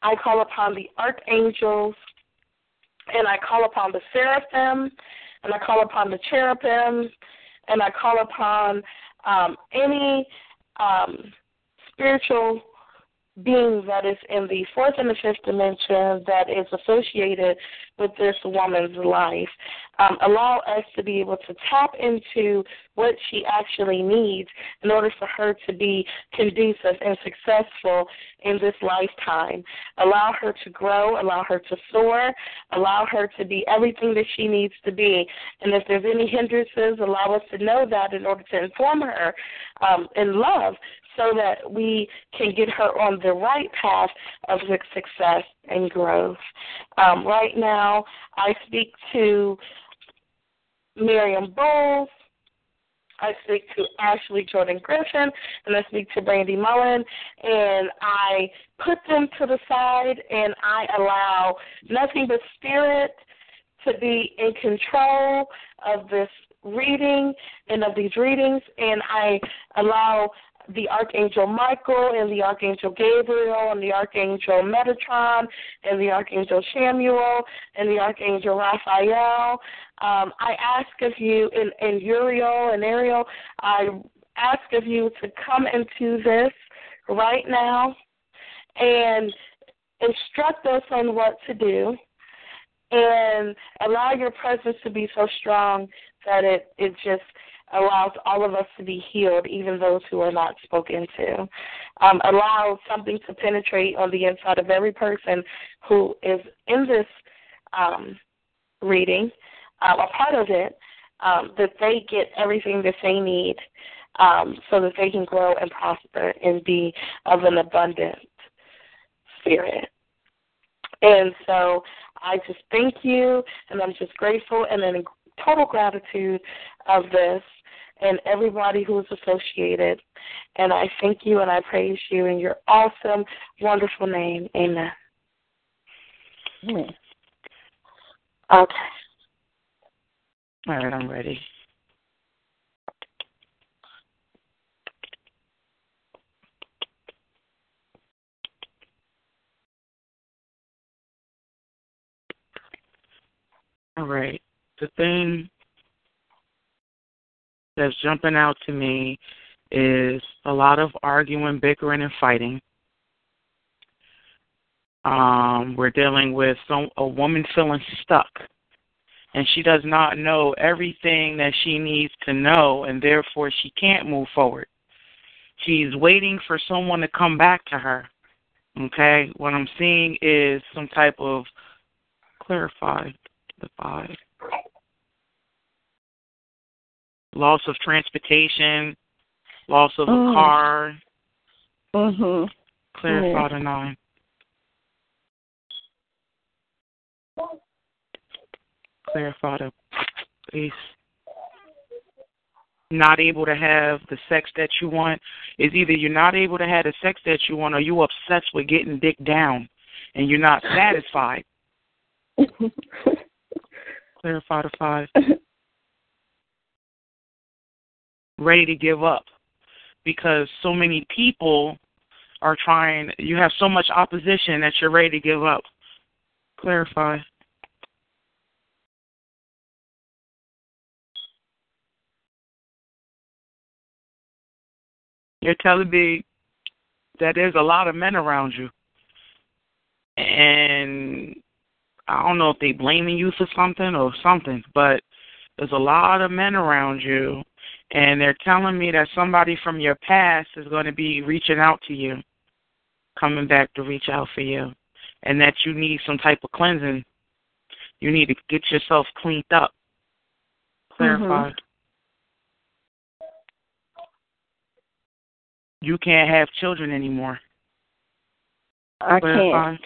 I call upon the archangels and I call upon the seraphim and I call upon the cherubim and I call upon um, any um, spiritual being that is in the fourth and the fifth dimension that is associated with this woman's life. Um, allow us to be able to tap into what she actually needs in order for her to be conducive and successful in this lifetime. Allow her to grow, allow her to soar, allow her to be everything that she needs to be. And if there's any hindrances, allow us to know that in order to inform her um, in love so that we can get her on the right path of success and growth. Um, right now, I speak to Miriam Bowles. I speak to Ashley Jordan Griffith, and I speak to Brandy Mullen, and I put them to the side, and I allow nothing but spirit to be in control of this reading and of these readings, and I allow the Archangel Michael and the Archangel Gabriel and the Archangel Metatron and the Archangel Chamuel and the Archangel Raphael. Um, I ask of you, and, and Uriel and Ariel, I ask of you to come into this right now and instruct us on what to do and allow your presence to be so strong that it, it just allows all of us to be healed, even those who are not spoken to. Um, allow something to penetrate on the inside of every person who is in this um, reading, um, a part of it, um, that they get everything that they need um, so that they can grow and prosper and be of an abundant spirit. And so I just thank you, and I'm just grateful and total gratitude of this and everybody who is associated. And I thank you and I praise you in your awesome, wonderful name. Amen. Amen. Okay. All right, I'm ready. All right. The thing that's jumping out to me is a lot of arguing, bickering, and fighting. Um, we're dealing with some a woman feeling stuck, and she does not know everything that she needs to know, and therefore she can't move forward. She's waiting for someone to come back to her. Okay, what I'm seeing is some type of clarified, the five loss of transportation, loss of Mm. a car. Mhm. The nine. Clarify the ace. Not able to have the sex that you want is either you're not able to have the sex that you want or you obsessed with getting dick down and you're not [laughs] satisfied. [laughs] Clarify the five. Ready to give up because so many people are trying you have so much opposition that you're ready to give up. Clarify. You're telling me that there's a lot of men around you. And I don't know if they blaming you for something or something, but there's a lot of men around you and they're telling me that somebody from your past is going to be reaching out to you, coming back to reach out for you, and that you need some type of cleansing. You need to get yourself cleaned up. Clarify. Mm-hmm. You can't have children anymore. I Clarify. can't.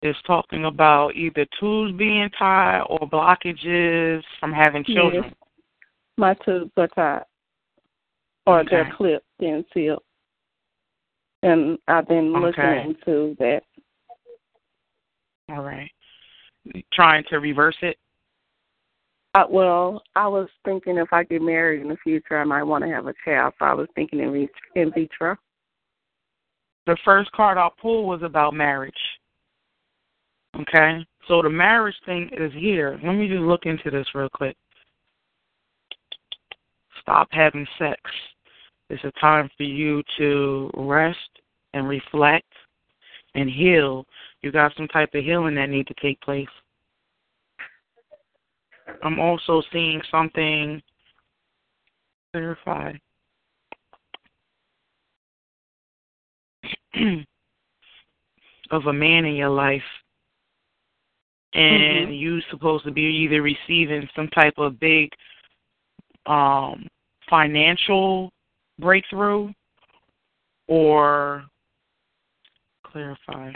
It's talking about either tubes being tied or blockages from having children. Yes. My tubes are tied. Or they're clipped and sealed. And I've been looking Okay. into that. All right. Trying to reverse it. I, well, I was thinking if I get married in the future, I might want to have a child. So I was thinking in, in vitro. The first card I pulled was about marriage. Okay? So the marriage thing is here. Let me just look into this real quick. Stop having sex. It's a time for you to rest and reflect and heal. You got some type of healing that need to take place. I'm also seeing something clarify. [clears throat] of a man in your life and Mhm. you supposed to be either receiving some type of big um financial breakthrough or clarify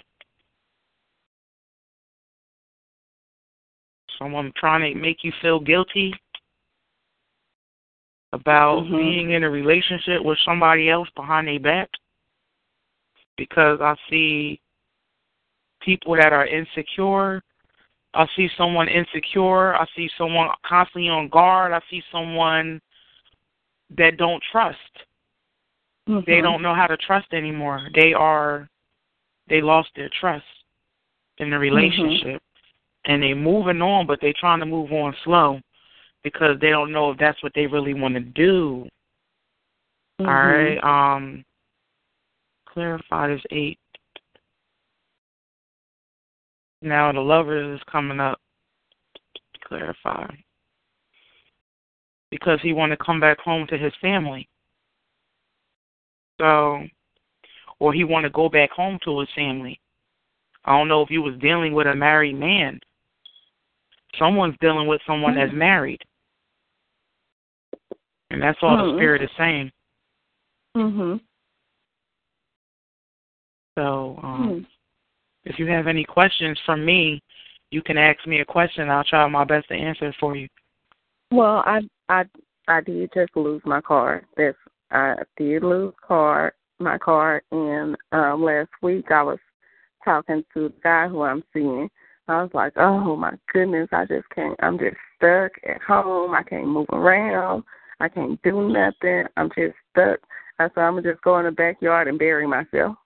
someone trying to make you feel guilty about Mhm. being in a relationship with somebody else behind their back because I see people that are insecure. I see someone insecure. I see someone constantly on guard. I see someone that don't trust. They Mhm. don't know how to trust anymore. They are they lost their trust in the relationship. And they're moving on but they're trying to move on slow because they don't know if that's what they really want to do. All Mhm. right. Um clarify this eight. Now the lover is coming up. Clarify. Because he want to come back home to his family. So or he want to go back home to his family. I don't know if you was dealing with a married man. Someone's dealing with someone that's married. And that's all the Hmm. spirit is saying. Mhm. So um Hmm. If you have any questions from me, you can ask me a question. I'll try my best to answer it for you. Well, I I I did just lose my card. That's I did lose card my card and um last week I was talking to the guy who I'm seeing. I was like, Oh my goodness, I just can't I'm just stuck at home. I can't move around. I can't do nothing. I'm just stuck. I said I'm gonna just go in the backyard and bury myself.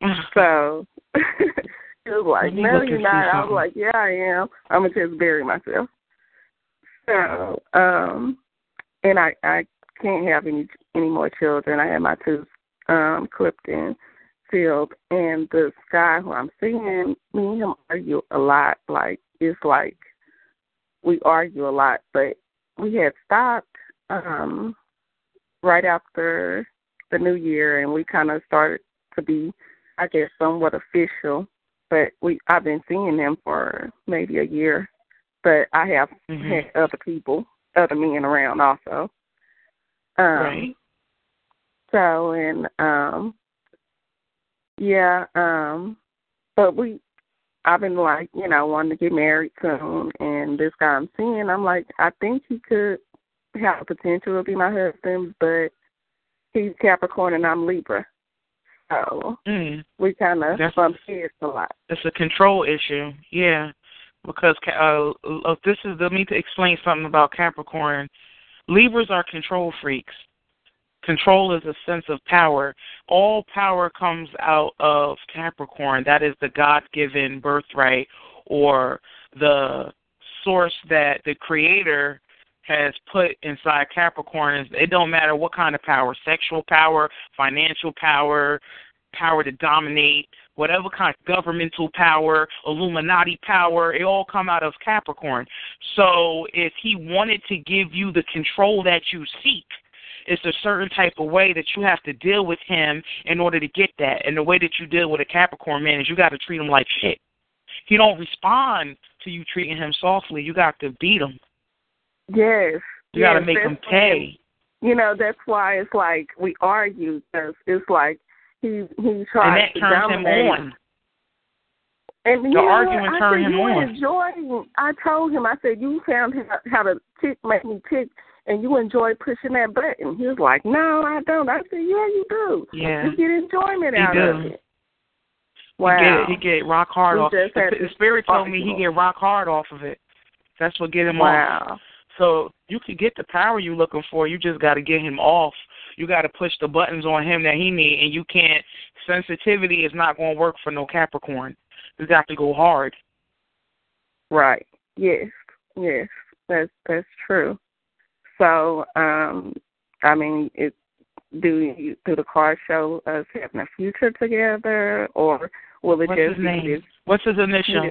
[laughs] So [laughs] he was like, No, you're and not. I was like, Yeah, I am. I'm gonna just bury myself. So, um and I I can't have any any more children. I had my tubes um clipped in, sealed, and this guy who I'm seeing, me and him argue a lot. Like it's like we argue a lot, but we had stopped um right after the new year, and we kind of started to be, I guess, somewhat official. But we I've been seeing him for maybe a year, but I have mm-hmm. had other people, other men around also. Um, right. So and um, yeah, um, but we, I've been like, you know, wanting to get married soon, and this guy I'm seeing, I'm like, I think he could have the potential to be my husband, but he's Capricorn and I'm Libra. So mm. we kind of bump heads a lot. It's a control issue, yeah. Because uh, this is let me to explain something about Capricorn. Libras are control freaks. Control is a sense of power. All power comes out of Capricorn. That is the God given birthright or the source that the creator has put inside Capricorn. Is it don't matter what kind of power sexual power, financial power, power to dominate, whatever kind of governmental power, Illuminati power, it all come out of Capricorn. So if he wanted to give you the control that you seek, it's a certain type of way that you have to deal with him in order to get that. And the way that you deal with a Capricorn man is you got to treat him like shit. He don't respond to you treating him softly. You got to beat him. Yes. You yes, got to make him pay. You know that's why it's like we argue because it's like he he tries and that to turns dominate. him on. And the you know arguing what? I turn said, him you on. Enjoy. I told him. I said you found how, how to tick, make me tick, and you enjoy pushing that button. He was like, "No, I don't." I said, "Yeah, you do. Yeah. You get enjoyment He out do. of it." Wow. He get, he get rock hard We off. The, the spirit told me he get rock hard off of it. That's what get him off. So you could get the power you're looking for. You just got to get him off. You got to push the buttons on him that he need, and you can't. Sensitivity is not going to work for no Capricorn. You got to go hard. Right. Yes. Yes. That's that's true. So, um, I mean, it do you do the card show us having a future together, or will it What's just his name? be this What's his initial?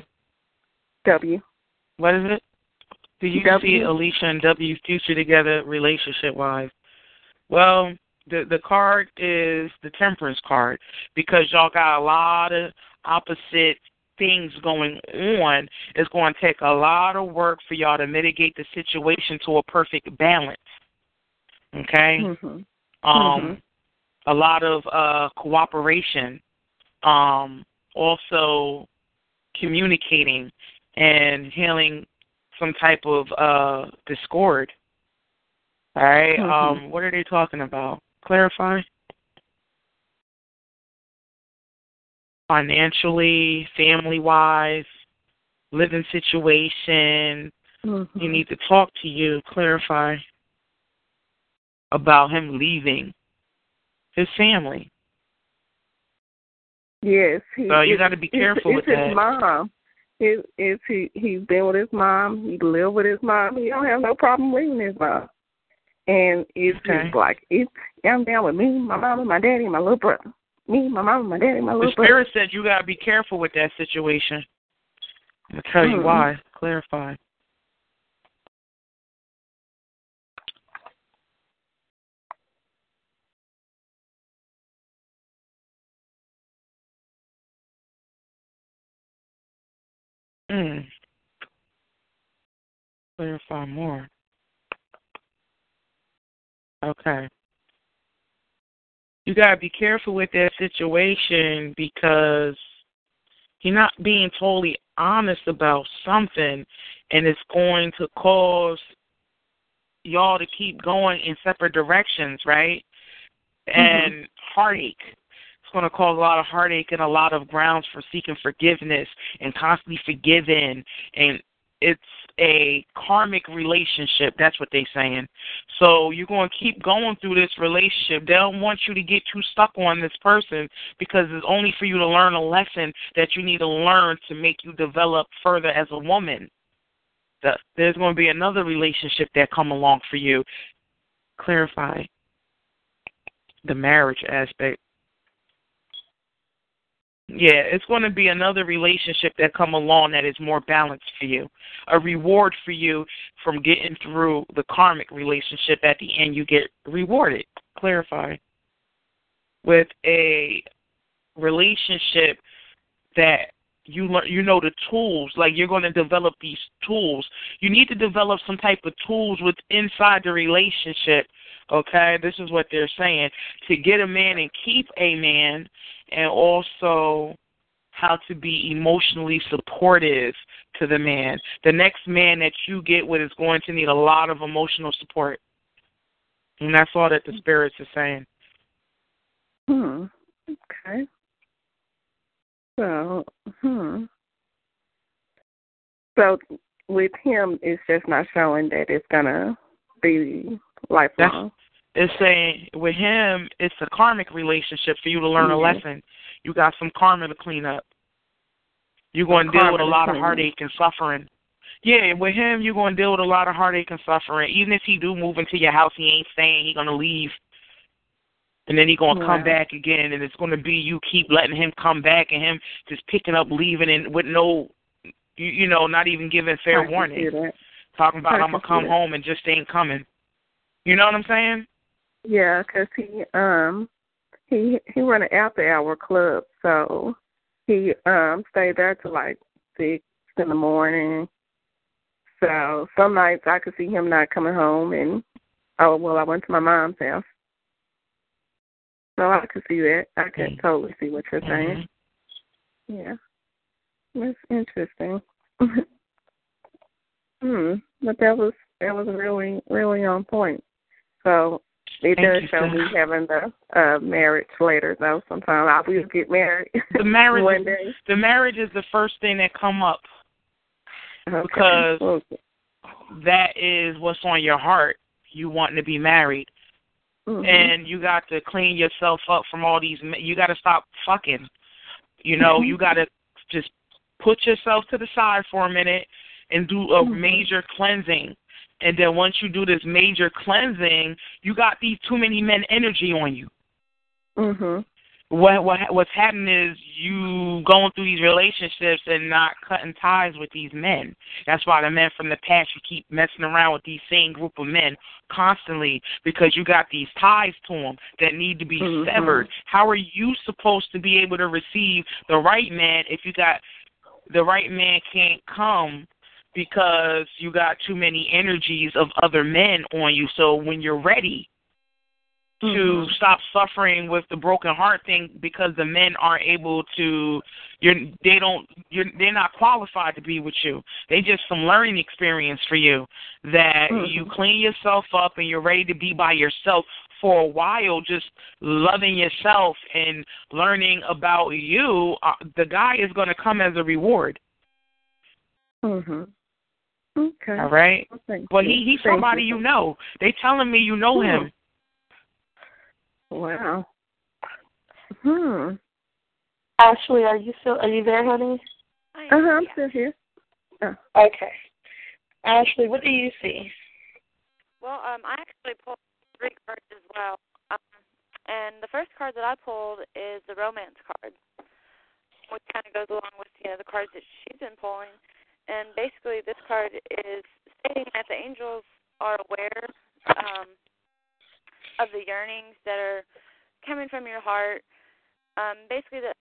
W? What is it? Do you W. see Alicia and W future together relationship wise? Well, the the card is the temperance card because y'all got a lot of opposite things going on. It's going to take a lot of work for y'all to mitigate the situation to a perfect balance. Okay? Mm-hmm. Um a lot of uh cooperation. Um also communicating and healing some type of uh discord. All right? Mhm. Um what are they talking about? Clarify. Financially, family wise, living situation. Mm-hmm. You need to talk to you, clarify about him leaving his family. Yes. He, So you got to be it's- careful it's with his that. mom. His, is he he's been with his mom. He lived with his mom. He don't have no problem leaving his mom. And it's Okay. just like it's I'm down with me, my mama, my daddy, and my little brother. Me, my mama, my daddy, my The little brother. spirit said you got to be careful with that situation. I'm gonna tell you Mhm. why. Clarify. Mm. Clarify more. Okay. You gotta be careful with that situation because you're not being totally honest about something and it's going to cause y'all to keep going in separate directions, right? And heartache. It's going to cause a lot of heartache and a lot of grounds for seeking forgiveness and constantly forgiving. And it's a karmic relationship. That's what they're saying. So you're going to keep going through this relationship. They don't want you to get too stuck on this person because it's only for you to learn a lesson that you need to learn to make you develop further as a woman. The- There's going to be another relationship that come along for you. clarify the marriage aspect. Yeah, it's going to be another relationship that come along that is more balanced for you. A reward for you from getting through the karmic relationship at the end you get rewarded. Clarify. With a relationship that you learn you know the tools like you're going to develop these tools you need to develop some type of tools with inside the relationship okay? This is what they're saying to get a man and keep a man and also how to be emotionally supportive to the man. The next man that you get with is going to need a lot of emotional support. And that's all that the spirits are saying. Hmm. Okay. So, hmm. So with him, it's just not showing that it's gonna be lifelong. That's, it's saying with him, it's a karmic relationship for you to learn mm-hmm. a lesson. You got some karma to clean up. You're going to deal with a lot of heartache and suffering. Yeah, with him, you're going to deal with a lot of heartache and suffering. Even if he do move into your house, he ain't staying. He going to leave and then he's gonna come back again, and it's gonna be you keep letting him come back, and him just picking up, leaving, and with no, you, you know, not even giving fair warning. Talking about I'm gonna come home and just ain't coming. You know what I'm saying? Yeah, cause he um he he run an after hour club, so he um stayed there till like six in the morning. So some nights I could see him not coming home, and oh well, I went to my mom's house. So I could see that. I can mm-hmm. totally see what you're saying. Mm-hmm. Yeah. That's interesting. [laughs] hmm. But that was that was really really on point. So it Thank does show me having the uh marriage later though. Sometimes I will get married. The marriage [laughs] one day. the marriage is the first thing that come up. Okay. Because okay. that is what's on your heart. You wanting to be married. Mm-hmm. and you got to clean yourself up from all these. You got to stop fucking. You know, mm-hmm. you got to just put yourself to the side for a minute and do a mm-hmm. major cleansing. And then once you do this major cleansing, you got these too many men energy on you. Mhm what what what's happening is you going through these relationships and not cutting ties with these men. That's why the men from the past you keep messing around with these same group of men constantly because you got these ties to them that need to be mm-hmm. severed. How are you supposed to be able to receive the right man if you got the right man can't come because you got too many energies of other men on you. So when you're ready, to mm-hmm. stop suffering with the broken heart thing because the men aren't able to you're they don't you're they're not qualified to be with you they just some learning experience for you that mm-hmm. you clean yourself up and you're ready to be by yourself for a while just loving yourself and learning about you uh, the guy is going to come as a reward mhm okay all right Thank but he he's Thank somebody you. you know they telling me you know him Wow. Hmm. Ashley, are you still are you there, honey? Uh huh. I'm still here. Oh. Okay. Ashley, what do you see? Well, um, I actually pulled three cards as well. Um, and the first card that I pulled is the romance card, which kind of goes along with you know the cards that she's been pulling. And basically, this card is stating that the angels are aware um, of the yearnings that are coming from your heart. Um, basically, that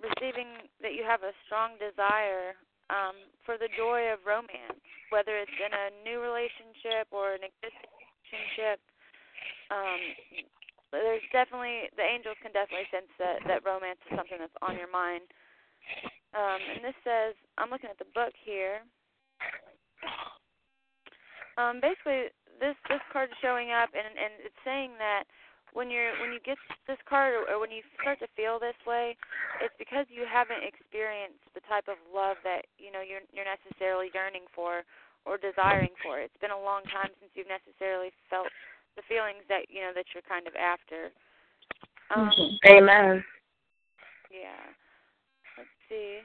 receiving that you have a strong desire um, for the joy of romance, whether it's in a new relationship or an existing relationship. Um, there's definitely the angels can definitely sense that that romance is something that's on your mind. Um, and this says, I'm looking at the book here. Um, basically, this this card is showing up, and and it's saying that when you're when you get this card or, or when you start to feel this way, it's because you haven't experienced the type of love that you know you're you're necessarily yearning for or desiring for. It's been a long time since you've necessarily felt the feelings that you know that you're kind of after. Um, Amen. Yeah. See.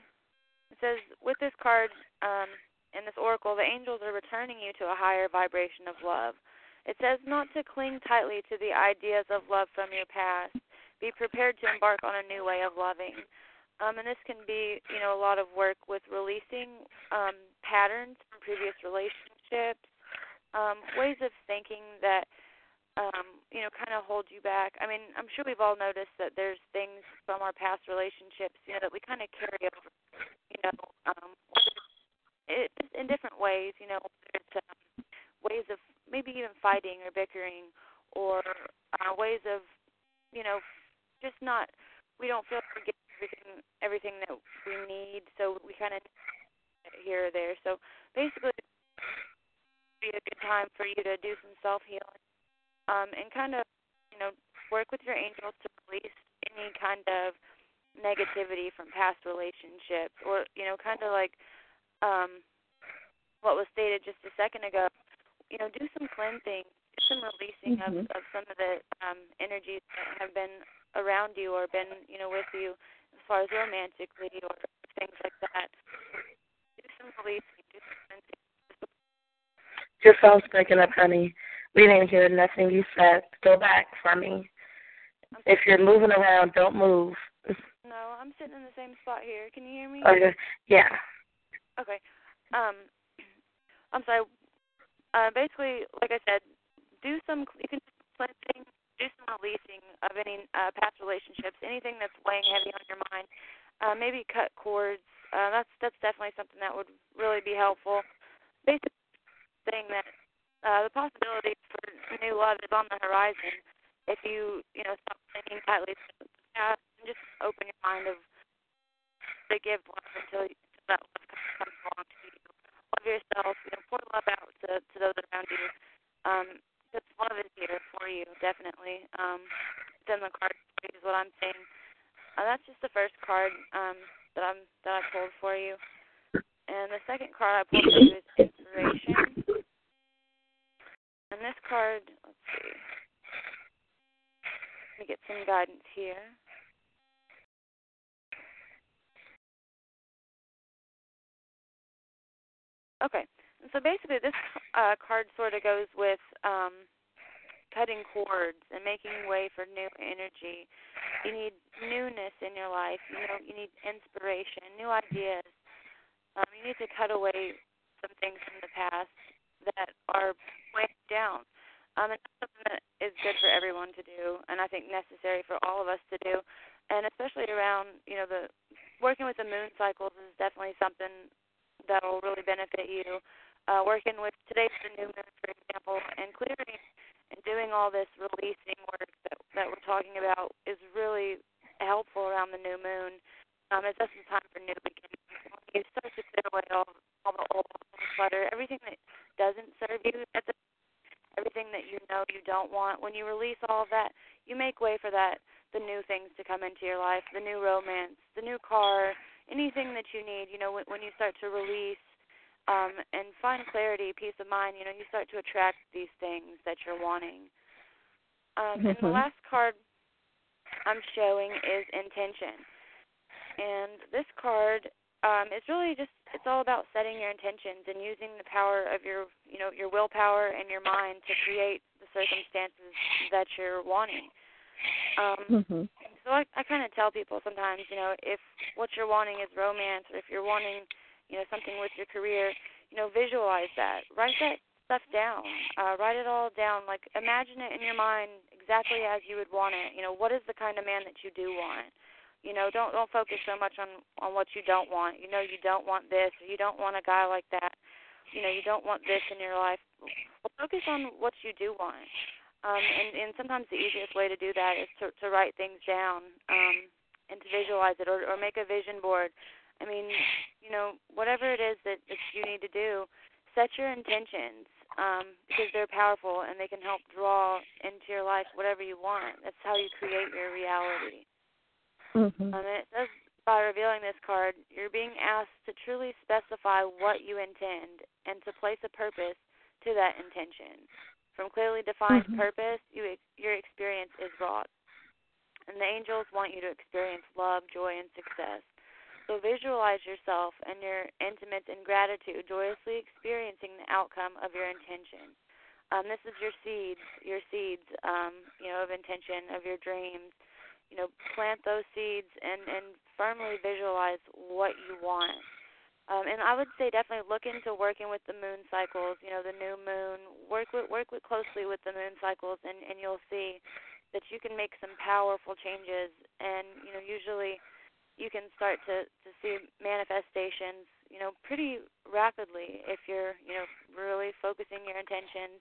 It says with this card, um, in this oracle, the angels are returning you to a higher vibration of love. It says not to cling tightly to the ideas of love from your past. Be prepared to embark on a new way of loving. Um, and this can be, you know, a lot of work with releasing um, patterns from previous relationships, um, ways of thinking that, um, you know, kind of hold you back. I mean, I'm sure we've all noticed that there's things from our past relationships, you know, that we kind of carry over, you know, um, it, in different ways, you know, it's um, ways of maybe even fighting or bickering or uh, ways of, you know, just not, we don't feel like we get everything everything that we need, so we kind of here or there. So basically, be a good time for you to do some self healing, um, and kind of you know work with your angels to release any kind of negativity from past relationships, or you know kind of like um, what was stated just a second ago. You know, do some cleansing, do some releasing mm-hmm. of, of some of the um, energies that have been around you or been you know with you as far as romantically or things like that. Do some releasing, do some Your phone's breaking up, honey. We didn't hear nothing you said. Go back for me. If you're moving around, don't move. No, I'm sitting in the same spot here. Can you hear me? Okay. Yeah. Okay. Um, [clears throat] I'm sorry. Uh, basically, like I said, do some. You can cleansing do some releasing of any uh, past relationships, anything that's weighing heavy on your mind. Uh, maybe cut cords. Uh, that's that's definitely something that would really be helpful. Basically, saying that uh, the possibility for new love is on the horizon if you you know stop thinking tightly to and just open your mind of to give love until, until that love comes along to you. Love yourself. You know, pour love out to to those around you. Um, because love is here for you, definitely. Um, then the card is what I'm saying. Uh, that's just the first card um, that I'm that I pulled for you. And the second card I pulled for you is inspiration. And this card, let's see. Let me get some guidance here. Okay. And so basically, this uh, card sort of goes with um, cutting cords and making way for new energy. You need newness in your life. You know, you need inspiration, new ideas. Um, you need to cut away some things from the past that are way down. Um, and something that is good for everyone to do, and I think necessary for all of us to do. And especially around, you know, the working with the moon cycles is definitely something that will really benefit you uh, working with today's the new moon, for example, and clearing and doing all this releasing work that that we're talking about is really helpful around the new moon. Um, it's just a time for new beginnings. When you start to clear away all all the old clutter, everything that doesn't serve you, at the, everything that you know you don't want. When you release all of that, you make way for that the new things to come into your life, the new romance, the new car, anything that you need. You know, when, when you start to release um, and find clarity, peace of mind, you know, you start to attract these things that you're wanting. Um, mm-hmm. And the mm-hmm. last card I'm showing is intention. And this card um, is really just it's all about setting your intentions and using the power of your you know your willpower and your mind to create the circumstances that you're wanting. Um, mm-hmm. So I, I kind of tell people sometimes, you know, if what you're wanting is romance, or if you're wanting you know something with your career you know visualize that. Write that stuff down. Uh write it all down. Like imagine it in your mind exactly as you would want it. You know what is the kind of man that you do want you know don't don't focus so much on on what you don't want. You know you don't want this. You don't want a guy like that you know you don't want this in your life. Well, focus on what you do want. Um and and sometimes the easiest way to do that is to to write things down um and to visualize it or or make a vision board. I mean, you know, whatever it is that, that you need to do, set your intentions um, because they're powerful and they can help draw into your life whatever you want. That's how you create your reality. Mm-hmm. Um, and it says by revealing this card, you're being asked to truly specify what you intend and to place a purpose to that intention. From clearly defined mm-hmm. purpose, you, your experience is wrought. And the angels want you to experience love, joy, and success. So visualize yourself and your intimates in gratitude, joyously experiencing the outcome of your intention. Um, this is your seeds, your seeds, um, you know, of intention, of your dreams. You know, plant those seeds and and firmly visualize what you want. Um, and I would say definitely look into working with the moon cycles. You know, the new moon. Work with work with closely with the moon cycles, and and you'll see that you can make some powerful changes. And you know, usually you can start to to see manifestations. You know, pretty rapidly if you're you know really focusing your intentions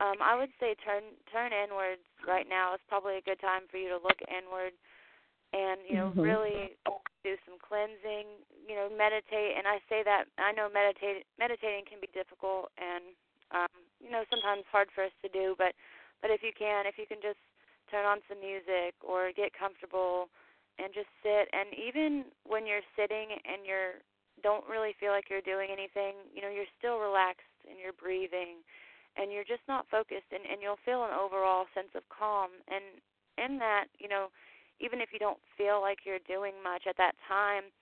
um, I would say turn turn inwards right now is probably a good time for you to look inward and you know mm-hmm. really do some cleansing you know meditate. And i say that i know meditate meditating can be difficult and um you know sometimes hard for us to do but but if you can if you can just turn on some music or get comfortable and just sit. And even when you're sitting and you're don't really feel like you're doing anything you know you're still relaxed and you're breathing and you're just not focused and, and you'll feel an overall sense of calm. And in that you know even if you don't feel like you're doing much at that time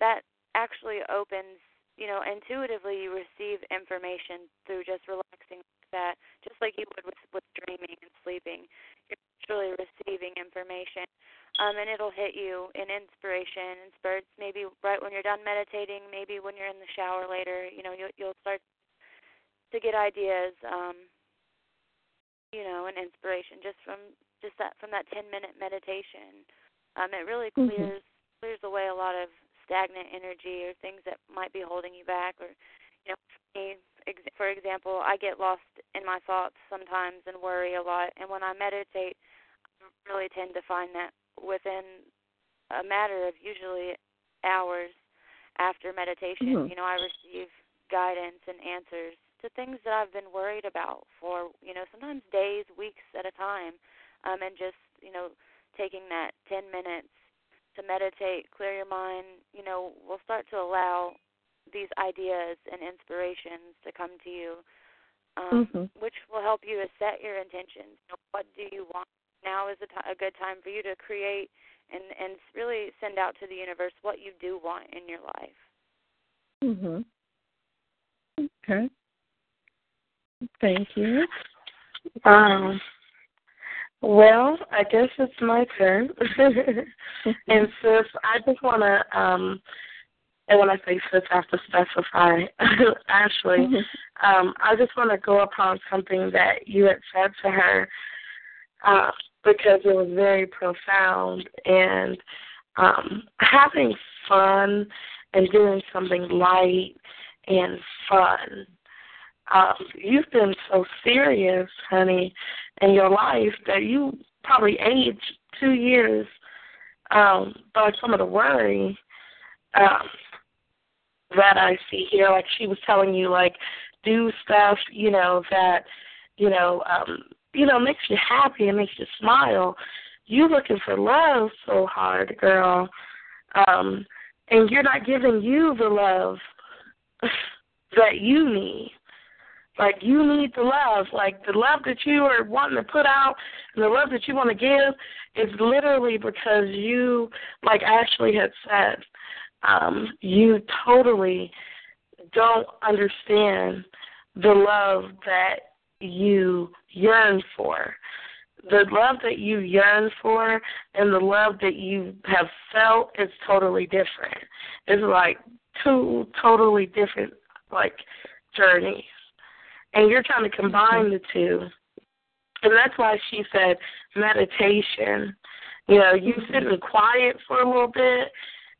that actually opens you know intuitively you receive information through just relaxing like that just like you would with with dreaming and sleeping. You're actually receiving information um and it'll hit you in inspiration and spurts. Maybe right when you're done meditating maybe when you're in the shower later you know you'll you'll start to get ideas, um, you know, and inspiration just from just that from that 10 minute meditation. Um, it really mm-hmm. clears mm-hmm. clears away a lot of stagnant energy or things that might be holding you back or you know for me for example i get lost in my thoughts sometimes and worry a lot and when i meditate i really tend to find that within a matter of usually hours after meditation mm-hmm. you know i receive guidance and answers to things that I've been worried about for, you know, sometimes days, weeks at a time. Um, and just, you know, taking that 10 minutes to meditate, clear your mind, you know, will start to allow these ideas and inspirations to come to you, um, mm-hmm. which will help you to set your intentions. You know, what do you want? Now is a, t- a good time for you to create and and really send out to the universe what you do want in your life. Mhm. Okay. Thank you. Um, well, I guess it's my turn. [laughs] and sis, I just want to, um, and when I say sis, I have to specify, [laughs] Ashley, um, I just want to go upon something that you had said to her uh, because it was very profound. And um, having fun and doing something light and fun um, you've been so serious, honey, in your life that you probably aged two years um, by some of the worry um, that I see here. Like she was telling you, like do stuff, you know, that you know, um, you know, makes you happy and makes you smile. You looking for love so hard, girl, um, and you're not giving you the love [laughs] that you need. Like you need the love. Like the love that you are wanting to put out and the love that you want to give is literally because you, like Ashley had said, um, you totally don't understand the love that you yearn for. The love that you yearn for and the love that you have felt is totally different. It's like two totally different like journeys and you're trying to combine the two. And that's why she said meditation. You know, you sit in quiet for a little bit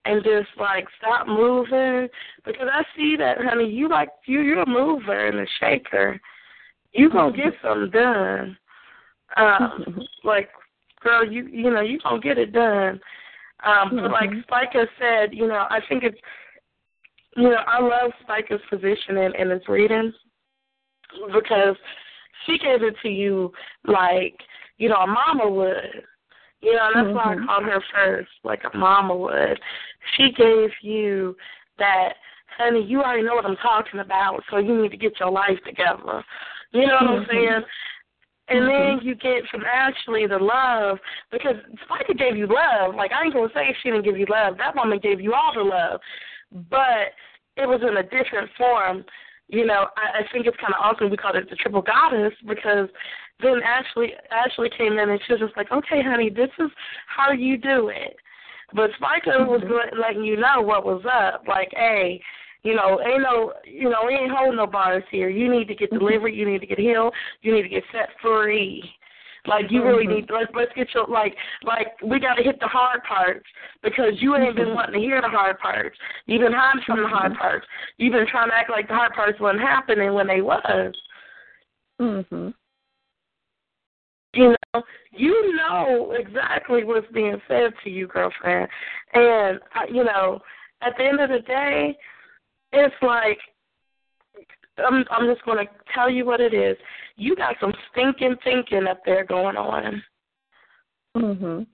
and just like stop moving because I see that, honey. You like you you're a mover and a shaker. You gonna get something done. Um, [laughs] like, girl, you you know you gonna get it done. Um, but like Spica said, you know, I think it's you know I love Spica's position in, in his reading because she gave it to you like you know a mama would. You know, that's mm-hmm. why I mm-hmm. called her first, like a mama would. She gave you that, honey, you already know what I'm talking about, so you need to get your life together. You know what mm-hmm. I'm saying? And mm-hmm. then you get from Ashley the love because Spica gave you love. Like I ain't gonna say she didn't give you love. That woman gave you all the love, but it was in a different form you know, I, I think it's kind of awesome we called it the triple goddess because then Ashley Ashley came in and she was just like, okay, honey, this is how you do it. But Spica was Mm-hmm. letting you know what was up. Like, hey, you know, ain't no, you know, we ain't holding no bars here. You need to get Mm-hmm. delivered. You need to get healed. You need to get set free. Like you really Mhm. need. Let's let's get your like like we got to hit the hard parts because you ain't been Mhm. wanting to hear the hard parts. You've been hiding from the hard Mhm. parts. You've been trying to act like the hard parts wasn't happening when they was. Mhm. You know, you know exactly what's being said to you, girlfriend. And uh, you know, at the end of the day, it's like I'm I'm just going to tell you what it is. You got some stinking thinking up there going on. Mhm.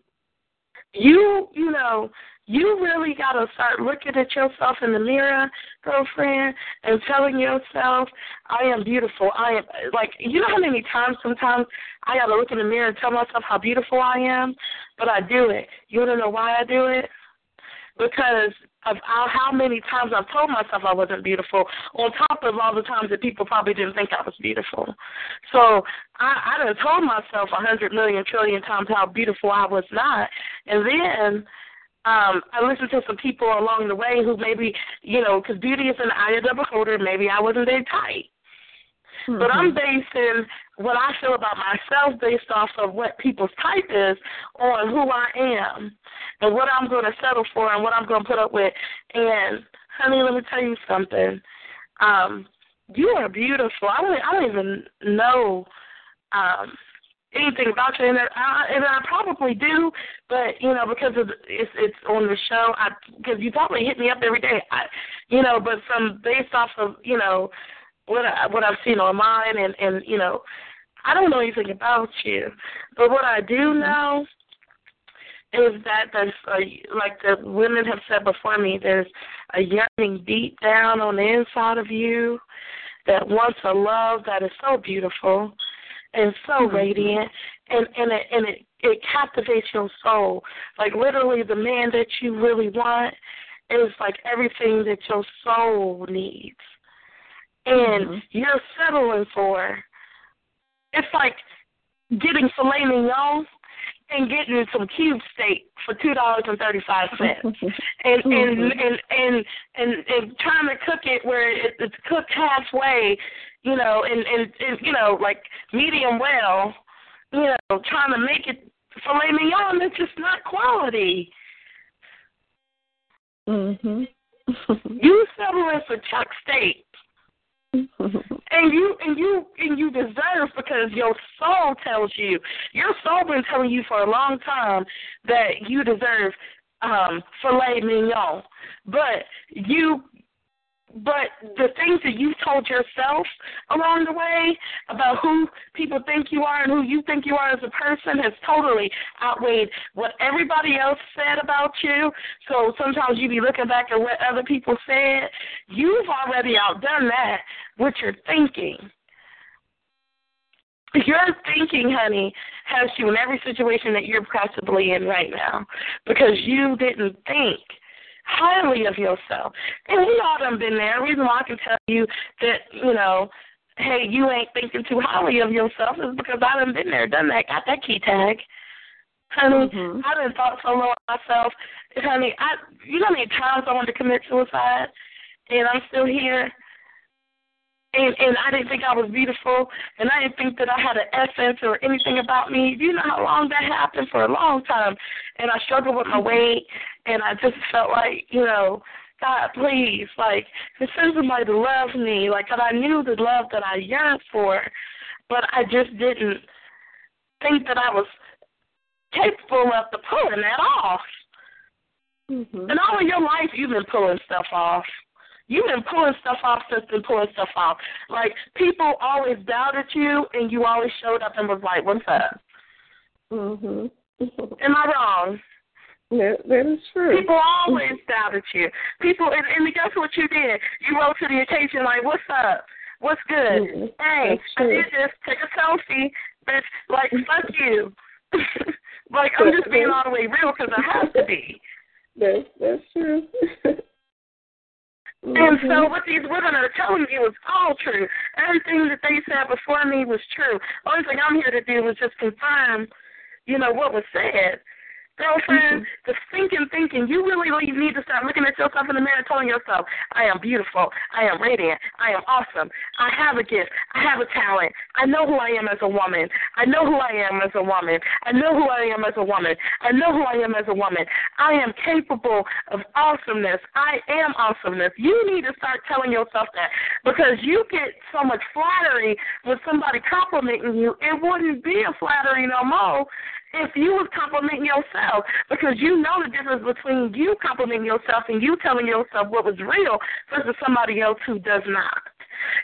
You you know, you really got to start looking at yourself in the mirror, girlfriend, and telling yourself, I am beautiful. I am, like, you know how many times sometimes I got to look in the mirror and tell myself how beautiful I am? But I do it. You want to know why I do it? Because of how how many times I've told myself I wasn't beautiful, on top of all the times that people probably didn't think I was beautiful. So I, I done told myself a hundred million trillion times how beautiful I was not, and then um, I listened to some people along the way who maybe, you know, because beauty is an eye of the beholder. Maybe I wasn't very tight. But I'm basing what I feel about myself based off of what people's type is on who I am and what I'm going to settle for and what I'm going to put up with. And honey, let me tell you something. Um, you are beautiful. I don't. I don't even know um, anything about you, and I, and I probably do, but you know because of the, it's it's on the show. I because you probably hit me up every day. I, you know, but from based off of you know what I, what I've seen online and and you know I don't know anything about you, but what I do know is that there's a, like the women have said before me, there's a yearning deep down on the inside of you that wants a love that is so beautiful and so Mhm. radiant and and it and it it captivates your soul. Like literally the man that you really want is like everything that your soul needs and Mhm. you're settling for it's like getting filet mignon and getting some cube steak for two dollars and thirty five cents [laughs] and and, Mhm. and and and and trying to cook it where it, it's cooked halfway, you know, and, and and you know like medium well, you know, trying to make it filet mignon. It's just not quality. Mhm. [laughs] You settling for chuck steak, and you and you and you deserve because your soul tells you. Your soul been telling you for a long time that you deserve um filet mignon, but you but the things that you've told yourself along the way about who people think you are and who you think you are as a person has totally outweighed what everybody else said about you. So sometimes you be looking back at what other people said. You've already outdone that with your thinking. Your thinking, honey, has you in every situation that you're possibly in right now because you didn't think highly of yourself. And we all done been there. The reason why I can tell you that, you know, hey, you ain't thinking too highly of yourself is because I done been there, done that, got that key tag. Honey, Mhm. I done thought so low of myself. Honey, I you know how many times I wanted to commit suicide and I'm still here? And and I didn't think I was beautiful and I didn't think that I had an essence or anything about me. Do you know how long that happened for a long time? And I struggled with my weight and I just felt like, you know, God, please, like, send somebody to love me. Like, 'cause I knew the love that I yearned for, but I just didn't think that I was capable of the pulling that off. Mhm. And all of your life, you've been pulling stuff off. You've been pulling stuff off since been pulling stuff off. Like, people always doubted you, and you always showed up and was like, what's up? Mhm. Am I wrong? That that is true. People always doubted you. People, and, and guess what you did? You rose to the occasion like, what's up? What's good? Mhm. Hey, I did this. Take a selfie, bitch. Like, fuck [laughs] you. [laughs] like, I'm just being all the way real because I have to be. That's that's true. [laughs] And And so mm-hmm. what these women are telling you is all true. Everything that they said before me was true. Only thing I'm here to do is just confirm, you know, what was said. Girlfriend, mm-hmm. the thinking, thinking, you really need to start looking at yourself in the mirror telling yourself, I am beautiful, I am radiant, I am awesome, I have a gift, I have a talent, I know who I am as a woman, I know who I am as a woman, I know who I am as a woman, I know who I am as a woman, I am capable of awesomeness, I am awesomeness. You need to start telling yourself that because you get so much flattery with somebody complimenting you, it wouldn't be a flattery no more if you was complimenting yourself because you know the difference between you complimenting yourself and you telling yourself what was real versus somebody else who does not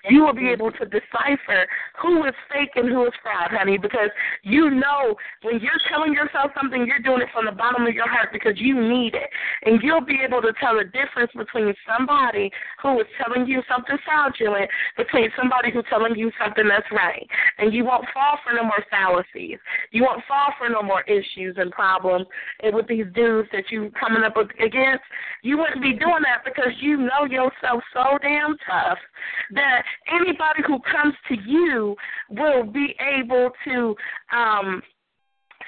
you will be able to decipher who is fake and who is fraud, honey, because you know when you're telling yourself something, you're doing it from the bottom of your heart because you need it. And you'll be able to tell the difference between somebody who is telling you something fraudulent between somebody who's telling you something that's right. And you won't fall for no more fallacies. You won't fall for no more issues and problems and with these dudes that you coming up against. You wouldn't be doing that because you know yourself so damn tough that that anybody who comes to you will be able to um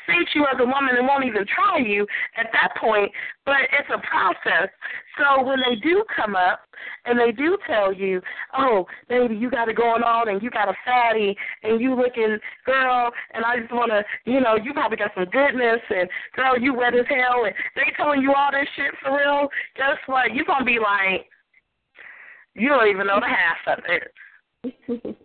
treat you as a woman and won't even try you at that point, but it's a process. So when they do come up and they do tell you, oh, baby, you got it going on and you got a fatty and you looking girl and I just want to, you know, you probably got some goodness and girl, you wet as hell and they telling you all this shit for real, guess what? You're going to be like, you don't even know the half of it.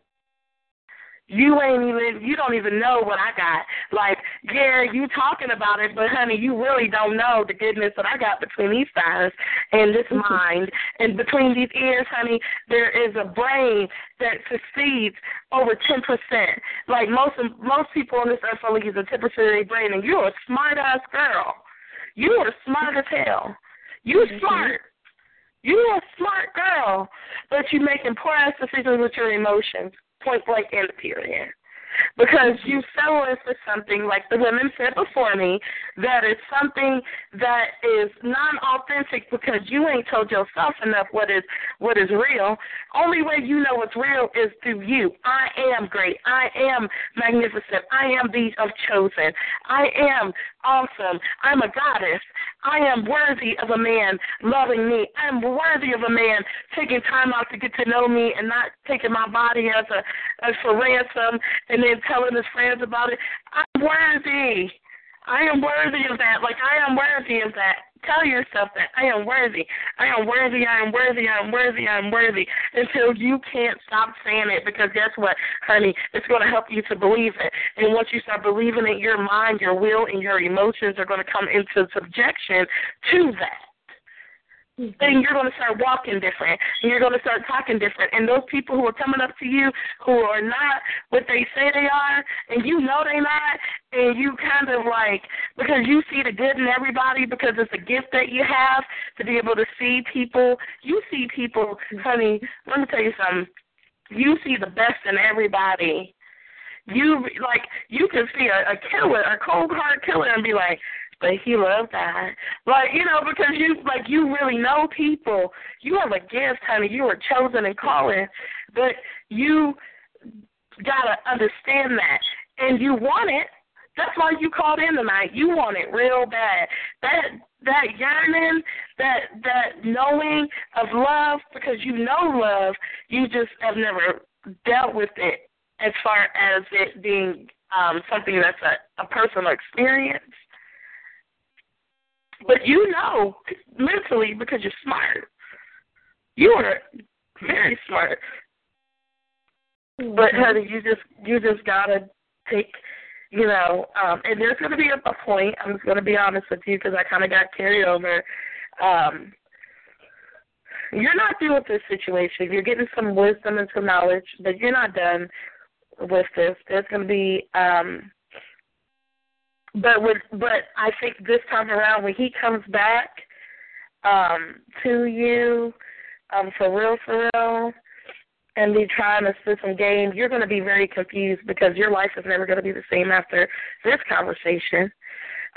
you ain't even you don't even know what I got. Like, yeah, you talking about it, but honey, you really don't know the goodness that I got between these thighs and this mm-hmm. mind. And between these ears, honey, there is a brain that succeeds over ten percent. Like most most people on this earth only use a ten percent of their brain and you're a smart ass girl. You are smart as hell. You mm-hmm. smart. You're a smart girl, but you're making poor ass decisions with your emotions. Point blank end period because you settling for something like the women said before me that is something that is non authentic because you ain't told yourself enough what is what is real. Only way you know what's real is through you. I am great. I am magnificent. I am the of chosen. I am awesome. I'm a goddess. I am worthy of a man loving me. I'm worthy of a man taking time out to get to know me and not taking my body as a as for ransom and then telling his friends about it. I'm worthy. I am worthy of that. Like I am worthy of that. Tell yourself that I am worthy. I am worthy. I am worthy. I am worthy. I am worthy. Until you can't stop saying it, because guess what, honey? It's going to help you to believe it. And once you start believing it, your mind, your will, and your emotions are going to come into subjection to that then you're going to start walking different and you're going to start talking different. And those people who are coming up to you who are not what they say they are, and you know they're not, and you kind of like, because you see the good in everybody because it's a gift that you have to be able to see people. You see people, honey, let me tell you something. You see the best in everybody. You like you can see a, a killer, a cold hard killer, and be like, but he loved that. Like, you know, because you like you really know people. You have a gift, honey. You were chosen and calling. But you gotta understand that. And you want it. That's why you called in tonight. You want it real bad. That that yearning, that that knowing of love, because you know love, you just have never dealt with it as far as it being um something that's a, a personal experience. But you know mentally because you're smart. You are very smart. But honey, you just you just gotta take, you know, um, and there's gonna be a, a point. I'm just gonna be honest with you because I kind of got carried over. Um, you're not through with this situation. You're getting some wisdom and some knowledge, but you're not done with this. There's gonna be um but but I think this time around when he comes back um to you um for real for real and be trying to spit some game, you're going to be very confused because your life is never going to be the same after this conversation.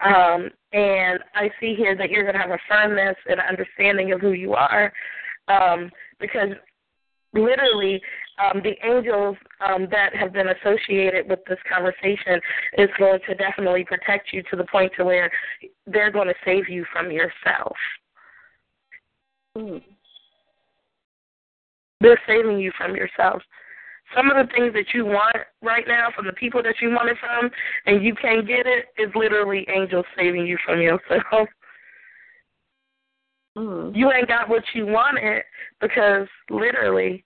Um, and I see here that you're going to have a firmness and understanding of who you are. Um, because literally um, the angels um, that have been associated with this conversation is going to definitely protect you to the point to where they're going to save you from yourself. Mm. They're saving you from yourself. Some of the things that you want right now from the people that you want it from and you can't get it is literally angels saving you from yourself. [laughs] Mm. You ain't got what you wanted because literally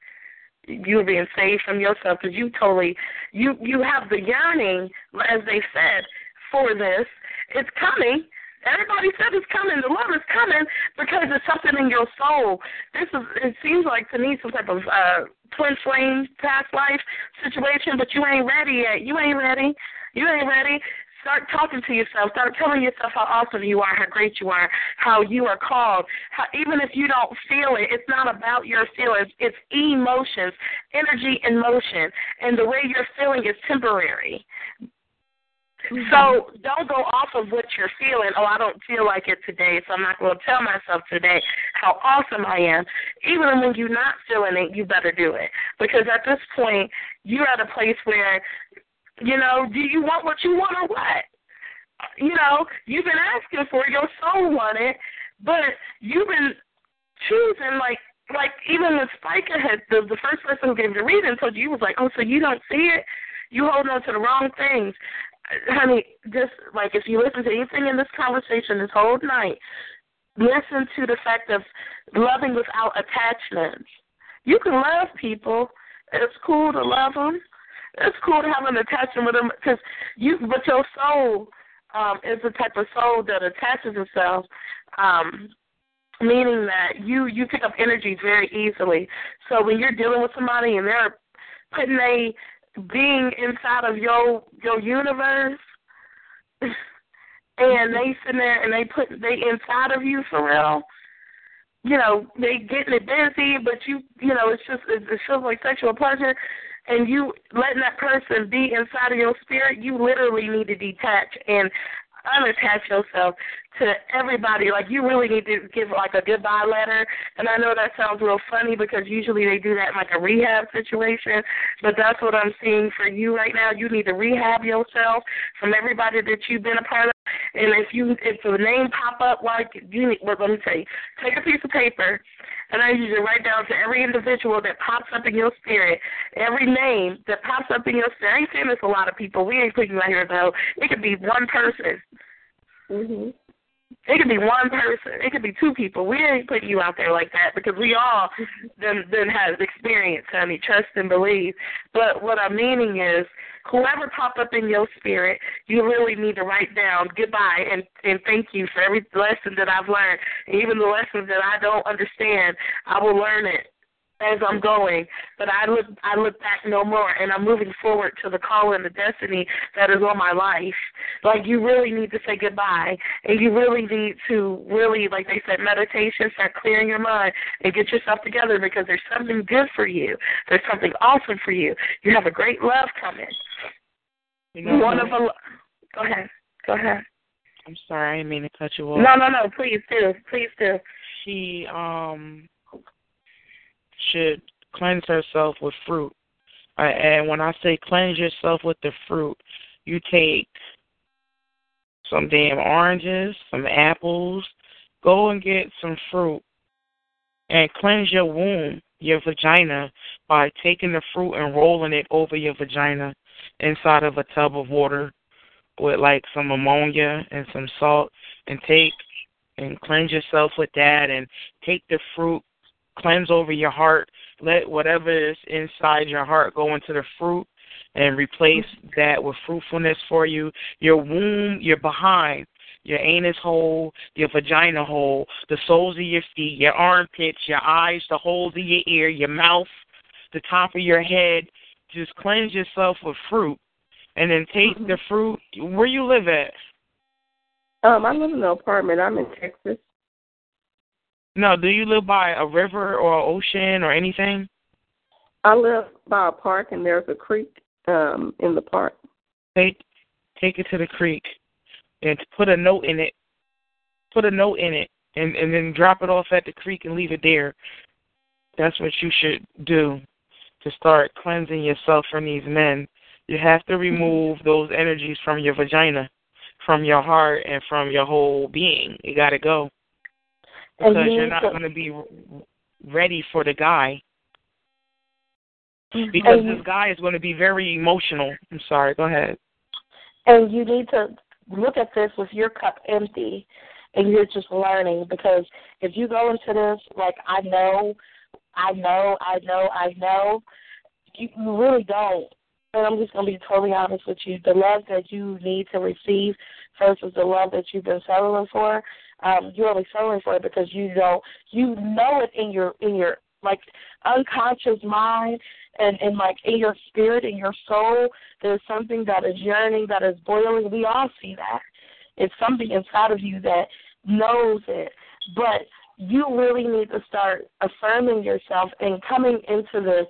you are being saved from yourself because you totally you you have the yearning as they said for this. It's coming. Everybody said it's coming. The love is coming because it's something in your soul. This is it seems like to me some type of uh twin flame past life situation, but you ain't ready yet. You ain't ready. You ain't ready. Start talking to yourself. Start telling yourself how awesome you are, how great you are, how you are called. How, even if you don't feel it, it's not about your feelings. It's emotions, energy in motion, and the way you're feeling is temporary. Mm-hmm. So don't go off of what you're feeling. Oh, I don't feel like it today, so I'm not going to tell myself today how awesome I am. Even when you're not feeling it, you better do it because at this point you're at a place where you know, do you want what you want or what? You know, you've been asking for it, your soul want it, but you've been choosing like like even the Spica had the the first person who gave the reading told you, you was like, Oh, so you don't see it? You hold on to the wrong things. Honey, just like if you listen to anything in this conversation this whole night, listen to the fact of loving without attachments. You can love people. It's cool to love them it's cool to have an attachment with them because you, but your soul um, is the type of soul that attaches itself, um, meaning that you you pick up energy very easily. So when you're dealing with somebody and they're putting a being inside of your your universe, and they sitting there and they put they inside of you for real. You know, they getting it busy, but you, you know, it's just it, it feels like sexual pleasure and you letting that person be inside of your spirit, you literally need to detach and unattach yourself to everybody. Like you really need to give like a goodbye letter. And I know that sounds real funny because usually they do that in like a rehab situation, but that's what I'm seeing for you right now. You need to rehab yourself from everybody that you've been a part of. And if you if the name pop up like you need well let me tell you, take a piece of paper and I to write down to every individual that pops up in your spirit, every name that pops up in your spirit. I ain't saying this a lot of people. We ain't putting you out here though. It could be one person. Mhm. It could be one person. It could be two people. We ain't putting you out there like that because we all then then has experience, honey. Trust and believe. But what I'm meaning is, whoever popped up in your spirit, you really need to write down goodbye and and thank you for every lesson that I've learned, even the lessons that I don't understand. I will learn it as I'm going, but I look I look back no more, and I'm moving forward to the call and the destiny that is on my life. Like you really need to say goodbye, and you really need to really, like they said, meditation, start clearing your mind, and get yourself together because there's something good for you. There's something awesome for you. You have a great love coming. You know, One of a go ahead, go ahead. I'm sorry, I didn't mean to cut you off. No, no, no. Please do, please do. She um should cleanse herself with fruit. Uh, and when I say cleanse yourself with the fruit, you take some damn oranges, some apples, go and get some fruit and cleanse your womb, your vagina, by taking the fruit and rolling it over your vagina inside of a tub of water with like some ammonia and some salt and take and cleanse yourself with that and take the fruit cleanse over your heart. Let whatever is inside your heart go into the fruit and replace that with fruitfulness for you. Your womb, your behind, your anus hole, your vagina hole, the soles of your feet, your armpits, your eyes, the holes of your ear, your mouth, the top of your head. Just cleanse yourself with fruit. And then take Mhm. the fruit. Where you live at? Um, I live in an apartment. I'm in Texas. No, do you live by a river or an ocean or anything? I live by a park, and there's a creek um in the park. Take take it to the creek and put a note in it. Put a note in it and and then drop it off at the creek and leave it there. That's what you should do to start cleansing yourself from these men. You have to remove those energies from your vagina, from your heart, and from your whole being. You got to go because you you're not going to be ready for the guy. Mm-hmm. Because And this guy is going to be very emotional. I'm sorry. Go ahead. and you need to look at this with your cup empty and you're just learning because if you go into this like I know, I know, I know, I know, you, you really don't. And I'm just gonna be totally honest with you. The love that you need to receive versus the love that you've been settling for, um, you're only settling for it because you don't you know it in your in your like unconscious mind and, and like in your spirit, in your soul, there's something that is yearning, that is boiling. We all see that. It's something inside of you that knows it. But you really need to start affirming yourself and coming into this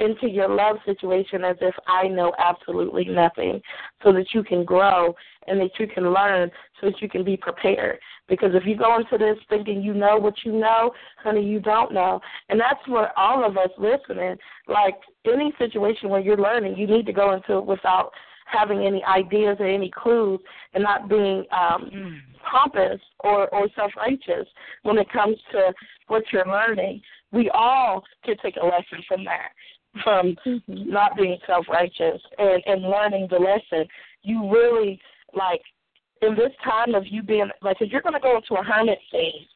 into your love situation as if I know absolutely nothing so that you can grow and that you can learn so that you can be prepared. Because if you go into this thinking you know what you know, honey, you don't know. And that's what all of us listening, like any situation where you're learning, you need to go into it without having any ideas or any clues and not being um pompous or, or self righteous when it comes to what you're learning. We all can take a lesson from that, from mm-hmm. not being self righteous and, and learning the lesson. You really like in this time of you being like if you're gonna go into a hermit phase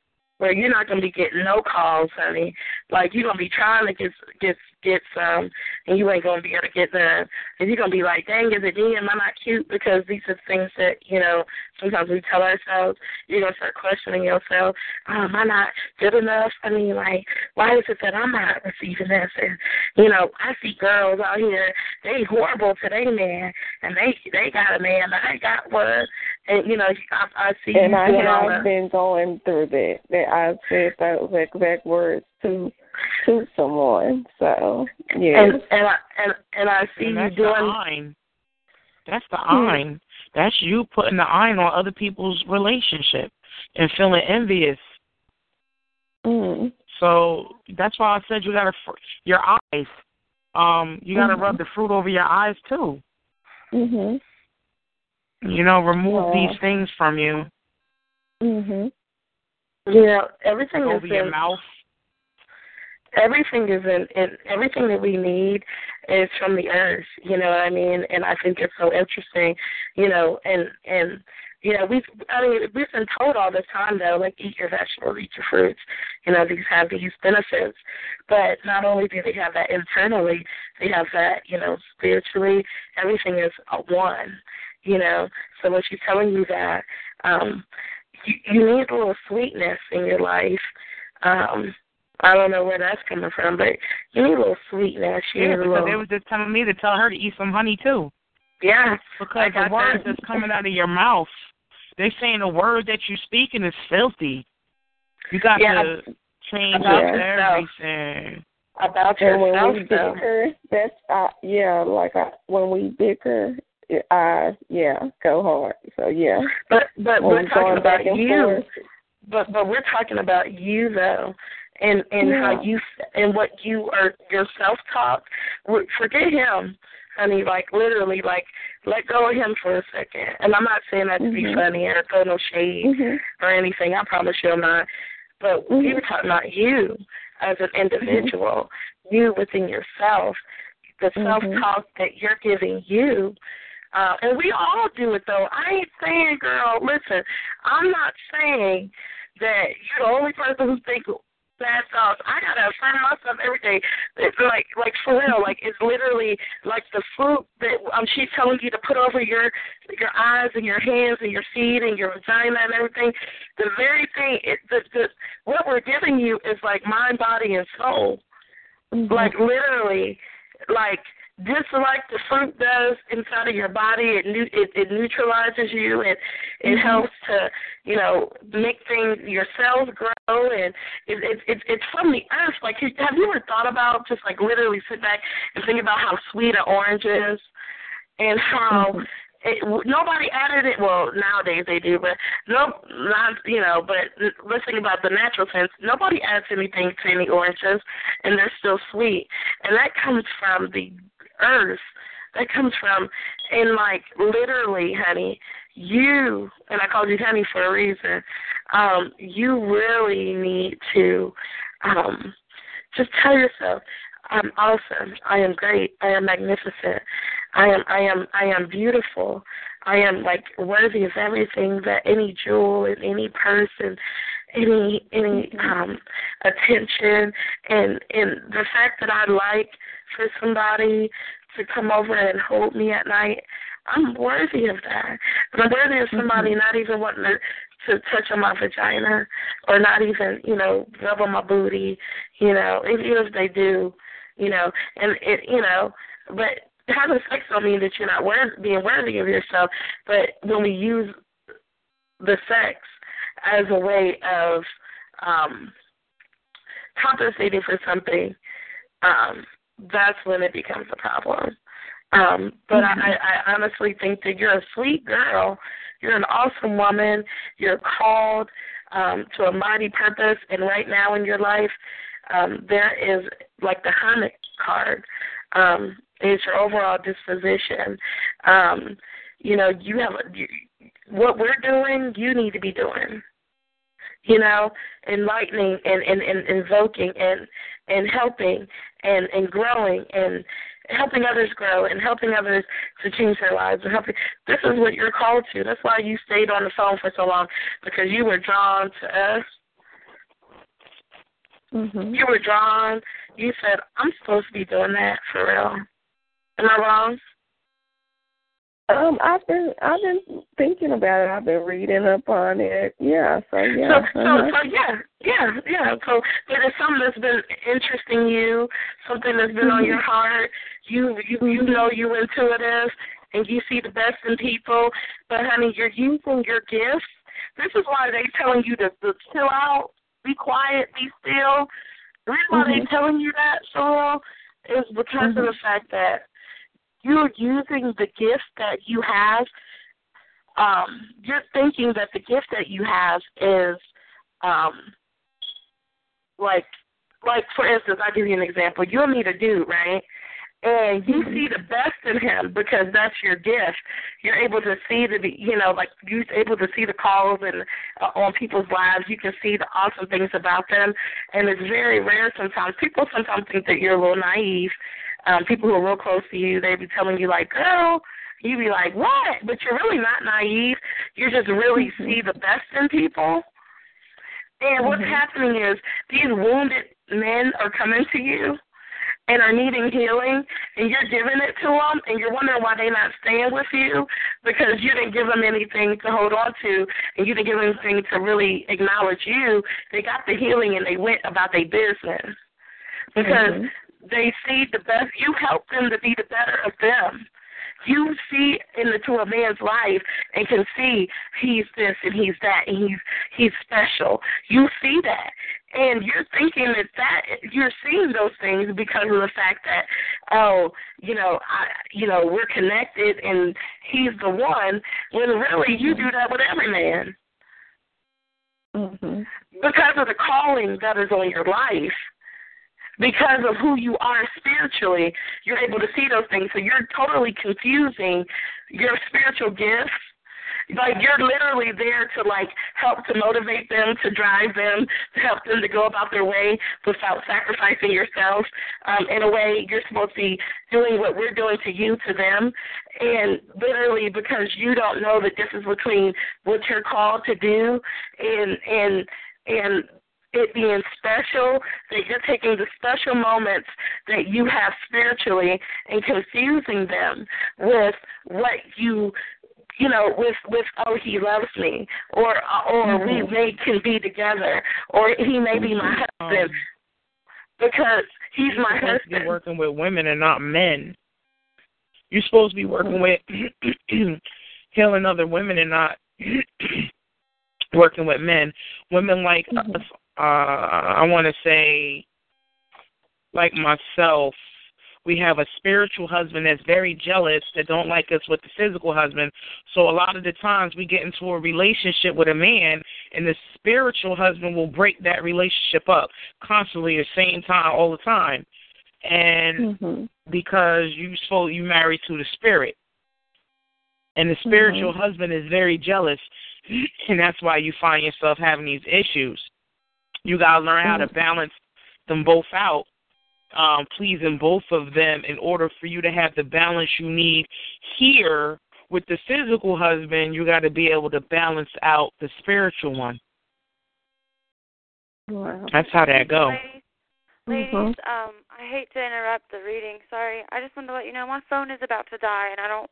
where you're not gonna be getting no calls, honey. Like you're gonna be trying to get get get some and you ain't gonna be able to get none. And you're gonna be like, Dang, is it me? Am I not cute? Because these are things that, you know, sometimes we tell ourselves, you're gonna start questioning yourself, oh, am I not good enough? I mean, like, why is it that I'm not receiving this? And you know, I see girls out here, they horrible to their man, and they they got a man, and I got one, and you know, I, I see And you I doing have been going through that. That I've said those exact words to to someone. So yeah. And and I and and I see And you doing iron. That's the Hmm. iron. That's you putting the iron on other people's relationship and feeling envious. Mm. So that's why I said you gotta fr- your eyes. Um, you gotta Mhm. rub the fruit over your eyes too. Mhm. You know, remove Yeah. these things from you Mhm. you know, everything is over your in mouth. everything is in, in everything that we need is from the earth, you know what I mean? And I think it's so interesting, you know, and and you know, we've I mean we've been told all this time though, like eat your vegetables, eat your fruits, you know, these have these benefits. But not only do they have that internally, they have that, you know, spiritually, everything is one, you know. So when she's telling you that, um, you, you need a little sweetness in your life. Um, I don't know where that's coming from, but you need a little sweetness. You Yeah, need a because little, they was just telling me to tell her to eat some honey too. yeah. Because I the words that. that's coming out of your mouth, they saying the word that you're speaking is filthy. You got Yeah. to change About up yourself. everything. About And when yourself, we though. bicker, that's uh, yeah, like I, when we bicker, it, I yeah go hard. So yeah, But but when we're we talking about you. forth. But but we're talking about you though, and and Yeah. how you and what you are your self talk. Forget him, honey. Like literally, like let go of him for a second. And I'm not saying that to be Mhm. funny or throw no shade Mhm. or anything. I promise you, I'm not. But we Mhm. were talking about you as an individual, you within yourself, the Mhm. self talk that you're giving you. Uh, and we all do it though. I ain't saying, girl, listen, I'm not saying that you're the only person who thinks bad thoughts. I gotta affirm myself every day. It's like like for real, like it's literally like the fruit that um she's telling you to put over your your eyes and your hands and your feet and your vagina and everything. The very thing it the, the what we're giving you is like mind, body and soul. Mhm. Like literally, like just like the fruit does inside of your body, it it, it neutralizes you. It it Mhm. helps to you know make things your cells grow, and it, it, it it's from the earth. Like have you ever thought about just like literally sit back and think about how sweet an orange is, and how Mhm. it, nobody added it. Well, nowadays they do, but no, not you know. But let's think about the natural sense. Nobody adds anything to any oranges, and they're still sweet, and that comes from the earth. That comes from, and like literally, honey, you and I called you honey for a reason. Um, you really need to um just tell yourself, I'm awesome. I am great. I am magnificent. I am I am I am beautiful. I am like worthy of everything that any jewel and any person any any um attention and and the fact that I like for somebody to come over and hold me at night, I'm worthy of that. But I'm worthy of somebody mm-hmm. not even wanting to to touch on my vagina or not even, you know, rub on my booty, you know, even if they do, you know, and it you know, but having sex don't mean that you're not worth, being worthy of yourself. But when we use the sex as a way of um compensating for something, um, that's when it becomes a problem. Um, but mm-hmm. I, I honestly think that you're a sweet girl. You're an awesome woman. You're called um, to a mighty purpose, and right now in your life, um, there is like the hermit card. Um, it's your overall disposition. Um, you know, you have a, you, what we're doing. You need to be doing. You know, enlightening and, and, and invoking and and helping and and growing and helping others grow and helping others to change their lives and helping this is what you're called to. That's why you stayed on the phone for so long because you were drawn to us. Mm-hmm. You were drawn. You said, "I'm supposed to be doing that for real." Am I wrong? Um, I've been I've been thinking about it. I've been reading up on it. Yeah, so yeah. So, uh-huh. so, so yeah, yeah, yeah. So it is something that's been interesting you, something that's been mm-hmm. on your heart. You you you know you intuitive and you see the best in people. But honey, you're using your gifts. This is why they're telling you to, to chill out, be quiet, be still. The reason why mm-hmm. they telling you that, so is because mm-hmm. of the fact that you're using the gift that you have. Um, you're thinking that the gift that you have is um, like like for instance, I'll give you an example. You and me a dude, right? And you mm-hmm. see the best in him because that's your gift. You're able to see the, you know, like you're able to see the calls and uh, on people's lives. You can see the awesome things about them, and it's very rare sometimes. People sometimes think that you're a little naive um, people who are real close to you, they be telling you like, girl, you be like, what? But you're really not naive. You just really mm-hmm. see the best in people. And mm-hmm. what's happening is these wounded men are coming to you and are needing healing, and you're giving it to them, and you're wondering why they're not staying with you because you didn't give them anything to hold on to, and you didn't give them anything to really acknowledge you. They got the healing and they went about their business because mm-hmm they see the best. You help them to be the better of them. You see into a man's life and can see he's this and he's that and he's he's special. You see that, and you're thinking that that you're seeing those things because of the fact that oh you know I you know we're connected and he's the one. When really you do that with every man. Mm-hmm. Because of the calling that is on your life, because of who you are spiritually, you're able to see those things. So you're totally confusing your spiritual gifts. Like you're literally there to like help to motivate them, to drive them, to help them to go about their way without sacrificing yourself. Um, in a way, you're supposed to be doing what we're doing to you, to them, and literally because you don't know the difference between what you're called to do and and and it being special, that you're taking the special moments that you have spiritually and confusing them with what you you know, with with oh he loves me, or or mm-hmm. we may can be together, or he may be my mm-hmm. husband because he's my husband. you're husband. To be working with women and not men. You're supposed to be working mm-hmm. with [clears throat] healing other women and not [clears throat] working with men. Women like mm-hmm. us uh I want to say like myself we have a spiritual husband that's very jealous that don't like us with the physical husband. So a lot of the times we get into a relationship with a man and the spiritual husband will break that relationship up constantly the same time all the time. And mm-hmm. because you so you married to the spirit. And the spiritual mm-hmm. husband is very jealous [clears throat] and that's why you find yourself having these issues. You gotta learn how to mm-hmm. balance them both out um, pleasing both of them in order for you to have the balance you need. Here with the physical husband you got to be able to balance out the spiritual one. Wow. that's how that go. Ladies, ladies mm-hmm. um i hate to interrupt the reading. Sorry. I just wanted to let you know my phone is about to die and i don't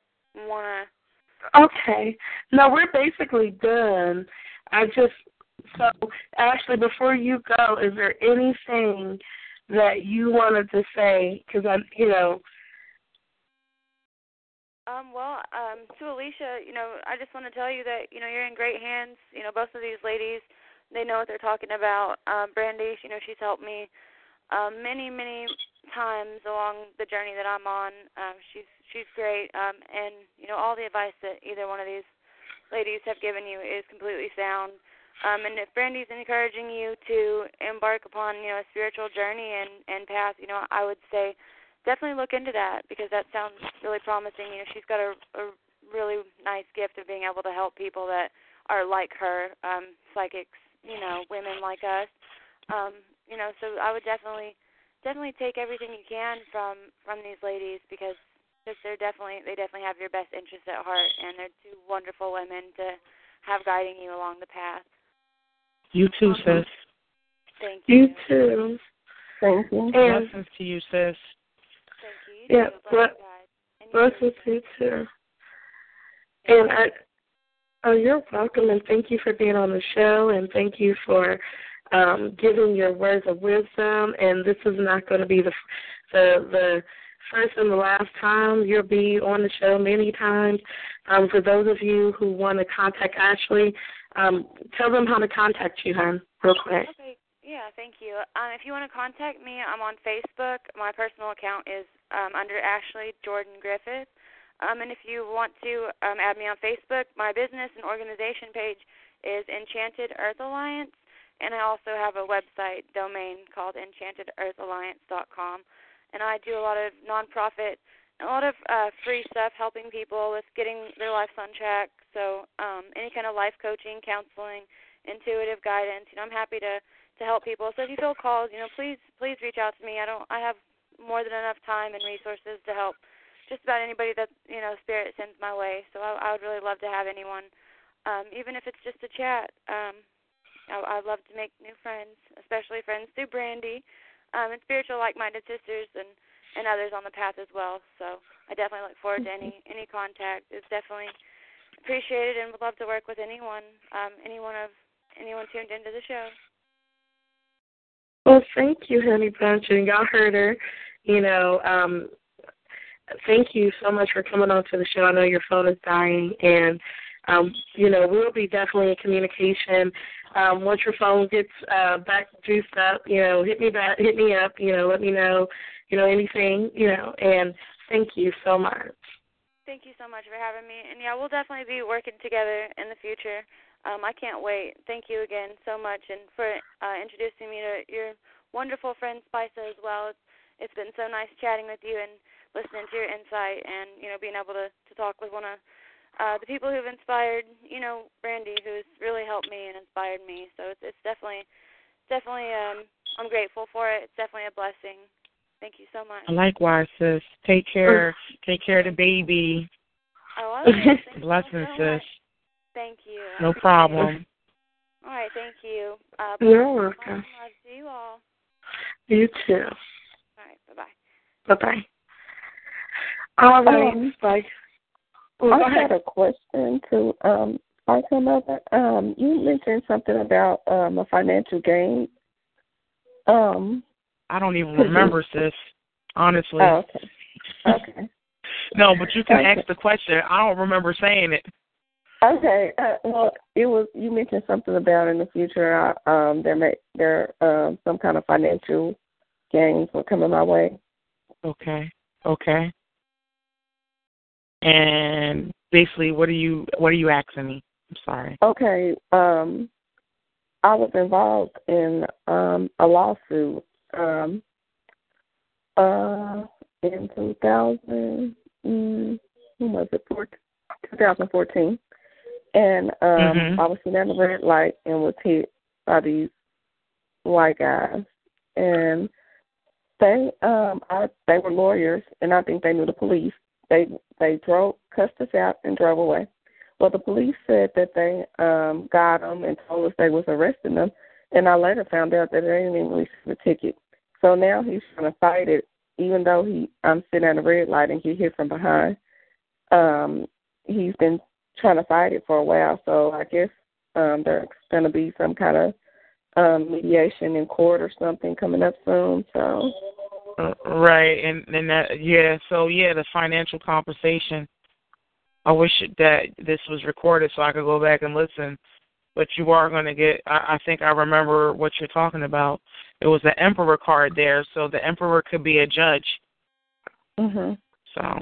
want to okay. No we're basically done. I just so ashley before you go is there anything that you wanted to say? Because I'm, you know. Um, well, um, to Alicia, you know, I just want to tell you that you know you're in great hands. You know, both of these ladies, they know what they're talking about. Um, Brandy, you know, she's helped me um, many, many times along the journey that I'm on. Um, she's she's great, um, and you know, all the advice that either one of these ladies have given you is completely sound. Um, and if Brandy's encouraging you to embark upon, you know, a spiritual journey and and path, you know, I would say definitely look into that because that sounds really promising. You know, she's got a, a really nice gift of being able to help people that are like her, um, psychics, you know, women like us. Um, you know, so I would definitely definitely take everything you can from from these ladies because because they're definitely they definitely have your best interests at heart and they're two wonderful women to have guiding you along the path. You too, sis. Thank you. You too. Thank you. And Blessings to you, sis. Thank you. Yeah, Bless but blessings to you too. And I, oh, you're welcome, and thank you for being on the show, and thank you for um, giving your words of wisdom. And this is not going to be the the the first and the last time you'll be on the show many times. Um, for those of you who want to contact Ashley, um, tell them how to contact you, hon, real quick. Okay. Yeah, thank you. Um, if you want to contact me, I'm on Facebook. My personal account is um, under Ashley Jordan Griffith. Um, and if you want to um, add me on Facebook, my business and organization page is Enchanted Earth Alliance, and I also have a website domain called EnchantedEarthAlliance.com. And I do a lot of nonprofit a lot of uh, free stuff helping people with getting their lives on track. So um, any kind of life coaching, counseling, intuitive guidance. You know, I'm happy to to help people. So if you feel called, you know, please please reach out to me. I don't I have more than enough time and resources to help just about anybody that you know spirit sends my way. So I, I would really love to have anyone, um, even if it's just a chat. Um, I, I'd love to make new friends, especially friends through Brandy, um, and spiritual like-minded sisters and and others on the path as well. So I definitely look forward to any any contact. It's definitely appreciated and would love to work with anyone, um, anyone of anyone tuned into the show. Well, thank you, Honey Bunch, and y'all heard her. You know, um, thank you so much for coming on to the show. I know your phone is dying, and um, you know we'll be definitely in communication. Um, once your phone gets uh, back juiced up, you know, hit me back, hit me up. You know, let me know you know, anything, you know, and thank you so much. Thank you so much for having me. And yeah, we'll definitely be working together in the future. Um, I can't wait. Thank you again so much and for uh, introducing me to your wonderful friend Spica as well. It's, it's been so nice chatting with you and listening to your insight and, you know, being able to, to talk with one of uh, the people who've inspired, you know, Brandy, who's really helped me and inspired me. So it's, it's definitely, definitely, um, I'm grateful for it. It's definitely a blessing. Thank you so much. Likewise, sis. Take care. [laughs] Take care of the baby. Oh, [laughs] okay. Blessings, so sis. Thank you. No problem. All right, thank you. Uh, You're welcome. Love to you all. You too. All right, bye Bye bye. bye. All right, Um, I had a question to um our mother. Um, you mentioned something about um a financial gain. Um, I don't even remember, sis. Honestly. oh, okay. Okay. [laughs] No, but you can Okay. ask the question. I don't remember saying it. Okay. Uh, well, it was you mentioned something about in the future. Uh, um, there may there um some kind of financial gains will coming my way. Okay. Okay. And basically, what are you what are you asking me? I'm sorry. Okay. Um, I was involved in um a lawsuit um uh in 2000 mm, when was it 2014 and um mm-hmm. I was sitting at the red light and was hit by these white guys and they um I they were lawyers and I think they knew the police. They they drove cussed us out and drove away. Well the police said that they um got them and told us they was arresting them and I later found out that they didn't even receive a ticket. So now he's trying to fight it even though he I'm sitting at a red light and he hit from behind. Um he's been trying to fight it for a while, so I guess um there's gonna be some kind of um mediation in court or something coming up soon. So right, and and that yeah, so yeah, the financial compensation. I wish that this was recorded so I could go back and listen. But you are going to get. I, I think I remember what you're talking about. It was the emperor card there, so the emperor could be a judge. Mhm. So.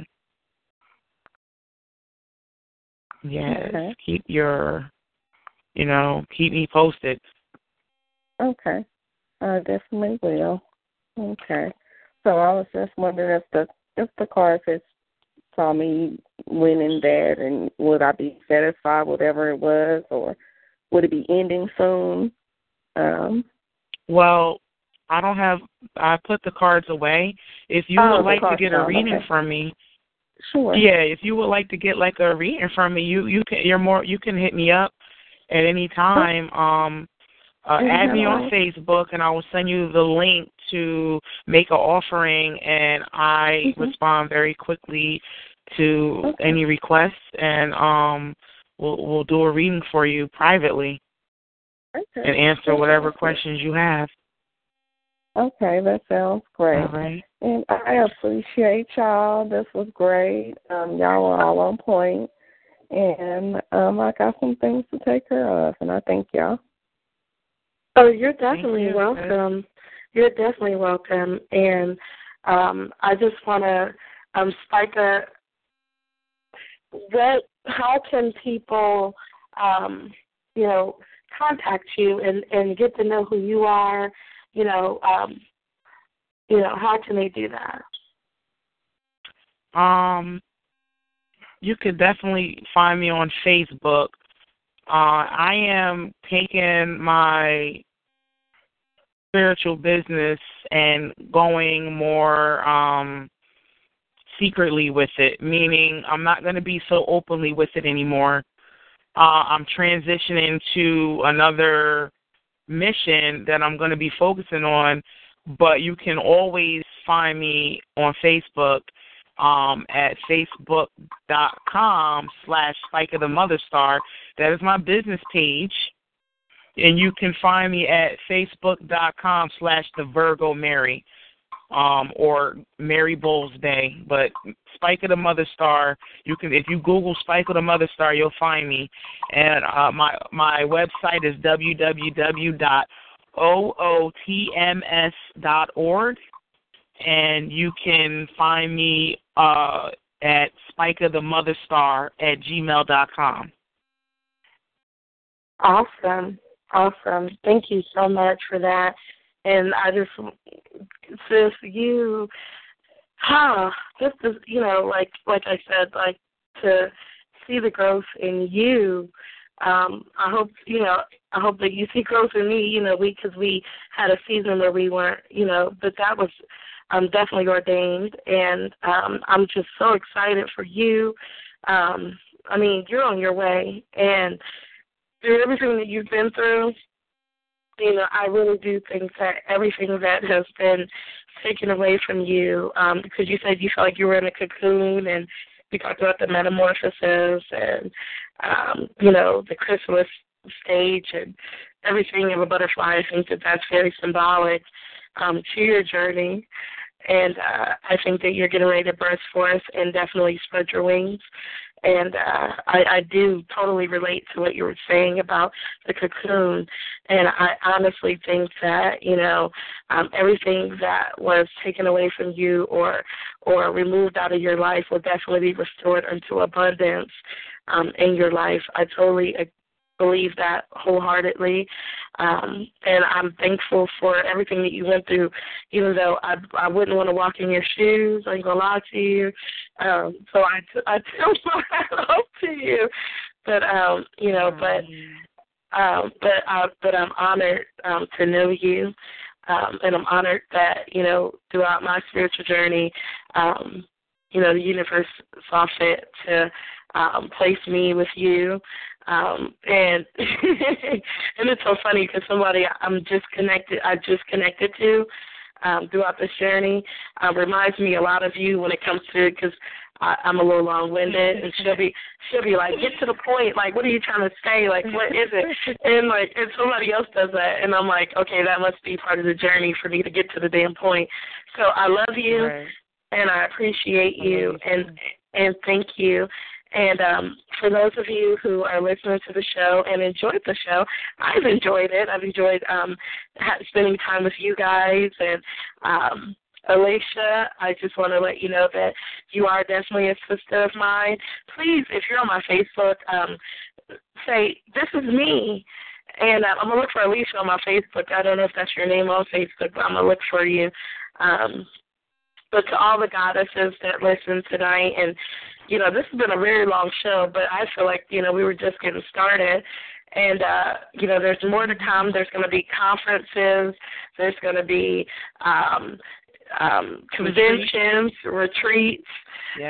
Yes, okay. keep your, you know, keep me posted. Okay. I definitely will. Okay. So I was just wondering if the if the cards had saw me winning that and would I be satisfied whatever it was or would it be ending soon? Um Well, I don't have I put the cards away. If you oh, would like to get a reading okay. from me, Sure. Yeah, if you would like to get like a reading from me, you you can you're more you can hit me up at any time. Um uh, add me on Facebook and I will send you the link to make an offering and I mm-hmm. respond very quickly to okay. any requests and um we'll we'll do a reading for you privately okay. and answer whatever questions you have. Okay, that sounds great. All right. And I appreciate y'all. This was great. Um, y'all were all on point. And um, I got some things to take care of, and I thank y'all. Oh, you're definitely you. welcome. You're definitely welcome. And um, I just want to, um, Spica, what, how can people, um, you know, contact you and, and get to know who you are? You know, um, you know, how can they do that? Um, you can definitely find me on Facebook. Uh, I am taking my spiritual business and going more um secretly with it, meaning I'm not going to be so openly with it anymore. Uh, I'm transitioning to another mission that I'm going to be focusing on, but you can always find me on Facebook um, at facebook.com slash Spica of the Mother Star. That is my business page. And you can find me at facebook.com slash the Virgo Mary um, or Mary Bowles Bey. But Spica of the Mother Star, you can if you Google Spica of the Mother Star, you'll find me. And uh, my my website is www.ootms.org, and you can find me uh, at Spica of the Mother Star at gmail.com. Awesome. Awesome. Thank you so much for that. And I just, sis, you, huh, just as, you know, like, like I said, like to see the growth in you, um, I hope, you know, I hope that you see growth in me, you know, we, cause we had a season where we weren't, you know, but that was, um, definitely ordained. And, um, I'm just so excited for you. Um, I mean, you're on your way and, through everything that you've been through, you know, I really do think that everything that has been taken away from you, um, because you said you felt like you were in a cocoon and we talked about the metamorphosis and um, you know, the chrysalis stage and everything of a butterfly. I think that that's very symbolic um, to your journey. And uh, I think that you're getting ready to burst forth and definitely spread your wings and uh, I, I do totally relate to what you were saying about the cocoon. And I honestly think that you know um, everything that was taken away from you or or removed out of your life will definitely be restored into abundance um, in your life. I totally believe that wholeheartedly. Um, and I'm thankful for everything that you went through, even though I I wouldn't want to walk in your shoes. I ain't gonna lie to you. Um, so I t- I tilt [laughs] my hat to you, but um, you know, but um, but I but I'm honored um, to know you. Um, and I'm honored that, you know, throughout my spiritual journey, um, you know, the universe saw fit to um, place me with you. Um, and [laughs] and it's so funny because somebody I'm just connected, I just connected to um, throughout this journey uh, reminds me a lot of you when it comes to because I'm a little long-winded, and she'll be she'll be like, "Get to the point. Like, what are you trying to say? Like, what is it?" And like, and somebody else does that, and I'm like, "Okay, that must be part of the journey for me to get to the damn point." So I love you, right. and I appreciate you, and and thank you. And um, for those of you who are listening to the show and enjoyed the show, I've enjoyed it. I've enjoyed um, spending time with you guys and um, Alicia, I just want to let you know that you are definitely a sister of mine. Please, if you're on my Facebook, um, say, This is me. And uh, I'm going to look for Alicia on my Facebook. I don't know if that's your name on Facebook, but I'm going to look for you. Um, but to all the goddesses that listen tonight and you know, this has been a very long show, but I feel like, you know, we were just getting started. And, uh, you know, there's more to come. There's going to be conferences. There's going to be um, um, conventions, retreats,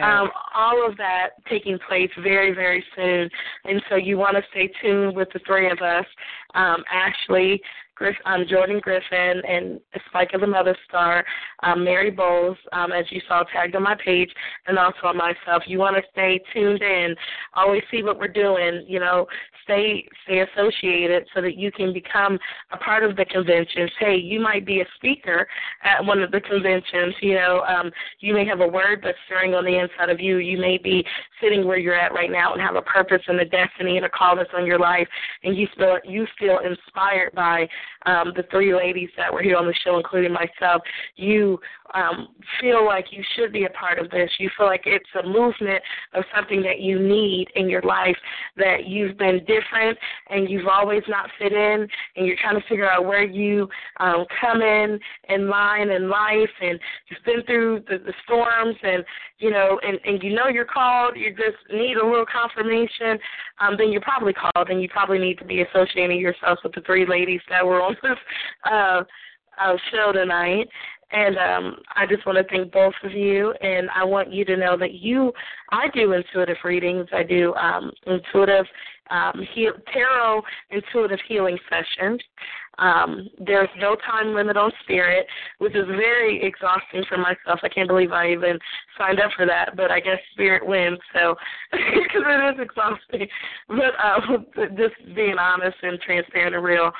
um, all of that taking place very, very soon. And so you want to stay tuned with the three of us. Um, Ashley, Griff, um, Jordan Griffith and Spica of the Mother Star, um, Mary Bowles, um, as you saw tagged on my page, and also on myself. You want to stay tuned in, always see what we're doing. You know, stay stay associated so that you can become a part of the conventions. Hey, you might be a speaker at one of the conventions. You know, um, you may have a word that's stirring on the inside of you. You may be sitting where you're at right now and have a purpose and a destiny and a call that's on your life, and you feel you feel inspired by um, the three ladies that were here on the show, including myself, you um, feel like you should be a part of this. You feel like it's a movement of something that you need in your life, that you've been different and you've always not fit in, and you're trying to figure out where you um, come in in line in life, and you've been through the, the storms, and you know, and, and you know you're called, you just need a little confirmation, um, then you're probably called, and you probably need to be associating yourself with the three ladies that were on this uh, uh, show tonight. And um, I just want to thank both of you, and I want you to know that you, I do intuitive readings. I do um, intuitive um, heal, tarot intuitive healing sessions. Um, there's no time limit on spirit, which is very exhausting for myself. I can't believe I even signed up for that, but I guess spirit wins, so [laughs] because it is exhausting. But um, [laughs] just being honest and transparent and real.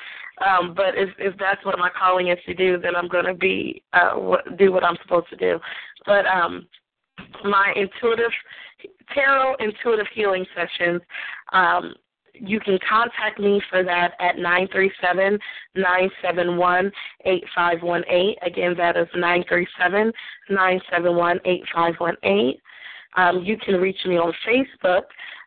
Um, but if if that's what my calling is to do, then I'm going to be uh, do what I'm supposed to do. But um, my intuitive tarot intuitive healing sessions um, you can contact me for that at nine three seven nine seven one eight five one eight. Again, that is nine three seven nine seven one eight five one eight. Um, you can reach me on Facebook.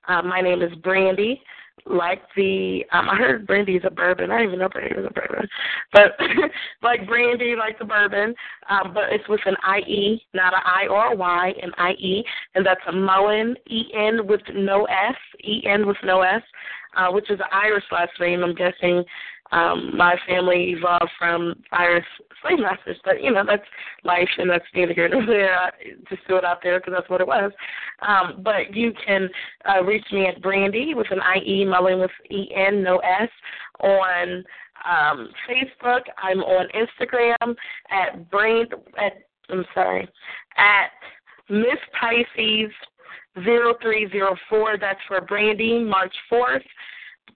Uh, my name is Brandy like the um I heard brandy is a bourbon. I didn't even know brandy was a bourbon. But [laughs] like brandy, like the bourbon, um, but it's with an I E, not a I or a Y, an I E, and that's a Mullen E N with no S, E N with no S uh, which is an Irish last name. I'm guessing um, my family evolved from Irish slave masters, but you know that's life, and that's neither here nor there. I just threw it out there because that's what it was. Um, but you can uh, reach me at Brandy with an I E Mullen with E N no S on um, Facebook. I'm on Instagram at Brain at I'm sorry at Miss Pisces 0304. That's for Brandy, March 4th.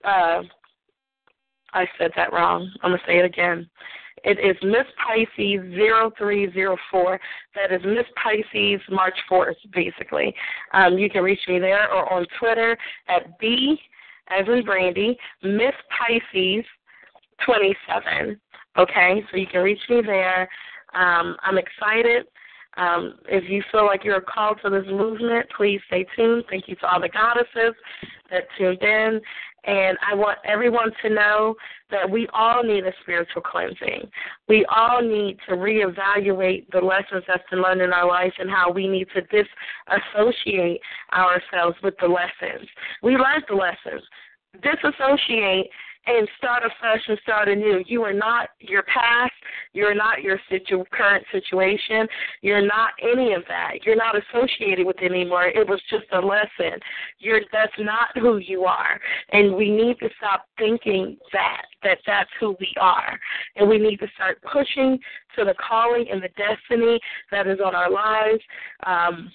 Uh, I said that wrong. I'm going to say it again. It is Miss Pisces zero three zero four. That is Miss Pisces March fourth, basically. Um, you can reach me there or on Twitter at B as in Brandy, Miss Pisces twenty seven. Okay, so you can reach me there. Um, I'm excited. Um, if you feel like you're called to this movement, please stay tuned. Thank you to all the goddesses that tuned in. And I want everyone to know that we all need a spiritual cleansing. We all need to reevaluate the lessons that's been learned in our life and how we need to disassociate ourselves with the lessons. We learned the lessons. Disassociate and start afresh and start anew. You are not your past. You're not your situ- current situation. You're not any of that. You're not associated with it anymore. It was just a lesson. You're that's not who you are, and we need to stop thinking that that that's who we are, and we need to start pushing to the calling and the destiny that is on our lives. Um,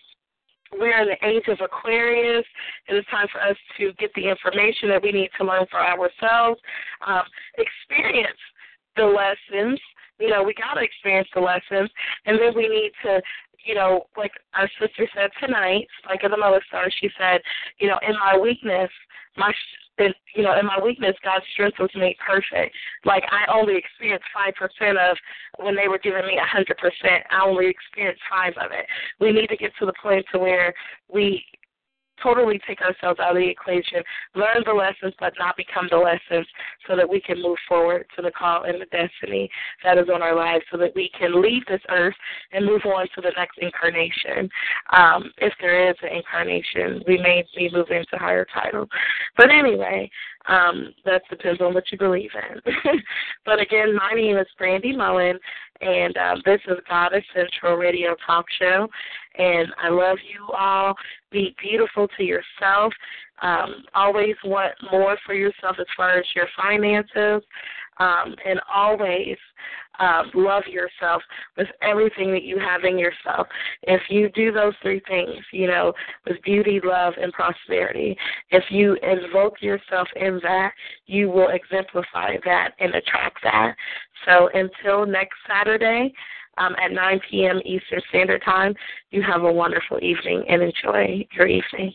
we're in the age of Aquarius. And It is time for us to get the information that we need to learn for ourselves, um, experience the lessons. You know, we got to experience the lessons, and then we need to, you know, like our sister said tonight, like in the Mother Star, she said, you know, in my weakness, my that you know in my weakness God's strength was made perfect. Like I only experienced five percent of when they were giving me a hundred percent. I only experienced five of it. We need to get to the point to where we totally take ourselves out of the equation, learn the lessons but not become the lessons so that we can move forward to the call and the destiny that is on our lives so that we can leave this earth and move on to the next incarnation. Um, if there is an incarnation, we may be moving to higher titles. But anyway, um, that depends on what you believe in. [laughs] but again, my name is Brandy Mullen, and um, this is Goddess Central Radio Talk Show. And I love you all. Be beautiful to yourself. Um, always want more for yourself as far as your finances. Um, and always uh, love yourself with everything that you have in yourself. If you do those three things, you know, with beauty, love, and prosperity, if you invoke yourself in that, you will exemplify that and attract that. So until next Saturday, um, at 9 p.m. Eastern Standard Time. You have a wonderful evening and enjoy your evening.